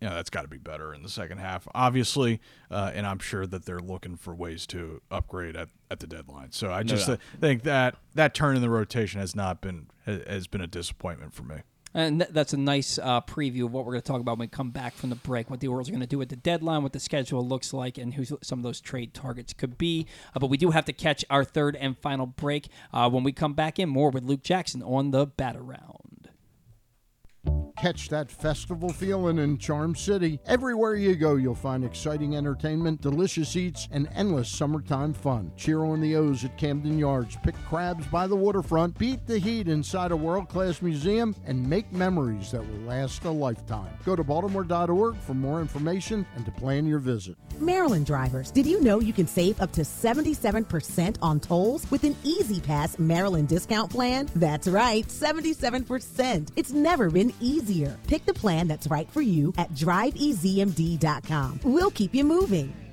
you know that's got to be better in the second half, obviously, uh, and I'm sure that they're looking for ways to upgrade at, at the deadline. So I No just doubt. think that that turn in the rotation has not been ha- has been a disappointment for me. And th- that's a nice uh, preview of what we're going to talk about when we come back from the break. What the Orioles are going to do at the deadline, what the schedule looks like, and who some of those trade targets could be. Uh, but we do have to catch our third and final break uh, when we come back in more with Luke Jackson on the Bat Around. Catch that festival feeling in Charm City. Everywhere you go, you'll find exciting entertainment, delicious eats, and endless summertime fun. Cheer on the O's at Camden Yards, pick crabs by the waterfront, beat the heat inside a world class museum, and make memories that will last a lifetime. Go to baltimore.org for more information and to plan your visit. Maryland drivers, did you know you can save up to 77% on tolls with an E-ZPass Maryland discount plan? That's right, 77%. It's never been easier. Pick the plan that's right for you at driveezmd.com. We'll keep you moving.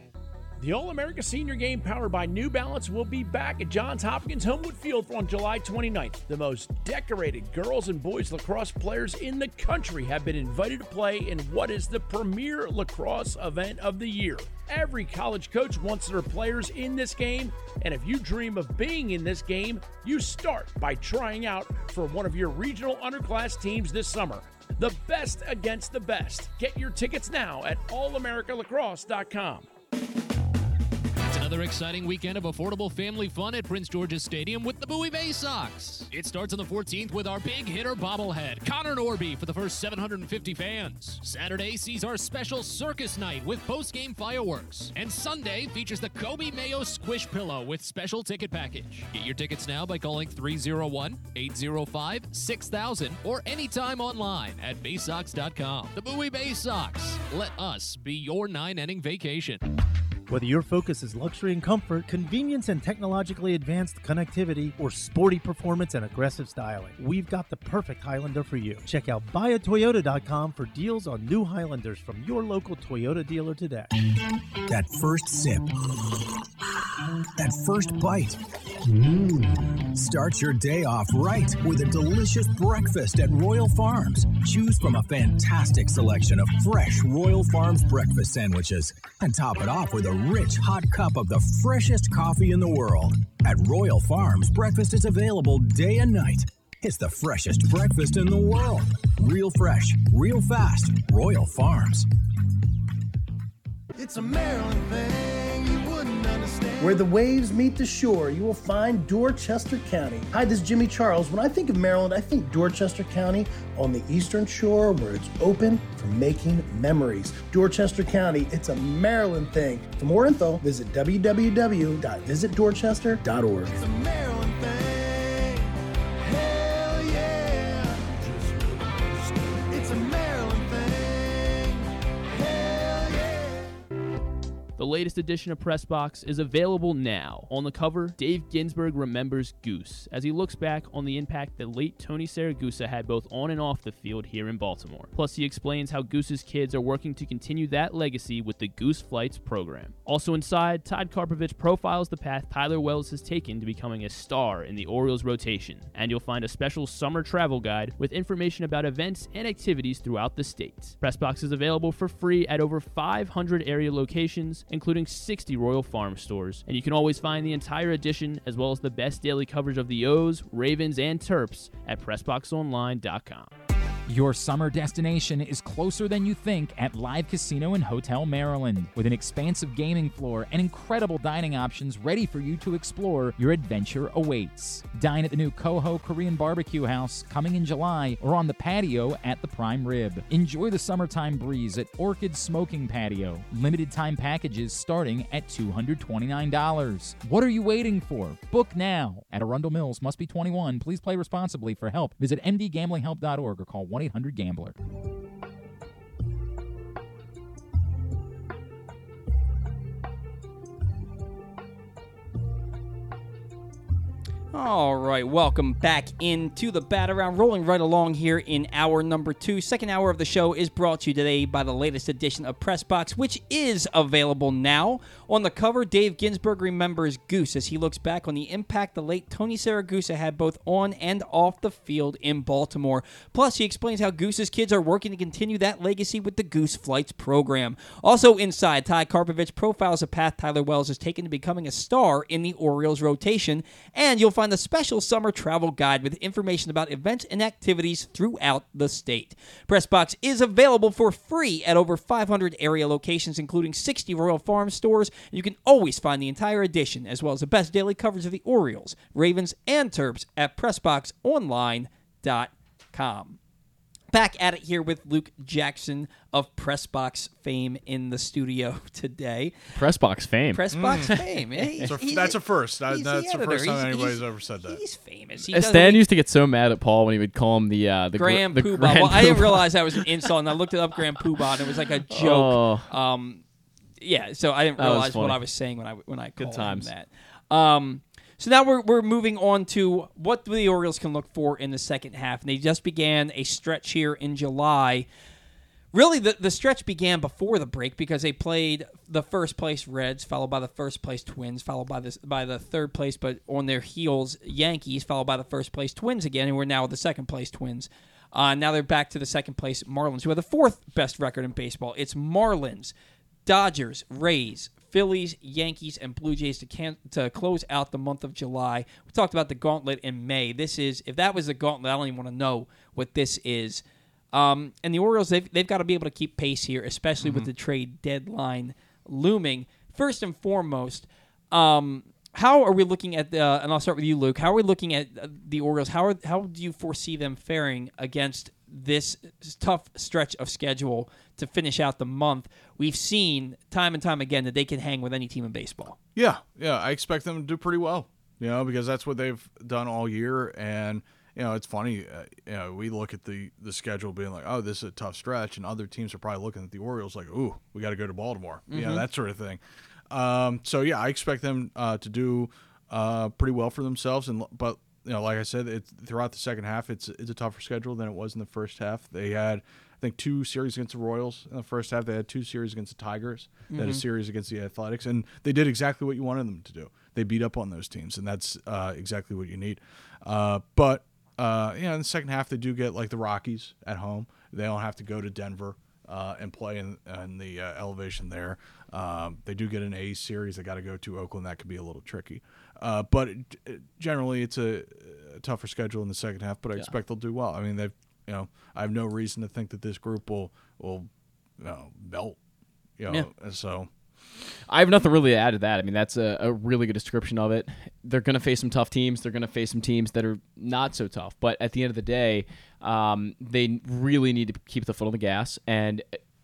The All America Senior Game powered by New Balance will be back at Johns Hopkins Homewood Field on July 29th. The most decorated girls and boys lacrosse players in the country have been invited to play in what is the premier lacrosse event of the year. Every college coach wants their players in this game, and if you dream of being in this game, you start by trying out for one of your regional underclass teams this summer. The best against the best. Get your tickets now at allamericalacrosse.com. It's another exciting weekend of affordable family fun at Prince George's Stadium with the Bowie Bay Sox. It starts on the 14th with our big hitter bobblehead, Connor Norby, for the first 750 fans. Saturday sees our special circus night with post-game fireworks. And Sunday features the Coby Mayo Squish Pillow with special ticket package. Get your tickets now by calling 301-805-6000 or anytime online at baysox.com. The Bowie Bay Sox. Let us be your nine-inning vacation. Whether your focus is luxury and comfort, convenience and technologically advanced connectivity, or sporty performance and aggressive styling, we've got the perfect Highlander for you. Check out buyatoyota.com for deals on new Highlanders from your local Toyota dealer today. That first sip. That first bite. Mmm. Start your day off right with a delicious breakfast at Royal Farms. Choose from a fantastic selection of fresh Royal Farms breakfast sandwiches and top it off with a rich hot cup of the freshest coffee in the world. At Royal Farms, breakfast is available day and night. It's the freshest breakfast in the world. Real fresh, real fast. Royal Farms. It's a Maryland thing. Where the waves meet the shore, you will find Dorchester County. Hi, this is Jimmy Charles. When I think of Maryland, I think Dorchester County on the eastern shore where it's open for making memories. Dorchester County, it's a Maryland thing. For more info, visit www.visitdorchester.org. latest edition of Press Box is available now. On the cover, Dave Ginsburg remembers Goose as he looks back on the impact that late Tony Siragusa had both on and off the field here in Baltimore. Plus, he explains how Goose's kids are working to continue that legacy with the Goose Flights program. Also inside, Todd Karpovich profiles the path Tyler Wells has taken to becoming a star in the Orioles rotation. And you'll find a special summer travel guide with information about events and activities throughout the state. Pressbox is available for free at over 500 area locations, including 60 Royal Farm stores. And you can always find the entire edition as well as the best daily coverage of the O's, Ravens, and Terps at PressBoxOnline.com. Your summer destination is closer than you think at Live Casino and Hotel Maryland. With an expansive gaming floor and incredible dining options ready for you to explore, your adventure awaits. Dine at the new Coho Korean Barbecue House coming in July or on the patio at the Prime Rib. Enjoy the summertime breeze at Orchid Smoking Patio. Limited time packages starting at $229. What are you waiting for? Book now. At Arundel Mills must be 21. Please play responsibly. For help, visit mdgamblinghelp.org or call 1 800 Gambler. All right, welcome back into the bat around, rolling right along here in hour number two. Second hour of the show is brought to you today by the latest edition of Press Box, which is available now. On the cover, Dave Ginsburg remembers Goose as he looks back on the impact the late Tony Siragusa had both on and off the field in Baltimore. Plus, he explains how Goose's kids are working to continue that legacy with the Goose Flights program. Also inside, Ty Karpovich profiles a path Tyler Wells has taken to becoming a star in the Orioles rotation, and you'll find the special summer travel guide with information about events and activities throughout the state. Pressbox is available for free at over 500 area locations, including 60 Royal Farm stores. You can always find the entire edition, as well as the best daily coverage of the Orioles, Ravens, and Terps at PressBoxOnline.com. Back at it here with Luke Jackson of Pressbox fame in the studio today. Pressbox fame. Pressbox fame. eh? It's a- He's- that's a first. That- that's the editor. first time He's- anybody's he's- ever said that. He's famous. He Uh, Stan used to get so mad at Paul when he would call him the uh, the gr- Grand the Poobah. Grand Well, I didn't realize that was an insult, and I looked it up, Grand Poobah, and it was like a joke. Oh. Um, yeah, so I didn't realize what. I was saying when I when I Good called times. him that. Um, so now we're, we're moving on to what the Orioles can look for in the second half. And they just began a stretch here in July. Really, the, the stretch began before the break because they played the first place Reds, followed by the first place Twins, followed by the by the third place, but on their heels Yankees, followed by the first place Twins again, and we're now with the second place Twins. Uh, now they're back to the second place Marlins, who have the fourth best record in baseball. It's Marlins, Dodgers, Rays, Phillies, Yankees, and Blue Jays to can- to close out the month of July. We talked about the gauntlet in May. This is if that was the gauntlet, I don't even want to know what this is. Um, and the Orioles, they've, they've got to be able to keep pace here, especially with Mm-hmm. the trade deadline looming. First and foremost, um, how are we looking at the? And I'll start with you, Luke. How are we looking at the Orioles? How are, how do you foresee them faring against this tough stretch of schedule to finish out the month? We've seen time and time again that they can hang with any team in baseball. Yeah, yeah, I expect them to do pretty well. You know, because that's what they've done all year, and you know, it's funny. Uh, you know, we look at the the schedule being like, oh, this is a tough stretch, and other teams are probably looking at the Orioles like, ooh, we got to go to Baltimore. You know, Mhm. that sort of thing. Um, so yeah, I expect them uh, to do uh, pretty well for themselves, and but you know, like I said, it's throughout the second half, it's it's a tougher schedule than it was in the first half. They had. I think two series against the Royals in the first half. They had two series against the Tigers. They had a Mhm. series against the Athletics, and they did exactly what you wanted them to do. They beat up on those teams, and that's uh, exactly what you need. Uh, but uh, you know, in the second half, they do get like the Rockies at home. They don't have to go to Denver uh, and play in, in the uh, elevation there. Um, they do get an A series. They got to go to Oakland. That could be a little tricky. Uh, but generally, it's a, a tougher schedule in the second half. But I expect they'll do well. I mean, they've you know, I have no reason to think that this group will will you know, melt You know, Yeah. so I have nothing really to add to that. I mean, that's a, a really good description of it. They're going to face some tough teams. They're going to face some teams that are not so tough. But at the end of the day, um, they really need to keep the foot on the gas. And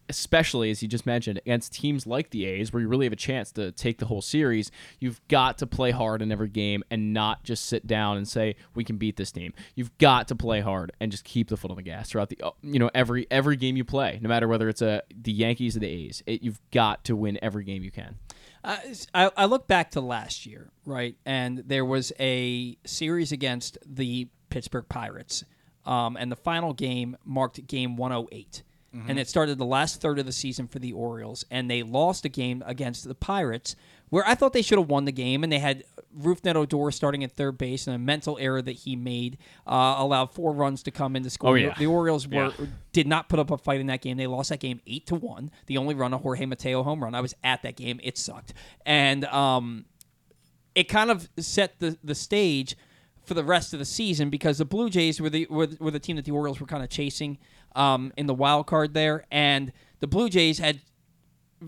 especially, as you just mentioned, against teams like the A's, where you really have a chance to take the whole series, you've got to play hard in every game and not just sit down and say, we can beat this team. You've got to play hard and just keep the foot on the gas throughout the, you know, every every game you play, no matter whether it's a, the Yankees or the A's. It, you've got to win every game you can. Uh, I, I look back to last year, right, and there was a series against the Pittsburgh Pirates, um, and the final game marked Game 108, Mhm. and it started the last third of the season for the Orioles, and they lost a game against the Pirates, where I thought they should have won the game, and they had Rougned Odor starting at third base, and a mental error that he made uh, allowed four runs to come into score. Oh, yeah. The Orioles were Yeah. did not put up a fight in that game. They lost that game eight to one. The only run a Jorge Mateo home run. I was at that game. It sucked, and um, it kind of set the the stage for the rest of the season because the Blue Jays were the were, were the team that the Orioles were kind of chasing um, in the wild card there, and the Blue Jays had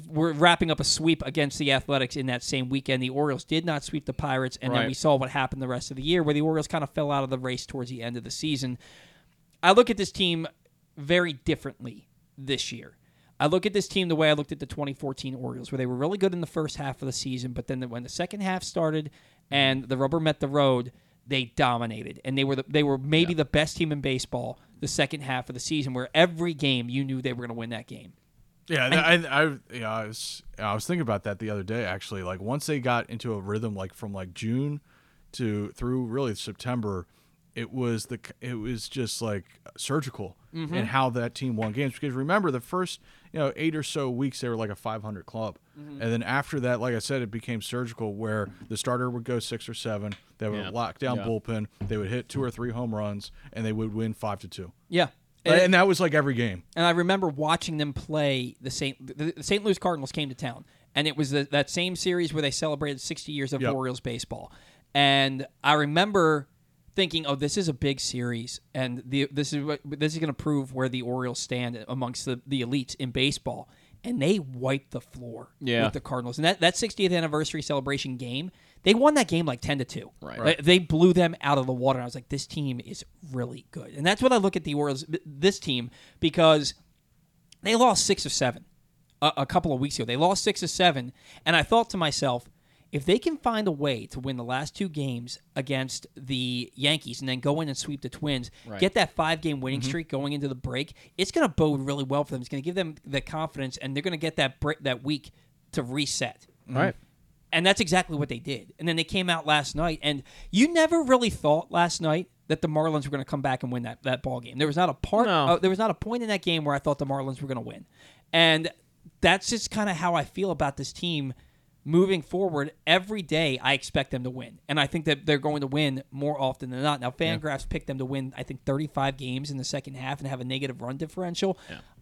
were wrapping up a sweep against the Athletics in that same weekend. The Orioles did not sweep the Pirates, and then we saw what happened the rest of the year, where the Orioles kind of fell out of the race towards the end of the season. I look at this team very differently this year. I look at this team the way I looked at the 2014 Orioles, where they were really good in the first half of the season, but then when the second half started and the rubber met the road, they dominated, and they were the, they were maybe the best team in baseball the second half of the season, where every game you knew they were going to win that game. Yeah, And- I, I, yeah, I was, I was thinking about that the other day. Actually, like once they got into a rhythm, like from like June to through really September, it was the, it was just like surgical Mhm. in how that team won games. Because remember, the first you know eight or so weeks they were like a 500 club, Mhm. and then after that, like I said, it became surgical where the starter would go six or seven. They would Yeah. lock down Yeah. bullpen. They would hit two or three home runs, and they would win five to two. Yeah. and, that was like every game. And I remember watching them play the St. The, the St. Louis Cardinals came to town, and it was the, that same series where they celebrated 60 years of Yep. Orioles baseball. And I remember thinking, "Oh, this is a big series, and the this is what this is going to prove where the Orioles stand amongst the the elites in baseball." And they wiped the floor Yeah. with the Cardinals. And that, that 60th anniversary celebration game, they won that game like 10 to 2. Right. Like, They blew them out of the water. And I was like, this team is really good. And that's what I look at the Orioles, this team, because they lost six or seven a, a couple of weeks ago. They lost six or seven, and I thought to myself, if they can find a way to win the last two games against the Yankees and then go in and sweep the Twins, Right. get that five game winning Mhm. streak going into the break, it's going to bode really well for them. It's going to give them the confidence, and they're going to get that break, that week to reset. Right. And that's exactly what they did. And then they came out last night, and you never really thought last night that the Marlins were going to come back and win that, that ball game. There was not a part. No. uh, there was not a point in that game where I thought the Marlins were going to win, and that's just kind of how I feel about this team moving forward. Every day, I expect them to win, and I think that they're going to win more often than not. Now, Fangraphs picked them to win, I think, 35 games in the second half and have a negative run differential.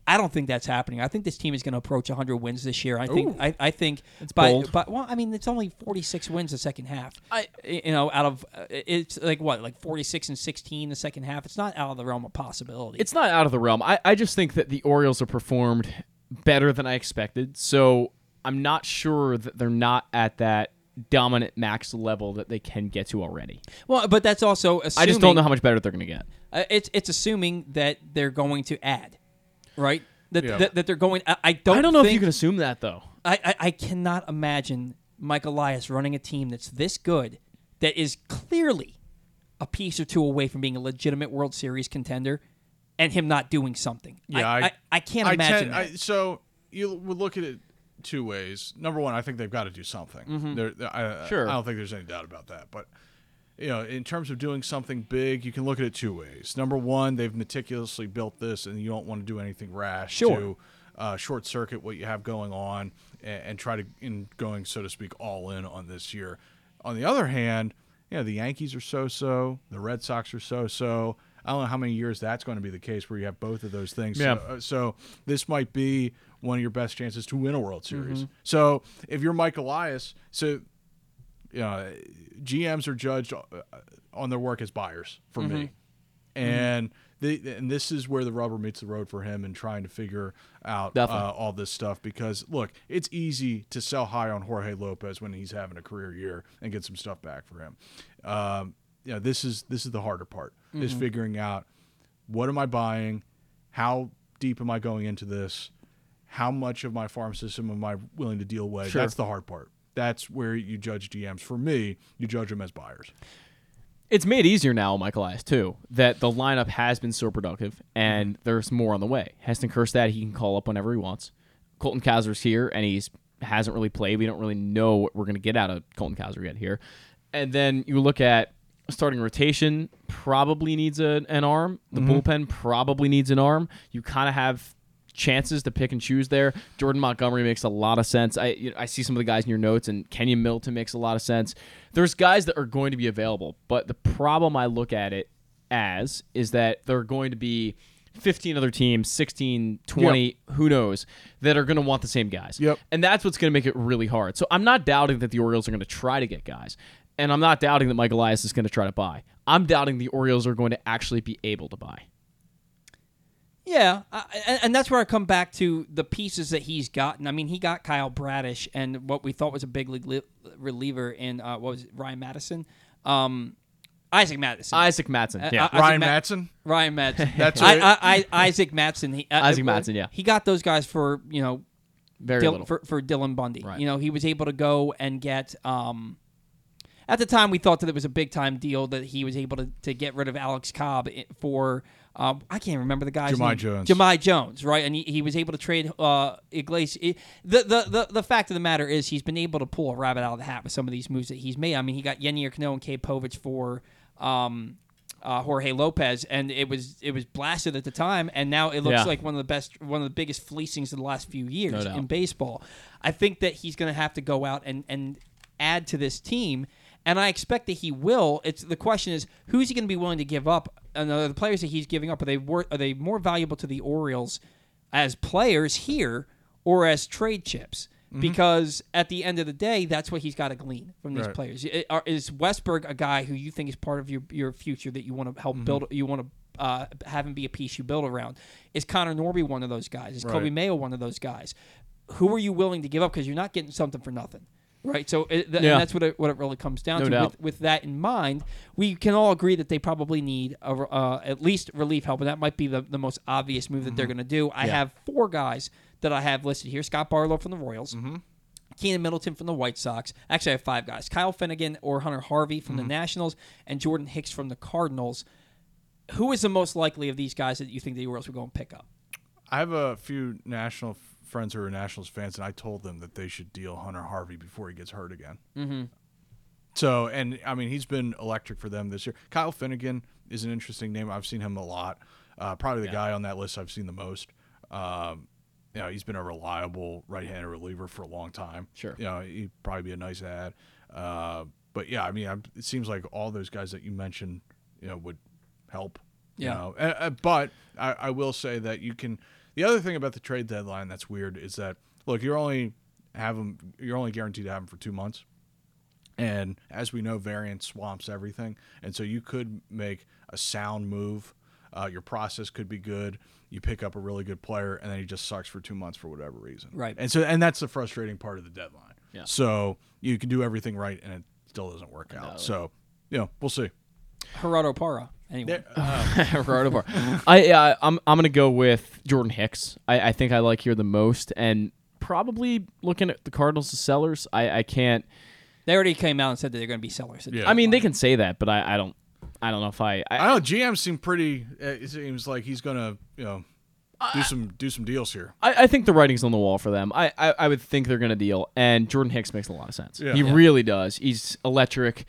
I don't think that's happening. I think this team is going to approach 100 wins this year. I think. I, I think That's by, bold. by well, I mean, it's only 46 wins the second half. I, you know, out of uh, it's like what, like 46 and 16 the second half. It's not out of the realm of possibility. It's not out of the realm. I, I just think that the Orioles have performed better than I expected. So I'm not sure that they're not at that dominant max level that they can get to already. Well, but that's also. I just don't know how much better they're going to get. Uh, it's it's assuming that they're going to add, right? That Yeah. that, that they're going. I, I don't. I don't know if you can assume that though. I, I I cannot imagine Mike Elias running a team that's this good, that is clearly a piece or two away from being a legitimate World Series contender, and him not doing something. Yeah, I I, I can't imagine. tend- that. I, so you would look at it two ways. Number one, I think they've got to do something. Mhm. There- I, Sure. I don't think there's any doubt about that. But you know, in terms of doing something big, you can look at it two ways. Number one, they've meticulously built this, and you don't want to do anything rash Sure. to uh, short circuit what you have going on and, and try to in going so to speak all in on this year. On the other hand, you know, the Yankees are so-so, the Red Sox are so-so. I don't know how many years that's going to be the case where you have both of those things. Yeah. So, uh, so this might be one of your best chances to win a World Series. Mhm. So if you're Mike Elias, so you know, GMs are judged uh, on their work as buyers for me, Mhm. and the, and this is where the rubber meets the road for him and trying to figure out uh, all this stuff. Because look, it's easy to sell high on Jorge Lopez when he's having a career year and get some stuff back for him. Um, you know, this is this is the harder part is Mhm. figuring out what am I buying, how deep am I going into this, how much of my farm system am I willing to deal with? Sure. That's the hard part. That's where you judge GMs. For me, you judge them as buyers. It's made easier now, Michael Elias, too, that the lineup has been so productive and there's more on the way. Heston Kjerstad, he can call up whenever he wants. Colton Cowser's here and he's hasn't really played. We don't really know what we're going to get out of Colton Kazer yet here. And then you look at starting rotation, probably needs a, an arm. The Mhm. bullpen probably needs an arm. You kind of have chances to pick and choose there. Jordan Montgomery makes a lot of sense. I you know, I see some of the guys in your notes, and Keynan Middleton makes a lot of sense. There's guys that are going to be available, but the problem I look at it as is that there are going to be 15 other teams, 16, 20, who knows, that are going to want the same guys. Yep. And that's what's going to make it really hard. So I'm not doubting that the Orioles are going to try to get guys. And I'm not doubting that Mike Elias is going to try to buy. I'm doubting the Orioles are going to actually be able to buy. Yeah, I, and, and that's where I come back to the pieces that he's gotten. I mean, he got Kyle Bradish and what we thought was a big league li- reliever in uh, what was it, Ryan Madison, um, Isaac Madison, Isaac Madsen, Uh, yeah. uh, Isaac Ryan Ma- Madsen? Ryan Madsen. That's right. I, I, Isaac Madsen. He, uh, Isaac uh, Madsen, yeah. He got those guys for you know Very Dil- little. for for Dylan Bundy. Right. You know, he was able to go and get. Um, at the time, we thought that it was a big time deal that he was able to, to get rid of Alex Cobb i- for. Um, I can't remember the guy's Jahmai name. Jones. Jahmai Jones, right? And he, he was able to trade uh, Iglesias. The, the the the fact of the matter is he's been able to pull a rabbit out of the hat with some of these moves that he's made. I mean, he got Yennier Cano and Cade Povich for. Um, uh, Jorge Lopez, and it was it was blasted at the time, and now it looks Yeah. like one of the best, one of the biggest fleecings of the last few years No in baseball. I think that he's going to have to go out and, and add to this team, and I expect that he will. It's the question is who's he going to be willing to give up? And the players that he's giving up are they wor- are they more valuable to the Orioles as players here or as trade chips? Mhm. Because at the end of the day, that's what he's got to glean from these Right. players. Are- Is Westburg a guy who you think is part of your your future that you want to help Mhm. build? You want to uh, have him be a piece you build around? Is Connor Norby one of those guys? Is Coby Right. Mayo one of those guys? Who are you willing to give up because you're not getting something for nothing? Right, so it, th- and Yeah. that's what it, what it really comes down No to. doubt. With, with that in mind, we can all agree that they probably need a, uh, at least relief help, and that might be the, the most obvious move that they're Mhm. going to do. I Yeah. have four guys that I have listed here: Scott Barlow from the Royals, Mm-hmm. Keynan Middleton from the White Sox. Actually, I have five guys: Kyle Finnegan or Hunter Harvey from the Mhm. Nationals, and Jordan Hicks from the Cardinals. Who is the most likely of these guys that you think the Orioles will go and pick up? I have a few national f- friends who are Nationals fans, and I told them that they should deal Hunter Harvey before he gets hurt again. Mm-hmm. So, and I mean, he's been electric for them this year. Kyle Finnegan is an interesting name. I've seen him a lot. Uh, probably the Yeah. guy on that list I've seen the most. Um, you know, he's been a reliable right-handed reliever for a long time. Sure. You know, he'd probably be a nice ad. Uh, but yeah, I mean, I'm, it seems like all those guys that you mentioned, you know, would help. you Yeah. know. Uh, uh, but I, I will say that you can. The other thing about the trade deadline that's weird is that look, you're only have them. You're only guaranteed to have them for two months. And as we know, variance swamps everything. And so you could make a sound move. Uh, your process could be good. You pick up a really good player, and then he just sucks for two months for whatever reason. Right. And so, and that's the frustrating part of the deadline. Yeah. So you can do everything right, and it still doesn't work out. So, you know, we'll see. Gerardo Parra. Anyway, Gerardo Parra. I yeah, I'm I'm gonna go with Jordan Hicks. I, I think I like here the most, and probably looking at the Cardinals as sellers. I I can't. they already came out and said that they're going to be sellers. Yeah. I mean, they can say that, but I, I don't. I don't know if I. I, I know GM seemed pretty. uh, It seems like he's gonna, you know, do some do some deals here. I, I think the writing's on the wall for them. I, I, I would think they're going to deal, and Jordan Hicks makes a lot of sense. Yeah. He Yeah. really does. He's electric.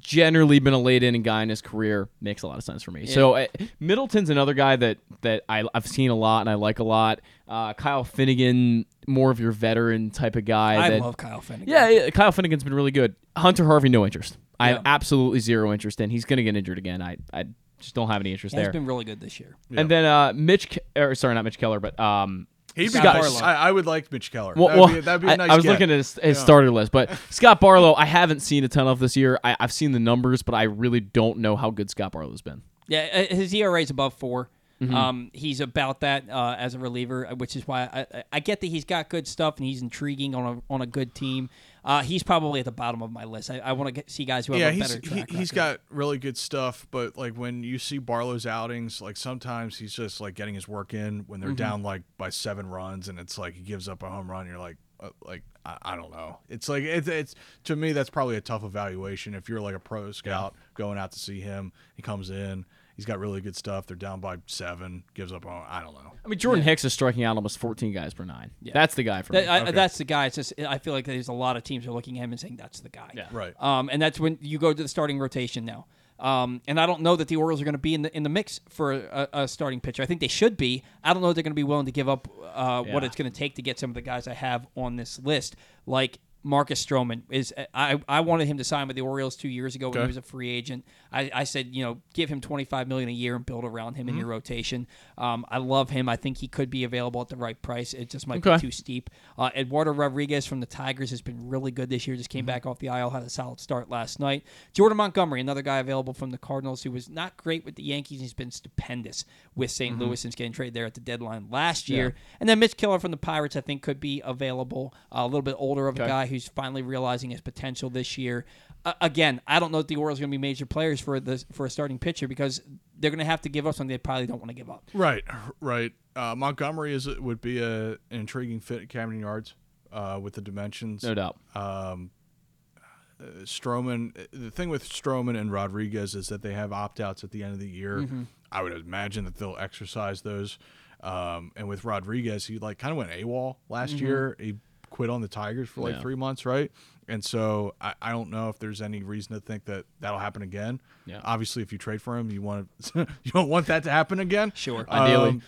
Generally, been a late inning guy in his career. Makes a lot of sense for me. So uh, Middleton's another guy that that I, I've seen a lot and I like a lot. Uh, Kyle Finnegan, more of your veteran type of guy. I that- love Kyle Finnegan. Yeah, yeah, Kyle Finnegan's been really good. Hunter Harvey, no interest. I Yeah. have absolutely zero interest in. He's going to get injured again. I I just don't have any interest He's there. been really good this year. And then uh, Mitch, or sorry, not Mitch Keller, but um, He'd be Scott nice. I, I would like Mitch Keller. well, that'd, well, be, that'd be a I- nice I, was get. looking at his, his Yeah. starter list, but Scott Barlow, I haven't seen a ton of this year. I, I've seen the numbers, but I really don't know how good Scott Barlow's been. Yeah, uh, his ERA is above 4 Mhm. Um, he's about that uh, as a reliever, uh, which is why I, I, I get that he's got good stuff and he's intriguing on a on a good team. Uh, he's probably at the bottom of my list. I, I want to see guys who have yeah, a he's better he, track he's record. got really good stuff, but like when you see Barlow's outings, like sometimes he's just like getting his work in when they're Mhm. down like by seven runs, and it's like he gives up a home run. You're like, uh, like I, I don't know. It's like it's it's to me that's probably a tough evaluation if you're like a pro scout going out to see him. He comes in, he's got really good stuff. They're down by seven, gives up. on. I don't know. I mean, Jordan Hicks is striking out almost 14 guys per nine. Yeah. That's the guy for That- me. I- Okay. That's the guy. It's just I feel like there's a lot of teams are looking at him and saying that's the guy. Yeah. Right. Um, and that's when you go to the starting rotation now. Um, and I don't know that the Orioles are going to be in the in the mix for a, a starting pitcher. I think they should be. I don't know if they're going to be willing to give up uh, what it's going to take to get some of the guys I have on this list, like. Marcus Stroman is I, I wanted him to sign with the Orioles two years ago when Okay. he was a free agent. I, I said you know give him twenty five million a year and build around him in Mm-hmm. your rotation. Um, I love him. I think he could be available at the right price. It just might Okay. be too steep. Uh, Eduardo Rodriguez from the Tigers has been really good this year. Just came back off the IL, had a solid start last night. Jordan Montgomery, another guy available from the Cardinals who was not great with the Yankees. He's been stupendous with saint Mhm. Louis since getting traded there at the deadline last year. Yeah. And then Mitch Keller from the Pirates, I think, could be available. Uh, a little bit older of a guy who's finally realizing his potential this year. Uh, again, I don't know if the Orioles are going to be major players for the for a starting pitcher because they're going to have to give up something they probably don't want to give up. Right, right. Uh, Montgomery is would be a, an intriguing fit at Camden Yards uh, with the dimensions. No doubt. Um, uh, Stroman. The thing with Stroman and Rodriguez is that they have opt outs at the end of the year. Mhm. I would imagine that they'll exercise those. Um, and with Rodriguez, he like kind of went AWOL last Mhm. year. He quit on the Tigers for like Yeah. three months, right? And so I, I don't know if there's any reason to think that that'll happen again. Yeah. Obviously, if you trade for him, you want to you don't want that to happen again. Sure. Ideally. Um,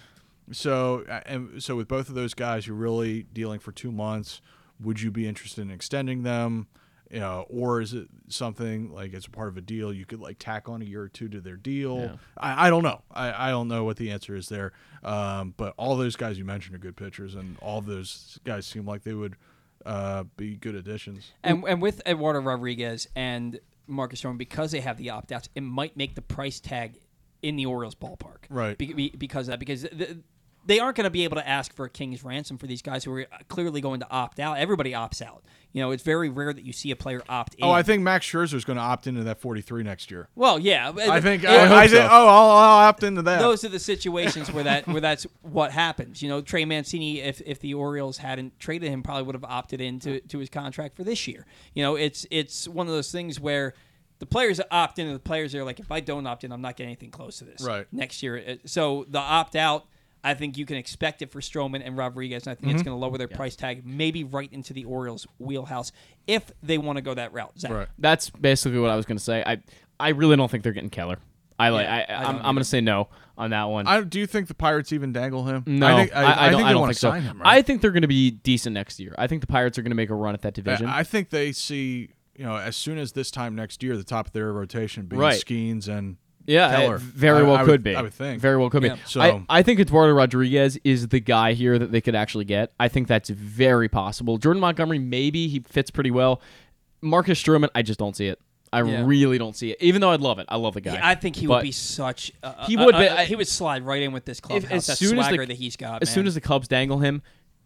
so and so with both of those guys, you're really dealing for two months. Would you be interested in extending them? You know, or is it something like as a part of a deal you could like tack on a year or two to their deal? Yeah. I, I don't know. I, I don't know what the answer is there. Um, but all those guys you mentioned are good pitchers, and all those guys seem like they would uh, be good additions. And and with Eduardo Rodriguez and Marcus Stroman, because they have the opt outs, it might make the price tag in the Orioles ballpark. Right. Be, be- because of that, because the, they aren't going to be able to ask for a king's ransom for these guys who are uh, clearly going to opt out. Everybody opts out. You know, it's very rare that you see a player opt in. Oh, I think Max Scherzer is going to opt into that 43 next year. Well, yeah. Uh, I think. It- I, I think. Oh, I'll, I'll opt into that. Those are the situations where that where that's what happens. You know, Trey Mancini, if if the Orioles hadn't traded him, probably would have opted into to his contract for this year. You know, it's it's one of those things where the players opt in, and the players are like, if I don't opt in, I'm not getting anything close to this Right. next year. Uh, so the opt out. I think you can expect it for Stroman and Rodriguez, and I think it's Mhm. going to lower their price tag maybe right into the Orioles' wheelhouse if they want to go that route. Zach. Right. That's basically what I was going to say. I I really don't think they're getting Keller. I like. Yeah, I, I I'm, I'm going to say no on that one. I, do you think the Pirates even dangle him? no, I think, I, I don't. think they I don't want think to so. sign him. I Right? think they're going to be decent next year. I think the Pirates are going to make a run at that division. I, I think they see you know as soon as this time next year, the top of their rotation being Right. Skenes and Yeah, it very well I could would- be. I would think. Very well could Yeah. be. So I, I think Eduardo Rodriguez is the guy here that they could actually get. I think that's very possible. Jordan Montgomery, maybe he fits pretty well. Marcus Stroman, I just don't see it. I Yeah. really don't see it. Even though I'd love it, I love the guy. He- I think he But would be such. Uh, He uh, would be- I- he would slide right in with this if, clubhouse. as that soon as swagger the, that he's got. as soon as the Cubs dangle him,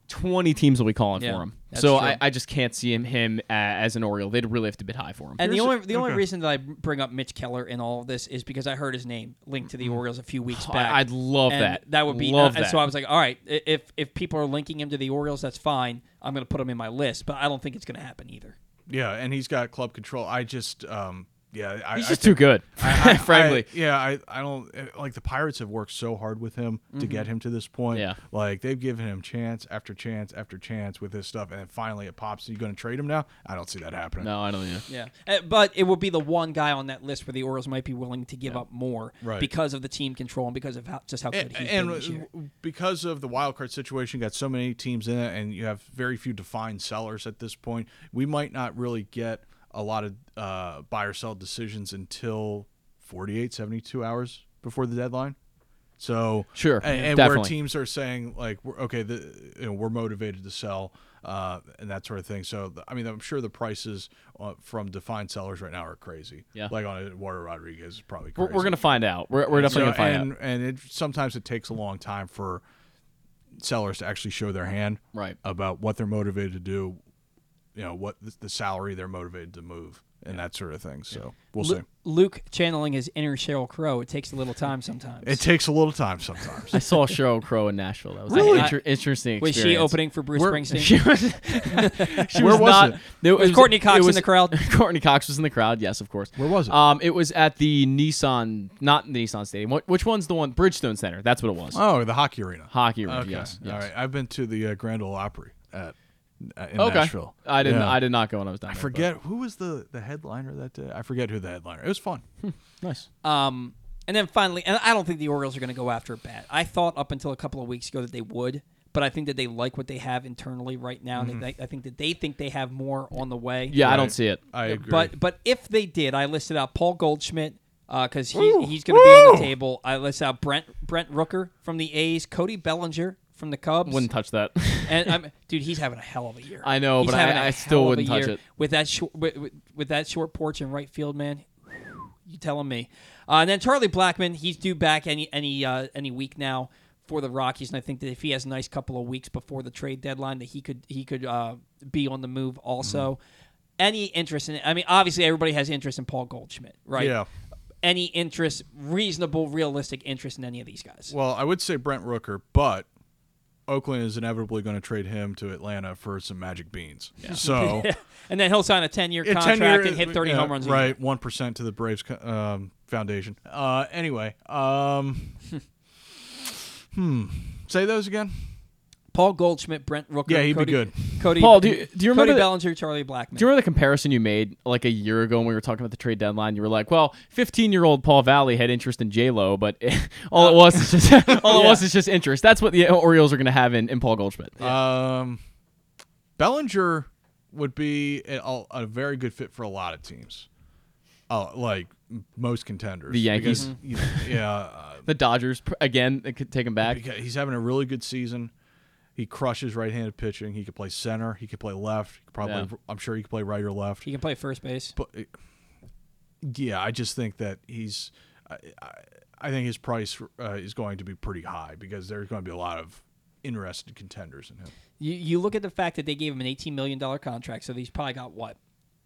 twenty teams will be calling Yeah, for him. So. I, I just can't see him him uh, as an Oriole. They'd really have to bid high for him. And the Here's a- only the only okay. reason that I bring up Mitch Keller in all of this is because I heard his name linked to the Orioles a few weeks Oh, back. I'd love And that. That would be Love and that. so I was like, all right, if if people are linking him to the Orioles, that's fine. I'm going to put him in my list, but I don't think it's going to happen either. yeah, and he's got club control. I just um yeah, I, He's I just think- too good, I- I- frankly. I- yeah, I, I don't uh, like the Pirates have worked so hard with him to get him to this point. Yeah. like they've given him chance after chance after chance with this stuff, and then finally it pops. Are you going to trade him now? I don't see that happening. no, I don't either. Yeah, Uh, but it would be the one guy on that list where the Orioles might be willing to give up more Right. because of the team control and because of how, just how good And, he's and been this year. because of the wild card situation, you got so many teams in it, and you have very few defined sellers at this point. We might not really get a lot of uh, buy or sell decisions until 48, 72 hours before the deadline. So Sure, and, and where teams are saying like, we're, okay, the, you know, we're motivated to sell. uh, and that sort of thing. So I mean, I'm sure the prices uh, from defined sellers right now are crazy. Yeah. like on Eduardo Rodriguez is probably We're, we're gonna find out. We're, we're definitely So- gonna find and, out. And it sometimes it takes a long time for sellers to actually show their hand right about what they're motivated to do. You know what the, the salary they're motivated to move and that sort of thing. So we'll Lu- see. Luke channeling his inner Sheryl Crow. It takes a little time sometimes. It takes a little time sometimes. I saw Sheryl Crow in Nashville. That was Really? an inter- interesting. Was she opening for Bruce Where- Springsteen? She was, she Where was was not. it? there Was Courteney Cox it in was- the crowd? Courteney Cox was in the crowd. Yes, of course. Where was it? Um, it was at the Nissan, not the Nissan Stadium. What, which one's the one? Bridgestone Center. That's what it was. Oh, the hockey arena. Hockey arena. Okay. Yes. yes. All right. I've been to the uh, Grand Ole Opry at in Okay. Nashville. I didn't. Yeah. I did not go when I was down I there. forget who was the the headliner that day. I forget who the headliner. It was fun. nice. Um, and then finally, and I don't think the Orioles are going to go after it bad. I thought up until a couple of weeks ago that they would, but I think that they like what they have internally right now. Mhm. And they, I think that they think they have more on the way. Yeah, I don't see it. I agree. But but if they did, I listed out Paul Goldschmidt because he, he's going to be on the table. I listed out Brent Brent Rooker from the A's, Cody Bellinger from the Cubs. Wouldn't touch that. and I'm, dude, he's having a hell of a year. I know, He's but I- having a I still wouldn't touch it. with that short with, with, with that short porch in right field, man. You telling me? Uh, and then Charlie Blackmon, he's due back any any uh, any week now for the Rockies, and I think that if he has a nice couple of weeks before the trade deadline, that he could he could uh, be on the move also. Mm-hmm. Any interest in? I mean, obviously everybody has interest in Paul Goldschmidt, right? Yeah. Any interest, reasonable, realistic interest in any of these guys? Well, I would say Brent Rooker, but Oakland is inevitably going to trade him to Atlanta for some magic beans. So, and then he'll sign a ten-year contract 10 year- and hit thirty yeah, home runs. Right, one percent to the Braves um, Foundation. Uh, anyway, um, hmm, say those again. Paul Goldschmidt, Brent Rooker. Yeah, he'd be good. Cody, Paul, do you, do you remember Cody the- Bellinger, Charlie Blackmon? Do you remember the comparison you made like a year ago when we were talking about the trade deadline? You were like, "Well, 15-year-old Paul Valley had interest in J Lo, but all it was is just all it Yeah. was is just interest." That's what the Orioles are going to have in, in Paul Goldschmidt. Um, Bellinger would be a, a very good fit for a lot of teams. Oh, like most contenders. The Yankees. Because, you know, yeah. Uh, the Dodgers again they could take him back. he's having a really good season. He crushes right-handed pitching. He could play center. He could play left. He could probably, Yeah. I'm sure he could play right or left. He can play first base. But yeah, I just think that he's. I, I, I think his price uh, is going to be pretty high because there's going to be a lot of interested contenders in him. You, you look at the fact that they gave him an eighteen million dollar contract, so he's probably got what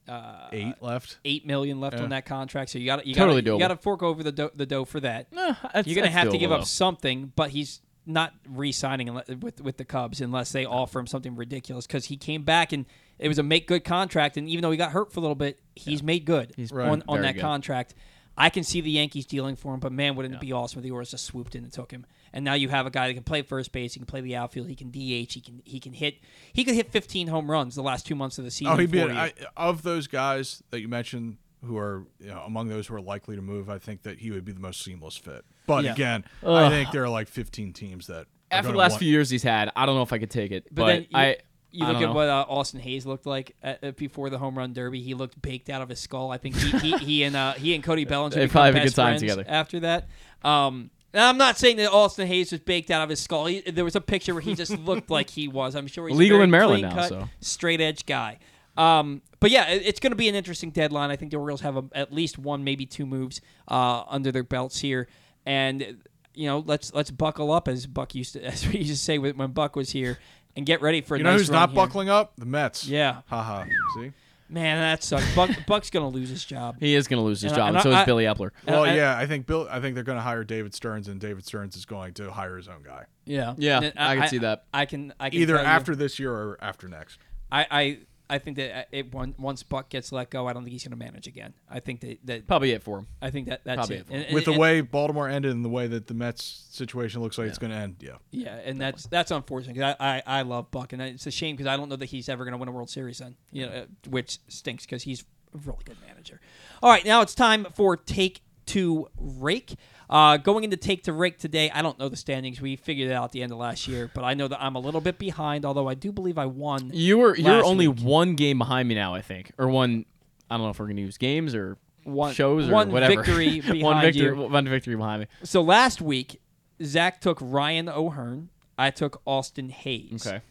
uh, Eight left. eight million left Yeah. on that contract. So you got you Totally got you doable. got to fork over the dough, the dough for that. that's- You're gonna have to give though. up something, but he's not re-signing with with the Cubs unless they offer him something ridiculous because he came back and it was a make good contract, and even though he got hurt for a little bit, he's made good He's on on that good. contract. I can see the Yankees dealing for him, but man, wouldn't it be awesome if the Orioles just swooped in and took him? And now you have a guy that can play first base, he can play the outfield, he can DH, he can he can hit he could hit 15 home runs the last two months of the season. Oh, he'd be for an, you. I, of those guys that you mentioned who are you know, among those who are likely to move. I think that he would be the most seamless fit. But Yeah. again, Ugh. I think there are like 15 teams that After the last want- few years he's had, I don't know if I could take it. But, But, then you, I you look at know. what uh, Austin Hays looked like at, uh, before the home run derby. He looked baked out of his skull. I think he he, he and uh, he and Cody Bellinger They probably have a good time together. after that. Um, and I'm not saying that Austin Hays was baked out of his skull. He, there was a picture where he just looked like he was. I'm sure he's Legal a very in Maryland now, clean-cut, so. straight edge guy. Um, but yeah, it- it's going to be an interesting deadline. I think the Orioles have a, at least one, maybe two moves uh, under their belts here, and you know, let's let's buckle up as Buck used to, as we used to say when when Buck was here, and get ready for a You know nice who's not here. buckling up? The Mets. Yeah. Haha. See. Man, that sucks. Buck, Buck's going to lose his job. He is going to lose his And I- job, and and so I- is Billy Eppler. and Well, I- yeah, I think Bill. I think they're going to hire David Stearns, and David Stearns is going to hire his own guy. Yeah, Yeah, And I can see that. I can. I can Either tell you- after this year or after next. I, I I think that uh, it once Buck gets let go, I don't think he's going to manage again. I think that, that Probably it for him. I think that that's Probably it. it for him. And- With the and- way Baltimore ended and the way that the Mets situation looks like it's going to end, yeah. Yeah, and that's that's unfortunate. 'cause I, I I love Buck, and it's a shame because I don't know that he's ever going to win a World Series. Then you know, uh, which stinks because he's a really good manager. All right, now it's time for take to rake. Uh, going into take to rake today, I don't know the standings. We figured it out at the end of last year, but I know that I'm a little bit behind. Although I do believe I won. You were you're only week. one game behind me now, I think, or one. I don't know if we're going to use games or One- shows or one whatever. victory one behind victory. you. One victory behind me. So last week, Zach took Ryan O'Hearn. I took Austin Hays. Okay.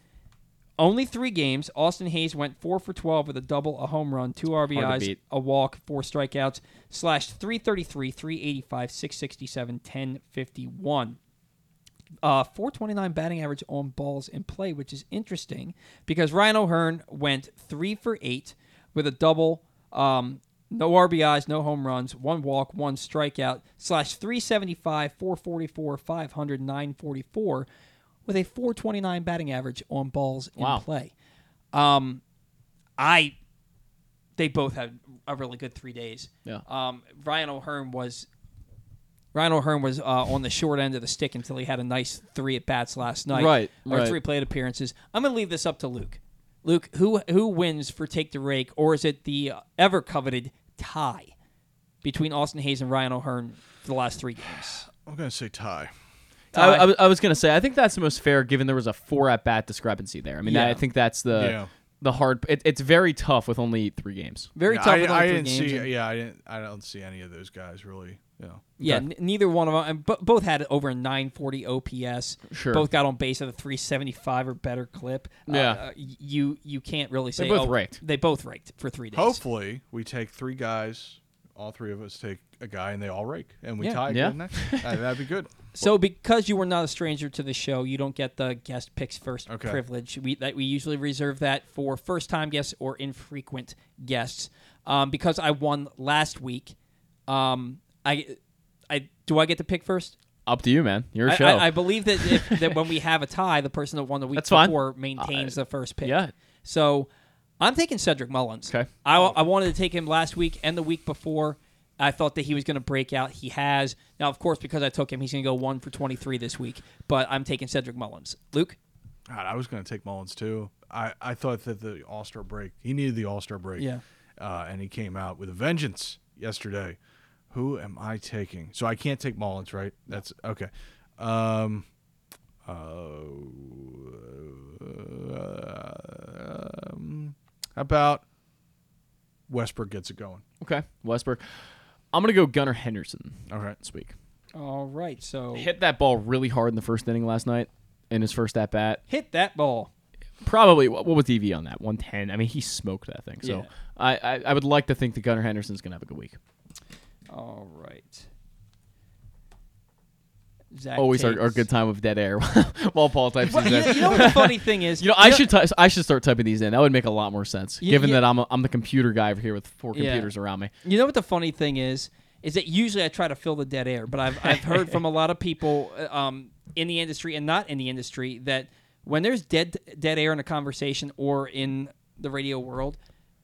Only three games. Austin Hays went four for twelve with a double, a home run, two RBIs, a walk, four strikeouts. Slashed 333, 385, 667, 1051. Uh, 429 batting average on balls in play, which is interesting because Ryan O'Hearn went three for eight with a double, um, no RBIs, no home runs, one walk, one strikeout, slash 375, 444, 500, 944, with a 429 batting average on balls in Wow. play. Um, I, they both had a really good three days. Yeah. Um, Ryan O'Hearn was Ryan O'Hearn was uh, on the short end of the stick until he had a nice three at bats last night. Right, Or right. three plate appearances. I'm going to leave this up to Luke. Luke, who who wins for take the rake, or is it the ever coveted tie between Austin Hays and Ryan O'Hearn for the last three games? I'm gonna say tie. I, I, was- I was gonna say I think that's the most fair given there was a four at bat discrepancy there. I mean Yeah. I think that's the Yeah. the hard. It, it's very tough with only three games. Very Yeah, tough. I, with I only three didn't games see. and- Yeah, I didn't. I don't see any of those guys really. Yeah. Yeah, n- neither one of them. And bo- both had over a 940 OPS. Sure. Both got on base at a 375 or better clip. Uh, Yeah. uh, y- you you can't really say They both oh, raked. They both raked for three days. Hopefully, we take three guys. All three of us take a guy, and they all rake, and we Yeah. tie. Yeah. Good next. Uh, that'd be good. So because you were not a stranger to the show, you don't get the guest picks first Okay. privilege. We that we usually reserve that for first time guests or infrequent guests. Um, because I won last week, um, I I do I get to pick first? Up to you, man. Your I, show. I, I believe that if, that when we have a tie, the person that won the week That's fine. before maintains Uh, the first pick. yeah. So I'm taking Cedric Mullins. Okay. I, I wanted to take him last week and the week before. I thought that he was going to break out. He has. Now, of course, because I took him, he's going to go one for 23 this week. But I'm taking Cedric Mullins. Luke? God, I was going to take Mullins too. I, I thought that the All Star break, he needed the All Star break. Yeah. Uh, and he came out with a vengeance yesterday. Who am I taking? So I can't take Mullins, right? That's okay. Um, uh, um, how about Westburg gets it going? okay, Westburg. I'm gonna go Gunnar Henderson. All right. this week. All right. So Hit that ball really hard in the first inning last night in his first at bat. hit that ball. Probably what what was DV on that? 110. I mean, he smoked that thing. So Yeah. I, I I would like to think that Gunnar Henderson's gonna have a good week. All right. Zach Always our, our good time of dead air while Paul types Well, you know- you know what the funny thing is? You know, I should ty- I should start typing these in. That would make a lot more sense, You- given that I'm a, I'm the computer guy over here with four Yeah. computers around me. You know what the funny thing is? Is that usually I try to fill the dead air, but I've I've heard from a lot of people uh, um, in the industry and not in the industry that when there's dead dead air in a conversation or in the radio world,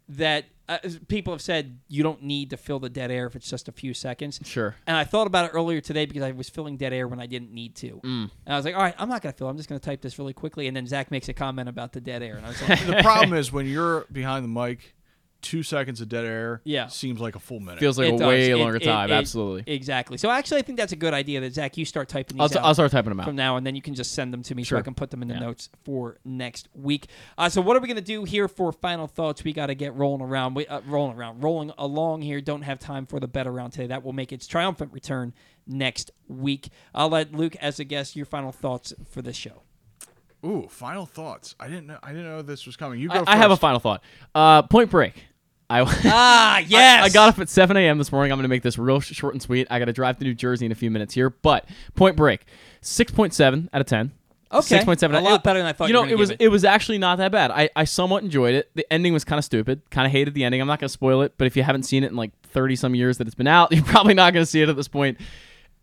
that uh, people have said you don't need to fill the dead air if it's just a few seconds. Sure. And I thought about it earlier today because I was filling dead air when I didn't need to. Mm. And I was like, all right, I'm not going to fill. I'm just going to type this really quickly. And then Zach makes a comment about the dead air, and I was like, the problem is when you're behind the mic, two seconds of dead air Yeah. seems like a full minute. Feels like It a does. way It- longer it- time. it- Absolutely. Exactly. So actually, I think that's a good idea that Zach, you start typing I'll out. I'll start typing them out. from now, and then you can just send them to me so I can put them in the Yeah. notes for next week. Uh, so what are we gonna do here for final thoughts? We got to get rolling around, we, uh, rolling around, rolling along here. Don't have time for the bet around today. That will make its triumphant return next week. I'll let Luke, as a guest, your final thoughts for this show. Ooh, final thoughts. I didn't know. I didn't know this was coming. You go. I, first. I have a final thought. Uh, Point Break. I Ah, yes! I, got up at 7 a.m. this morning. I'm going to make this real sh- short and sweet. I got to drive to New Jersey in a few minutes here, but Point Break, 6.7 out of 10. Okay. 6.7 A lot better than I thought You you know, were it was give it. was actually not that bad. I, I somewhat enjoyed it. The ending was kind of stupid. Kind of hated the ending. I'm not going to spoil it, but if you haven't seen it in like 30 some years that it's been out, you're probably not going to see it at this point.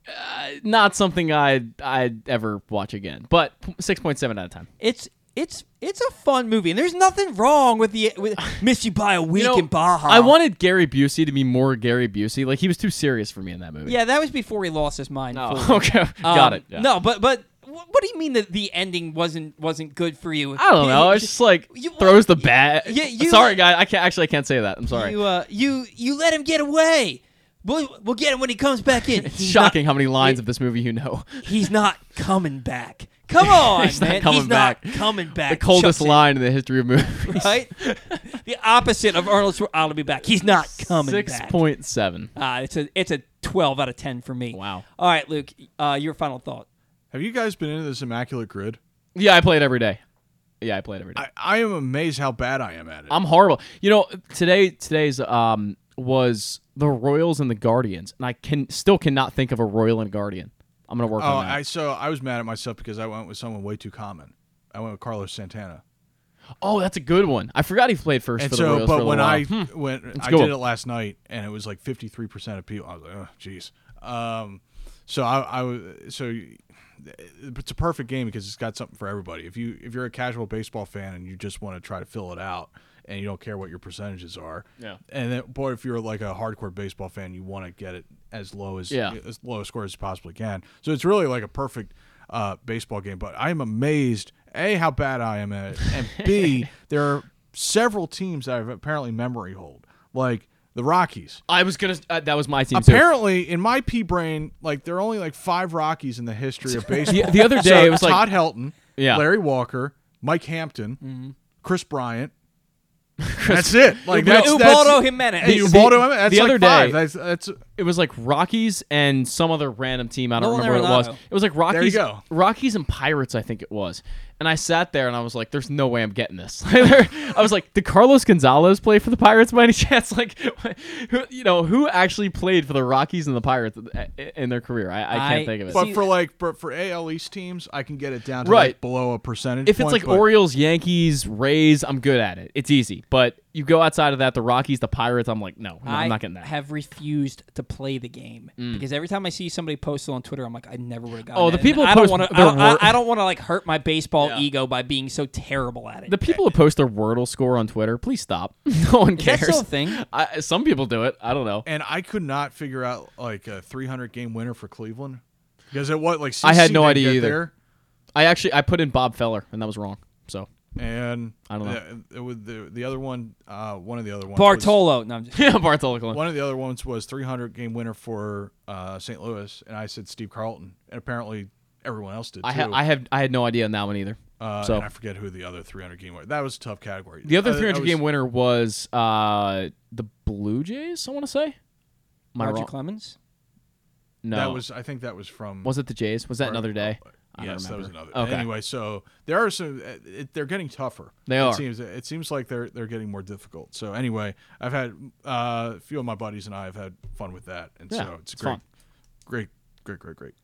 Uh, not something I'd I'd ever watch again. But 6.7 out of 10. It's it's it's a fun movie, and there's nothing wrong with the with Miss You by a Week You know, in Baja. I wanted Gary Busey to be more Gary Busey. Like he was too serious for me in that movie. Yeah, that was before he lost his mind. Oh, fully. okay. Got it, yeah. No, but but what do you mean that the ending wasn't wasn't good for you? I don't know. It's just like you- throws the bat. Yeah, you- sorry, guy. I can't actually. I can't say that. I'm sorry. You uh, you you let him get away. We'll we'll get him when he comes back in. it's He's shocking not- how many lines of this movie you know. He's not coming back. Come on, He's not man. coming He's back. not coming back. the coldest Chucks line in the history of movies. right? the opposite of Arnold Schwarzenegger. I'll be back. He's not coming Six back. point seven. Ah, it's a it's a twelve out of ten for me. Wow. All right, Luke. Uh, your final thought. Have you guys been into this immaculate grid? Yeah, I play it every day. Yeah, I play it every day. I, I am amazed how bad I am at it. I'm horrible. You know, today today's um was the Royals and the Guardians, and I can still cannot think of a Royal and Guardian. I'm gonna work oh, on that. I so I was mad at myself because I went with someone way too common. I went with Carlos Santana. oh, that's a good one. I forgot he played first and for so, the Royals. for but a when I while. Hmm. went, That's I cool. did it last night, and it was like 53 percent of people. I was like, oh, jeez. Um, so I, I was so it's a perfect game because it's got something for everybody. If you if you're a casual baseball fan and you just want to try to fill it out and you don't care what your percentages are, Yeah. And then, boy, if you're like a hardcore baseball fan, you want to get it as low as Yeah. as low a score as you possibly can. So it's really like a perfect uh, baseball game. But I am amazed a how bad I am at it, and b there are several teams that I've apparently memory hold, like the Rockies. I was gonna. Uh, that was my team. too. Apparently, in my pea brain, like there are only like five Rockies in the history of baseball. The- the other day, So, it was like- Todd Helton, Yeah. Larry Walker, Mike Hampton, Mm-hmm. Kris Bryant. That's it. Like Ubaldo that's, that's Jimenez. Hey, Ubaldo Jimenez. That's the like other five. day, That's, that's it was like Rockies and some other random team. I don't Nolan remember what it was. It was like Rockies. There you go. Rockies and Pirates, I think it was. And I sat there and I was like, "There's no way I'm getting this." I was like, "Did Carlos Gonzalez play for the Pirates by any chance?" Like, who, you know, who actually played for the Rockies and the Pirates in their career? I, I can't I- think of it. But for like for, for AL East teams, I can get it down to Right. like below a percentage. if it's like but- Orioles, Yankees, Rays, I'm good at it. It's easy. But you go outside of that, the Rockies, the Pirates, I'm like, no, no I I'm not getting that. have refused to play the game Mm. because every time I see somebody post it on Twitter, I'm like, I never would have gotten. Oh, that. the And people I don't want to. their I, wor- I, I don't want to like hurt my baseball Yeah. ego by being so terrible at it. The people who post their Wordle score on Twitter, please stop. no one Is that cares. still a thing? I, some people do it. I don't know. and I could not figure out like a 300 game winner for Cleveland because it was like I had no idea either. there. I actually I put in Bob Feller and that was wrong. So and I don't know. the- It, was the the other one, uh, one of the other ones, was- Bartolo. No, I'm just, yeah, Bartolo. One of the other ones was 300 game winner for uh, St. Louis, and I said Steve Carlton, and apparently everyone else did too. I had I have I had no idea on that one either. uh, so and I forget who the other 300 game winner. That was a tough category. the other Uh, 300 was- game winner was uh the Blue Jays. I want to say. Am I Roger wrong? Clemens. No, That was I think that was from. was it the Jays? Was that Or- another day? I don't Yes, that was remember. another. Okay. Anyway, so there are some. uh, It, they're getting tougher. They it are. Seems it seems like they're they're getting more difficult. So anyway, I've had uh, a few of my buddies and I have had fun with that, and Yeah, so it's, it's great, fun. great, great, great, great.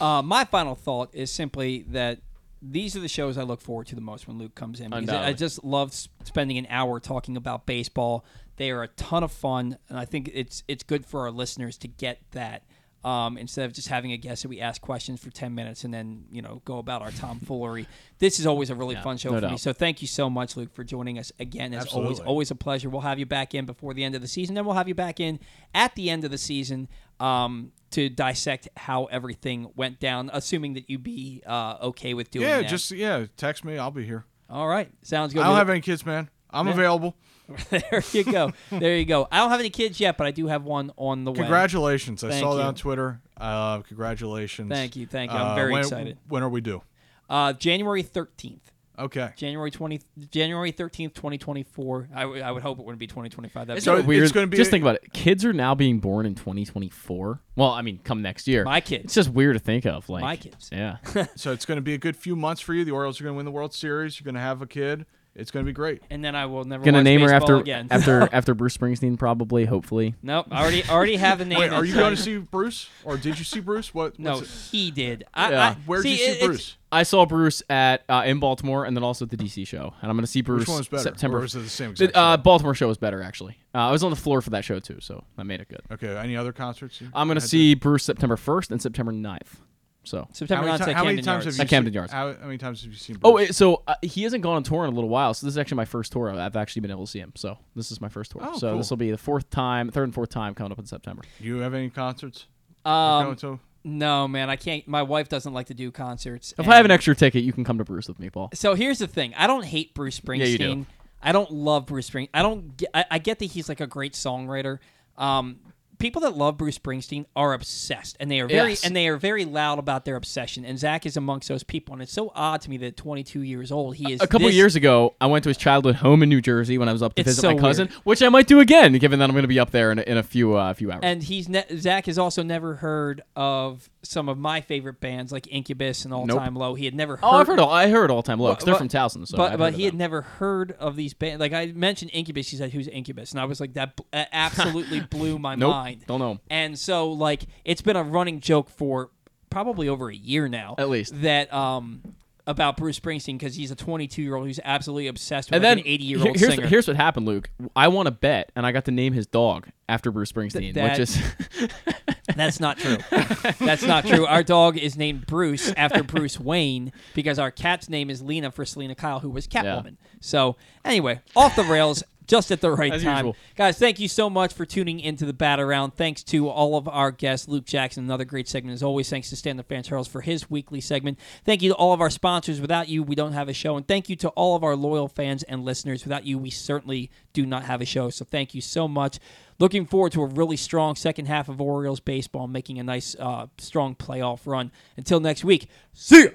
Uh, my final thought is simply that these are the shows I look forward to the most when Luke comes in because I- I just love spending an hour talking about baseball. They are a ton of fun, and I think it's it's good for our listeners to get that. Um, instead of just having a guest that we ask questions for 10 minutes and then, you know, go about our tomfoolery. this is always a really Yeah, fun show no for me. So thank you so much, Luke, for joining us again. As always, always a pleasure. We'll have you back in before the end of the season. Then we'll have you back in at the end of the season um, to dissect how everything went down, assuming that you'd be uh, okay with doing that. yeah, that. just yeah, text me. I'll be here. All right. Sounds good. I don't have any kids, man. I'm Yeah. available. there you go. There you go. I don't have any kids yet, but I do have one on the way. Congratulations! I Thank saw that you. on Twitter. Uh, congratulations. Thank you, thank you. I'm Uh, very when- excited. When are we due? Uh, January 13th. Okay. January 20 January 13th, 2024. I, w- I would hope it wouldn't be 2025. That'd Isn't be it weird? gonna be just a- think about it. Kids are now being born in 2024. Well, I mean, come next year. My kids. It's just weird to think of. Like My kids. Yeah. so it's going to be a good few months for you. The Orioles are going to win the World Series. You're going to have a kid. It's going to be great. and then I will never Gonna watch name her baseball after again. after after Bruce Springsteen, probably. Hopefully. Nope, I already already have the name. Wait, are you going to see Bruce, or did you see Bruce? What? No, it- he did. I, Yeah. I, Where'd you see it- Bruce? I saw Bruce at uh, in Baltimore and then also at the DC show, and I'm going to see Bruce Which one was better? September. Or was it the same The, exact uh. Baltimore show was better actually. Uh, I was on the floor for that show too, so that made it good. Okay. Any other concerts? I'm going to had see Bruce September 1st and September 9th. So September How many, 9th ti- at how many Camden times Yards. have you At Camden seen, Yards. How, how many times have you seen? Bruce? Oh, wait, so uh, he hasn't gone on tour in a little while. So this is actually my first tour. I've actually been able to see him. So this is my first tour. Oh, so cool. this will be the fourth time, third and fourth time coming up in September. Do you have any concerts? you're Um, going to? no, man, I can't. My wife doesn't like to do concerts. If I have an and- extra ticket, you can come to Bruce with me, Paul. So here's the thing. I don't hate Bruce Springsteen. Yeah, you do. I don't love Bruce Springsteen. I don't. Get, I, I get that he's like a great songwriter. Um, people that love Bruce Springsteen are obsessed, and they are very Yes. and they are very loud about their obsession. And Zach is amongst those people. And it's so odd to me that at 22 years old, he is A couple this- years ago, I went to his childhood home in New Jersey when I was up to visit so my cousin, weird. which I might do again, given that I'm going to be up there in a, in a few uh, few hours. And he's ne- Zach has also never heard of some of my favorite bands like Incubus and All Nope. Time Low. He had never heard. Oh, I've heard all. I heard all time low. 'cause they're But- from Towson, so but but he had never heard of these bands. Like I mentioned Incubus, he said, "Who's Incubus?" And I was like, "That b- absolutely blew my Nope, mind." don't know. And so like it's been a running joke for probably over a year now, At least. that um about Bruce Springsteen because he's a 22 year old who's absolutely obsessed with And like then an 80 year old here's singer. here's what happened, Luke. I won a bet, and I got to name his dog after Bruce Springsteen, that- which is That's not true. That's not true. Our dog is named Bruce after Bruce Wayne because our cat's name is Lena for Selina Kyle, who was Catwoman. So anyway, off the rails. Just at the right As time. usual. Guys, thank you so much for tuning into the Bat Around. Thanks to all of our guests, Luke Jackson, another great segment as always. Thanks to Stan the Fan Charles for his weekly segment. Thank you to all of our sponsors. Without you, we don't have a show. And thank you to all of our loyal fans and listeners. Without you, we certainly do not have a show. So thank you so much. Looking forward to a really strong second half of Orioles baseball, making a nice, uh, strong playoff run. Until next week, see ya!